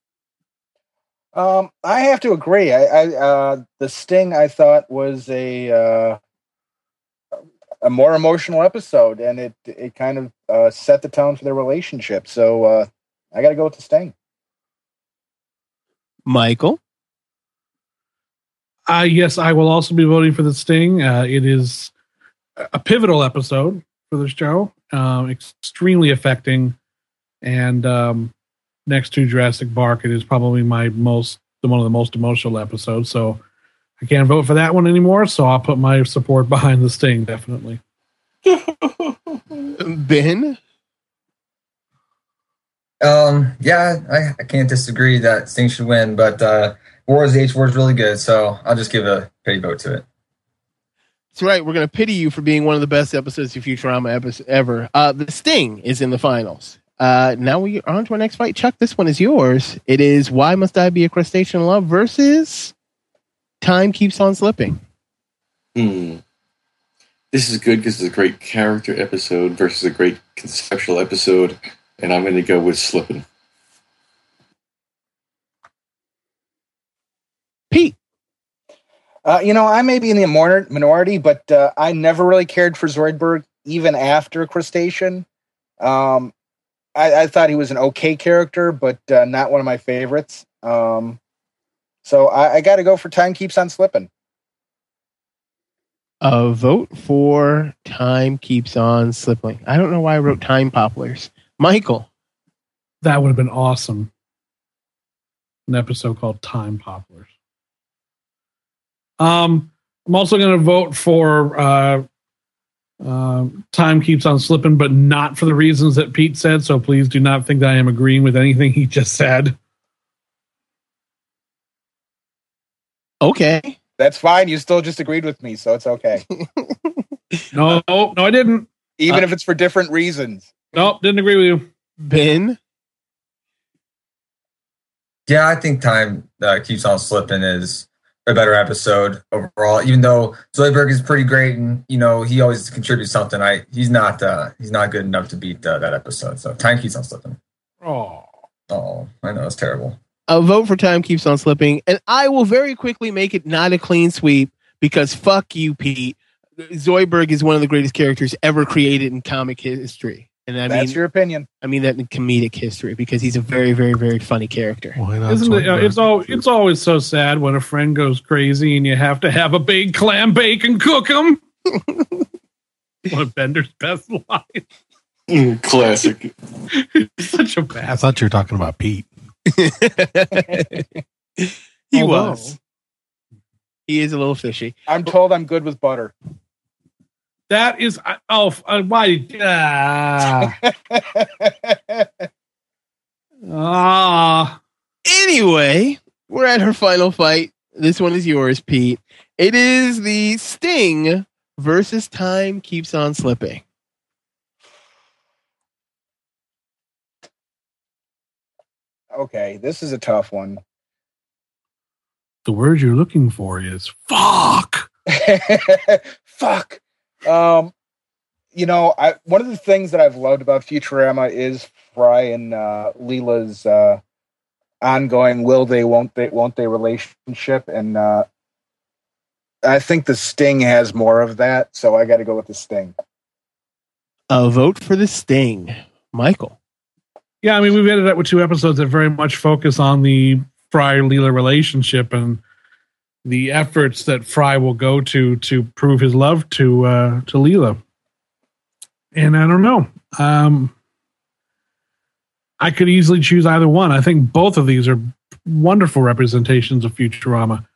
Um, I have to agree. I, I uh, the Sting I thought was a uh, a more emotional episode, and it it kind of uh, set the tone for their relationship. So uh, I got to go with the Sting. Michael. Uh, yes, I will also be voting for the Sting. Uh, it is a pivotal episode for the show, um, extremely affecting, and um, next to Jurassic Bark, it is probably my most one of the most emotional episodes. So I can't vote for that one anymore. So I'll put my support *laughs* behind the Sting definitely. *laughs* Ben. Um, yeah, I, I can't disagree that Sting should win, but uh, War is the H word is really good, so I'll just give a pity vote to it. That's right. We're going to pity you for being one of the best episodes of Futurama episode ever. Uh, the Sting is in the finals. Uh, now we are on to our next fight. Chuck, this one is yours. It is Why Must I Be a Crustacean Love versus Time Keeps on Slipping. Hmm. This is good because it's a great character episode versus a great conceptual episode, and I'm going to go with Slippin'. Pete. Uh, you know, I may be in the minority, but uh, I never really cared for Zoidberg even after Crustacean. Um, I, I thought he was an okay character, but uh, not one of my favorites. Um, so I, I got to go for Time Keeps on Slipping. A vote for Time Keeps on Slipping. I don't know why I wrote Time Popplers. Michael. That would have been awesome. An episode called Time Popplers. Um, I'm also going to vote for uh, uh, Time Keeps on Slipping, but not for the reasons that Pete said. So please do not think that I am agreeing with anything he just said. Okay. That's fine. You still just agreed with me, so it's okay. *laughs* No, no, I didn't. Even Uh, if it's for different reasons. Nope, didn't agree with you. Ben. Yeah, I think time uh, keeps on slipping is a better episode overall. Even though Zoidberg is pretty great, and you know he always contributes something. I he's not uh, he's not good enough to beat uh, that episode. So time keeps on slipping. Oh, oh, I know it's terrible. A vote for Time Keeps on Slipping. And I will very quickly make it not a clean sweep because fuck you, Pete. Zoidberg is one of the greatest characters ever created in comic history. And I That's mean, your opinion. I mean that in comedic history because he's a very, very, very funny character. Why not? Isn't it, uh, it's all it's always so sad when a friend goes crazy and you have to have a big clam bake and cook them. *laughs* One of Bender's best lines. Mm, Classic. *laughs* Such a bad. I thought you were talking about Pete. *laughs* he Although- was. He is a little fishy. I'm told I'm good with butter. That is oh uh, why ah *laughs* ah Anyway, we're at her final fight. This one is yours, Pete. It is the Sting versus Time Keeps on Slipping. Okay, this is a tough one. the word you're looking for is fuck. *laughs* Fuck. Um, you know, I one of the things that I've loved about Futurama is Fry and uh, Leela's uh, ongoing will they, won't they, won't they relationship, and uh, I think the Sting has more of that. So I got to go with the Sting. A vote for the Sting. Michael. Yeah, I mean we've ended up with two episodes that very much focus on the Fry Leela relationship and the efforts that Fry will go to to prove his love to uh, to Leela. And I don't know. Um, I could easily choose either one. I think both of these are wonderful representations of Futurama.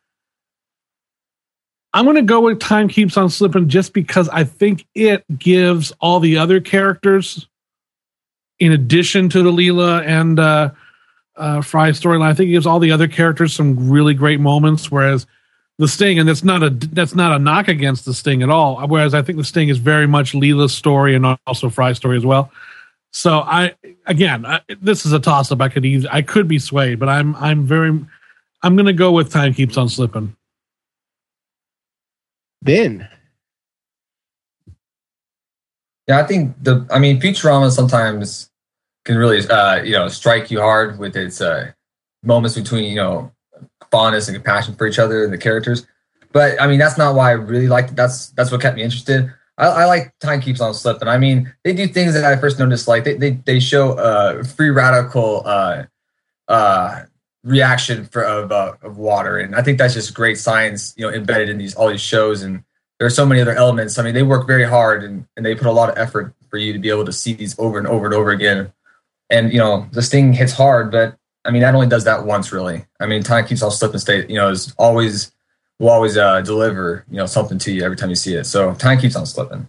I'm going to go with Time Keeps on Slipping just because I think it gives all the other characters, in addition to the Leela and uh, uh, Fry storyline, I think it gives all the other characters some really great moments. Whereas the Sting, and that's not a that's not a knock against the Sting at all. Whereas I think the Sting is very much Leela's story and also Fry's story as well. So I again, I, this is a toss up. I could easily, I could be swayed, but I'm I'm very I'm going to go with Time Keeps on Slipping. Ben. Yeah, I think the I mean Futurama sometimes can really uh, you know strike you hard with its uh, moments between you know fondness and compassion for each other and the characters. But I mean that's not why I really liked it. That's that's what kept me interested. I, I like Time Keeps on Slipping. I mean they do things that I first noticed like they they, they show uh, free radical uh, uh, reaction for of uh, of water, and I think that's just great science you know embedded in these all these shows and there are so many other elements. I mean, they work very hard and, and they put a lot of effort for you to be able to see these over and over and over again. And, you know, this thing hits hard, but I mean, that only does that once, really. I mean, time keeps on slipping state, you know, is always, will always uh, deliver, you know, something to you every time you see it. So time keeps on slipping.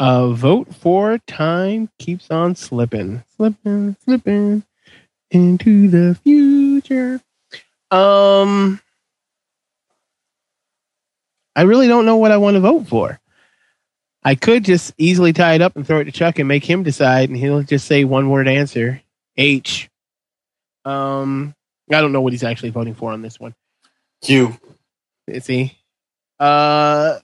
A vote for Time Keeps on Slipping. Slipping, slipping into the future. Um, I really don't know what I want to vote for. I could just easily tie it up and throw it to Chuck and make him decide, and he'll just say one word answer H. Um, I don't know what he's actually voting for on this one. Q. Is he? Uh,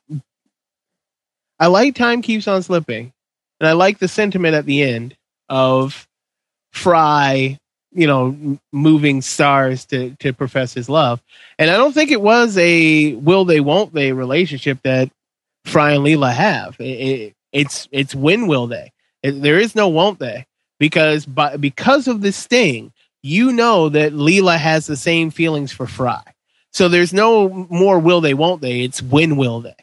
I like time keeps on slipping, and I like the sentiment at the end of Fry, you know, moving stars to to profess his love. And I don't think it was a will they won't they relationship that Fry and Leela have. It, it, it's it's when will they? It- there is no won't they because by, because of this sting, you know that Leela has the same feelings for Fry. So there's no more will they won't they. It's when will they.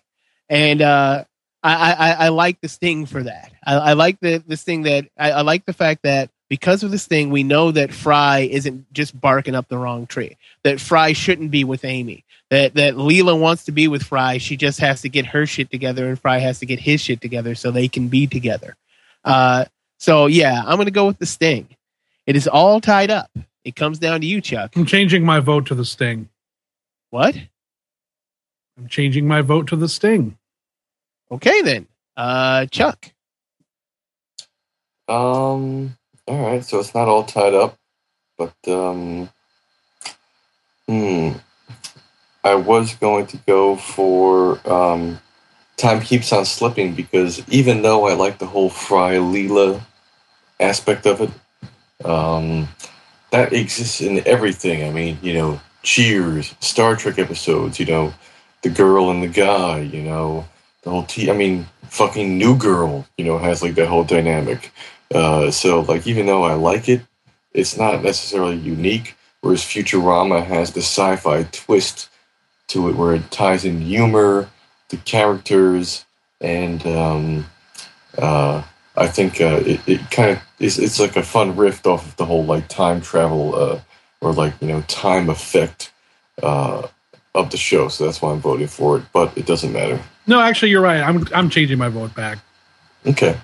And uh, I, I, I like the sting for that. I, I like the this thing that I, I like the fact that because of this thing, we know that Fry isn't just barking up the wrong tree. That Fry shouldn't be with Amy. That that Leela wants to be with Fry. She just has to get her shit together, and Fry has to get his shit together so they can be together. Uh, so yeah, I'm gonna go with the sting. It is all tied up. It comes down to you, Chuck. I'm changing my vote to the Sting. What? I'm changing my vote to the Sting. Okay then, uh, Chuck. Um. All right. So it's not all tied up, but um. Hmm. I was going to go for um, time keeps on slipping because even though I like the whole Fry Leela aspect of it, um, that exists in everything. I mean, you know, Cheers, Star Trek episodes. You know, the girl and the guy. You know, the whole T. I mean, fucking New Girl. You know, has like that whole dynamic. Uh, so like, even though I like it, it's not necessarily unique. Whereas Futurama has the sci-fi twist to it, where it ties in humor, the characters, and um, uh, I think uh, it, it kind of is. It's like a fun riff off of the whole like time travel uh, or like you know time effect uh, of the show. So that's why I'm voting for it. But it doesn't matter. No, actually, you're right. I'm I'm changing my vote back. Okay.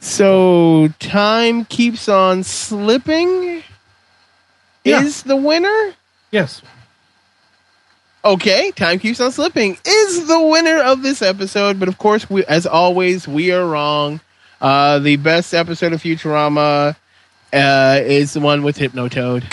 So time keeps on slipping. Yeah. Is the winner? Yes. Okay, time keeps on slipping is the winner of this episode, but of course, we, as always, we are wrong. Uh, the best episode of Futurama uh, is the one with Hypnotoad.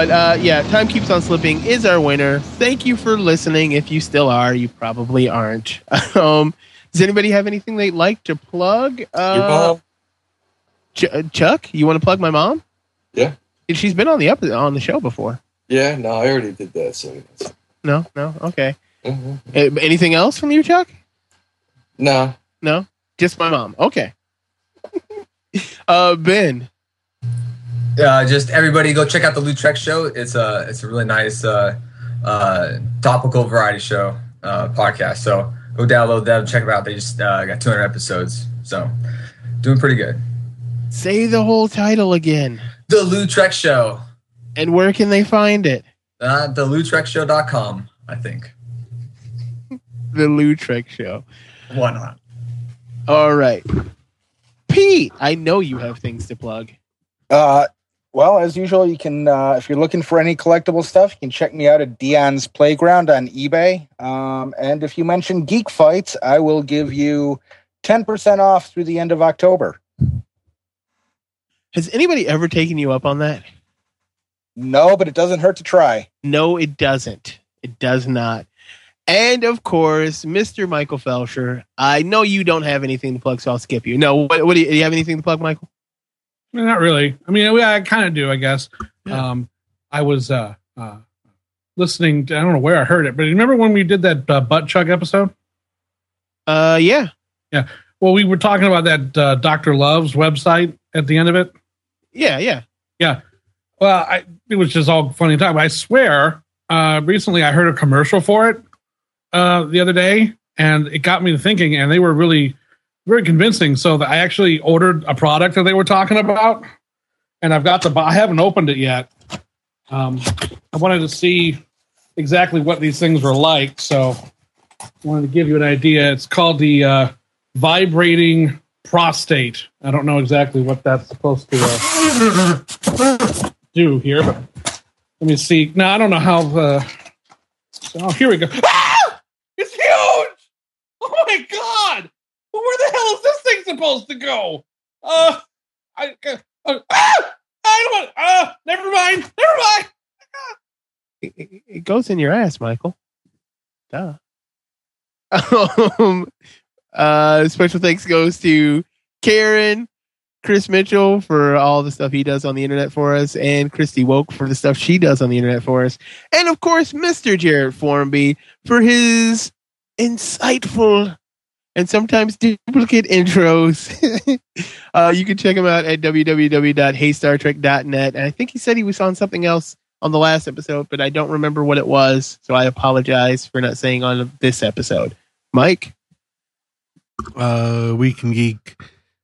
But uh, yeah, time keeps on slipping is our winner. Thank you for listening. If you still are, you probably aren't. *laughs* um, does anybody have anything they'd like to plug? Uh, Your mom? Ch- uh, Chuck, you want to plug my mom? Yeah. She's been on the up on the show before. Yeah. No, I already did that. So No, no, okay. Mhm. Uh, anything else from you, Chuck? no. No, just my mom. Okay. *laughs* uh, Ben. Uh, just everybody go check out the Loot Trek show. It's a it's a really nice uh, uh, topical variety show uh, podcast. So go download them, check them out. They just uh, got 200 episodes, so doing pretty good. Say the whole title again. The Loot Trek show. And where can they find it? Uh, the LootTrekShow.com, I think. *laughs* The Lou Trek Show. Why not? All right. Pete, I know you have things to plug. Uh, well, as usual, you can uh, if you're looking for any collectible stuff, you can check me out at Dion's Playground on eBay. Um, and if you mention Geek Fights, I will give you ten percent off through the end of October. Has anybody ever taken you up on that? No, but it doesn't hurt to try. No, it doesn't. It does not. And of course, Mr. Michael Felsher. I know you don't have anything to plug, so I'll skip you. No, what, what do, you, do you have anything to plug, Michael? Not really. I mean, I, I kind of do, I guess. Um, I was uh, uh, listening. To, I don't know where I heard it, but remember when we did that uh, butt chug episode? Uh, yeah. Yeah. Well, we were talking about that uh, Doctor Love's website at the end of it. Yeah, yeah. Yeah. Well, I, it was just all funny time. I swear, uh, recently I heard a commercial for it uh, the other day, and it got me to thinking. And they were really very convincing. So that I actually ordered a product that they were talking about, and I've got the. I haven't opened it yet. Um, I wanted to see exactly what these things were like. So, I wanted to give you an idea. It's called the uh, vibrating prostate. I don't know exactly what that's supposed to uh, do here, but let me see. Now I don't know how. Uh, oh, here we go. Ah! It's huge! Oh my Well, where the hell is this thing supposed to go? Uh, I. Uh, uh, ah! I don't want. Uh, never mind. Never mind. It, it- it goes in your ass, Michael. Duh. *laughs* Um, uh, special thanks goes to Karen, Chris Mitchell for all the stuff he does on the internet for us, and Christy Woke for the stuff she does on the internet for us, and of course, Mr. Jared Formby for his insightful and sometimes duplicate intros. *laughs* uh, you can check him out at www.heystartrek.net. And I think he said he was on something else on the last episode, but I don't remember what it was. So I apologize for not saying on this episode. Mike? Uh, we can geek,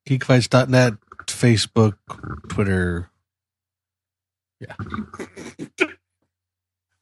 geekfights.net, Facebook, Twitter. *laughs*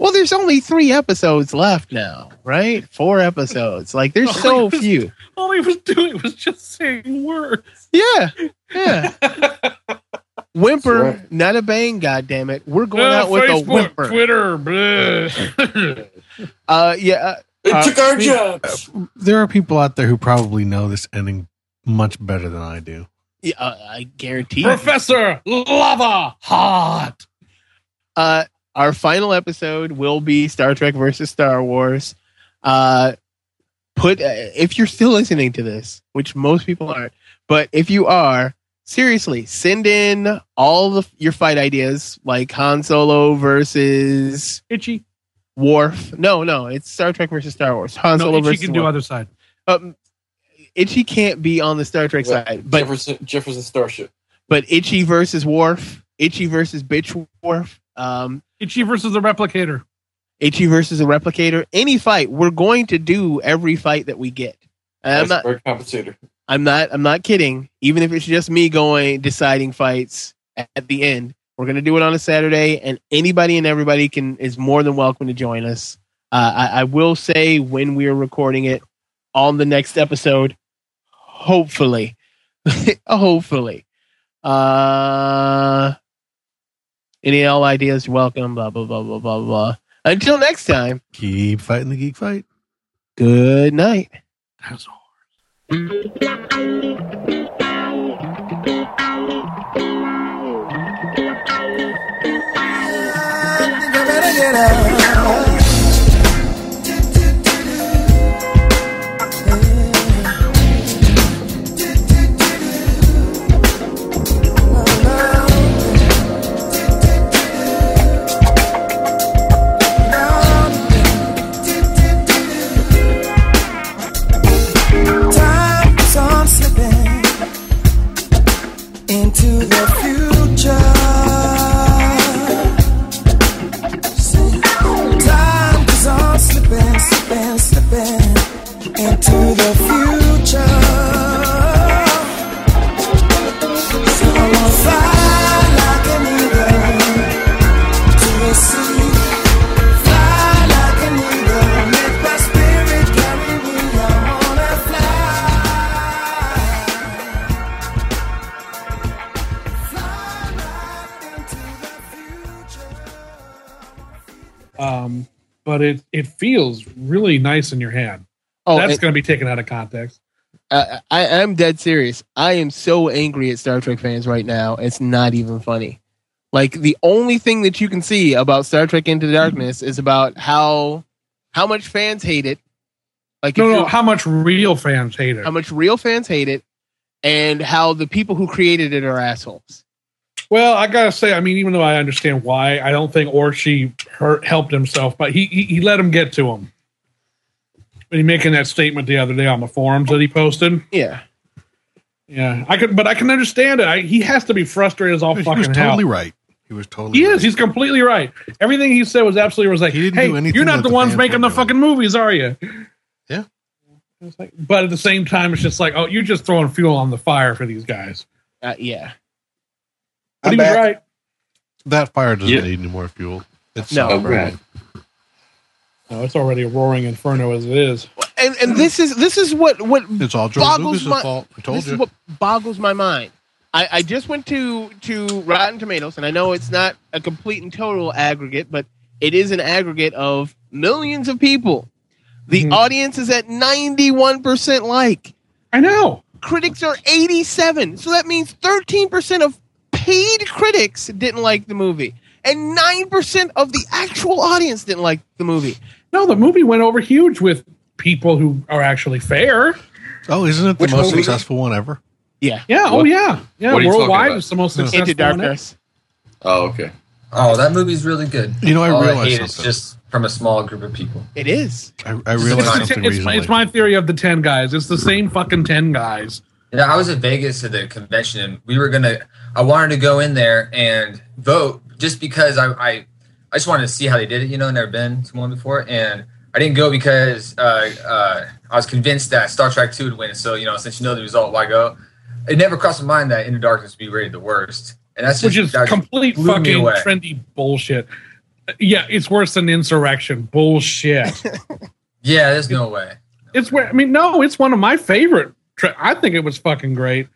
Well, there's only three episodes left now, right? Four episodes. Like, there's *laughs* so few. All he was doing was just saying words. Yeah. Yeah. *laughs* Whimper, not a bang, goddammit. We're going Uh, out with a whimper. Twitter. bleh. *laughs* Uh, yeah. It uh, took our jobs. There are people out there who probably know this ending much better than I do. Yeah, uh, I guarantee. you. Professor Lava Hot. Uh, our final episode will be Star Trek versus Star Wars. Uh, put uh, if you're still listening to this, which most people aren't, but if you are, seriously, send in all the your fight ideas, like Han Solo versus Itchy. Worf. No, no, it's Star Trek versus Star Wars. Han No, Solo Itchy versus can do Worf. other side. Um, Itchy can't be on the Star Trek side, but Jefferson, Jefferson Starship. but Itchy versus Worf, Itchy versus Bitch Worf, um, Itchy versus the replicator. Itchy versus a replicator. Any fight, we're going to do every fight that we get. And I'm not. Compensator. I'm not. I'm not kidding. Even if it's just me going deciding fights at, at the end, we're going to do it on a Saturday, and anybody and everybody can is more than welcome to join us. Uh, I, I will say when we are recording it on the next episode, hopefully, *laughs* hopefully. Uh, any and all ideas, you're welcome. Blah blah blah blah blah blah. Until next time, Keep fighting the geek fight. good night. Time but it it feels really nice in your hand. Oh, that's going to be taken out of context. I, I I'm dead serious. I am so angry at Star Trek fans right now. It's not even funny. Like the only thing that you can see about Star Trek Into Darkness is about how how much fans hate it. Like No, no, how much real fans hate it. how much real fans hate it, and how the people who created it are assholes. Well, I gotta say, I mean, even though I understand why, I don't think Orci hurt helped himself, but he he, he let him get to him. When he making that statement the other day on the forums that he posted. Yeah. Yeah, I could, but I can understand it. I, he has to be frustrated as all He fucking was hell. totally right. He was totally He right. is. He's completely right. Everything he said was absolutely was like, didn't "Hey, do anything you're not the, the ones making were the fucking movies, are you?" Yeah. Like, but at the same time, it's just like, "Oh, you're just throwing fuel on the fire for these guys." Uh, yeah. But I'm he was back. right. That fire doesn't Yeah. need any more fuel. It's No. so Oh, burning. No, it's already a roaring inferno as it is. And and this is this is what what It's all George boggles Lucas's my fault. I told this you. is what boggles my mind. I, I just went to to Rotten Tomatoes, and I know it's not a complete and total aggregate, but it is an aggregate of millions of people. The mm-hmm. audience is at ninety one percent like. I know. Critics are eighty seven, so that means thirteen percent of paid critics didn't like the movie, and nine percent of the actual audience didn't like the movie. No, the movie went over huge with people who are actually fair. Oh, isn't it the Which most movie? successful one ever? Yeah. Yeah. Oh, yeah. Yeah. what are you Worldwide, about? it's the most successful. Into one ever. Darkness. Oh, okay. Oh, that movie's really good. You know, I All realized hate is something. just from a small group of people. It is. I, I realized It's, something it's, recently. it's my theory of the ten guys. It's the same fucking ten guys. Yeah, I was in Vegas at the convention, and we were gonna. I wanted to go in there and vote just because I, I, I just wanted to see how they did it. You know, never been to one before, and I didn't go because uh, uh, I was convinced that Star Trek Two would win. So you know, since you know the result, why go? It never crossed my mind that In the Darkness would be rated the worst, and that's just which is that complete fucking trendy bullshit. Yeah, it's worse than insurrection. Bullshit. *laughs* Yeah, there's no way. it's where I mean, no, it's one of my favorite. Tra- I think it was fucking great.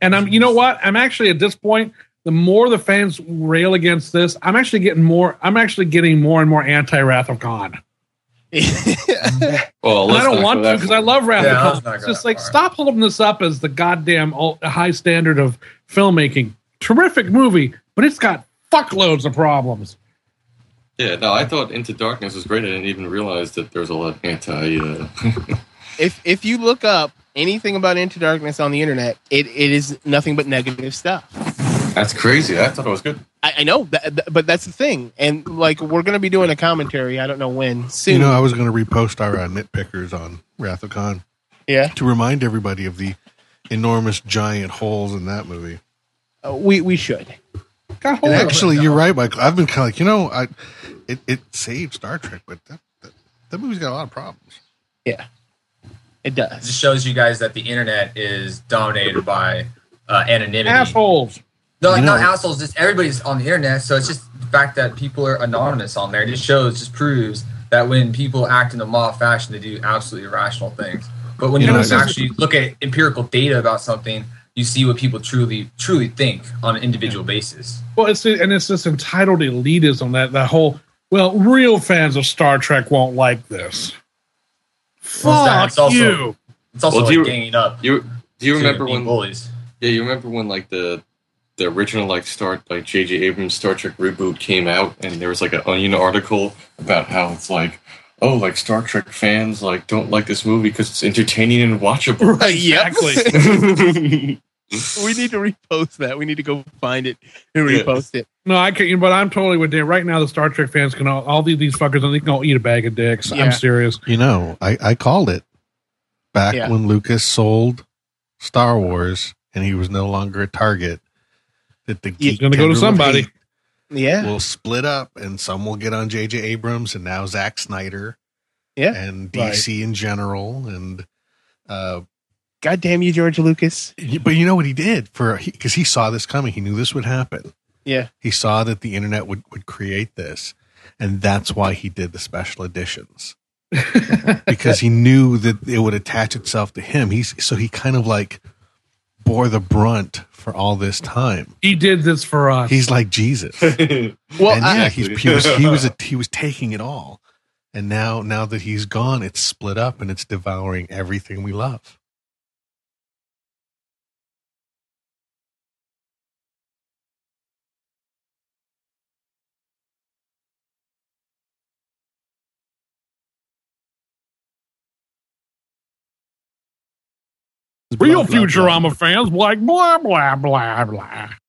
And I'm, you know what? I'm actually at this point. The more the fans rail against this, I'm actually getting more. I'm actually getting more and more anti Wrath of Khan. *laughs* Well, I don't want to because. I love Wrath Yeah, of let's Khan. It's just like far. stop holding this up as the goddamn ul- high standard of filmmaking. Terrific movie, but it's got fuckloads of problems. Yeah, no, I thought Into Darkness was great. I didn't even realize that there's a lot of anti. Uh, *laughs* if if you look up anything about Into Darkness on the internet, it, it is nothing but negative stuff. that's crazy. I thought it was good. I, I know, that, that- but that's the thing. And like, we're going to be doing a commentary. I don't know when soon. You know, I was going to repost our uh, nitpickers on Wrath of Khan yeah, to remind everybody of the enormous giant holes in that movie. Uh, we we should. Got hold And of it. actually, you're right, Michael. I've been kind of like, you know, I it, it saved Star Trek, but that, that that movie's got a lot of problems. Yeah, it It does. just shows you guys that the internet is dominated by uh, anonymity. assholes. No, You not assholes. Just everybody's on the internet, so it's just the fact that people are anonymous on there. It just shows, just proves that when people act in a mob fashion, they do absolutely irrational things. But when You you, know, just actually look at empirical data about something, you see what people truly, truly think on an individual basis. Well, it's and it's this entitled elitism that that whole. Well, real fans of Star Trek won't like this. Well, Fuck it's also- you. It's also Well, like do you- ganging up. You do you remember when? bullies? Yeah, you remember when like the the original like start like J.J. Abrams Star Trek reboot came out, and there was like an Onion article about how it's like, oh, like Star Trek fans like don't like this movie because it's entertaining and watchable. *laughs* Right, yep. Exactly. *laughs* *laughs* *laughs* we need to repost that. We need to go find it and Yeah. repost it. No, I can't. But I'm totally with Dan. Right now, the Star Trek fans can all, all these, these fuckers, and they can all eat a bag of dicks. Yeah. I'm serious. You know, I, I called it back Yeah. when Lucas sold Star Wars and he was no longer a target. That the He's geek gonna go to somebody. hate Yeah, will split up, and some will get on J.J. Abrams and now Zack Snyder yeah. and DC in general, and uh, God damn you, George Lucas. but you know what he did for because he saw this coming. He knew this would happen. Yeah, He saw that the internet would would create this, and that's why he did the special editions. *laughs* because he knew that it would attach itself to him. He's so he kind of like bore the brunt for all this time. He did this for us. He's like Jesus. *laughs* Well, and I- yeah, he's, he was he was a, *laughs* he was taking it all, and now now that he's gone, it's split up and it's devouring everything we love. Real Futurama fans like blah blah blah blah.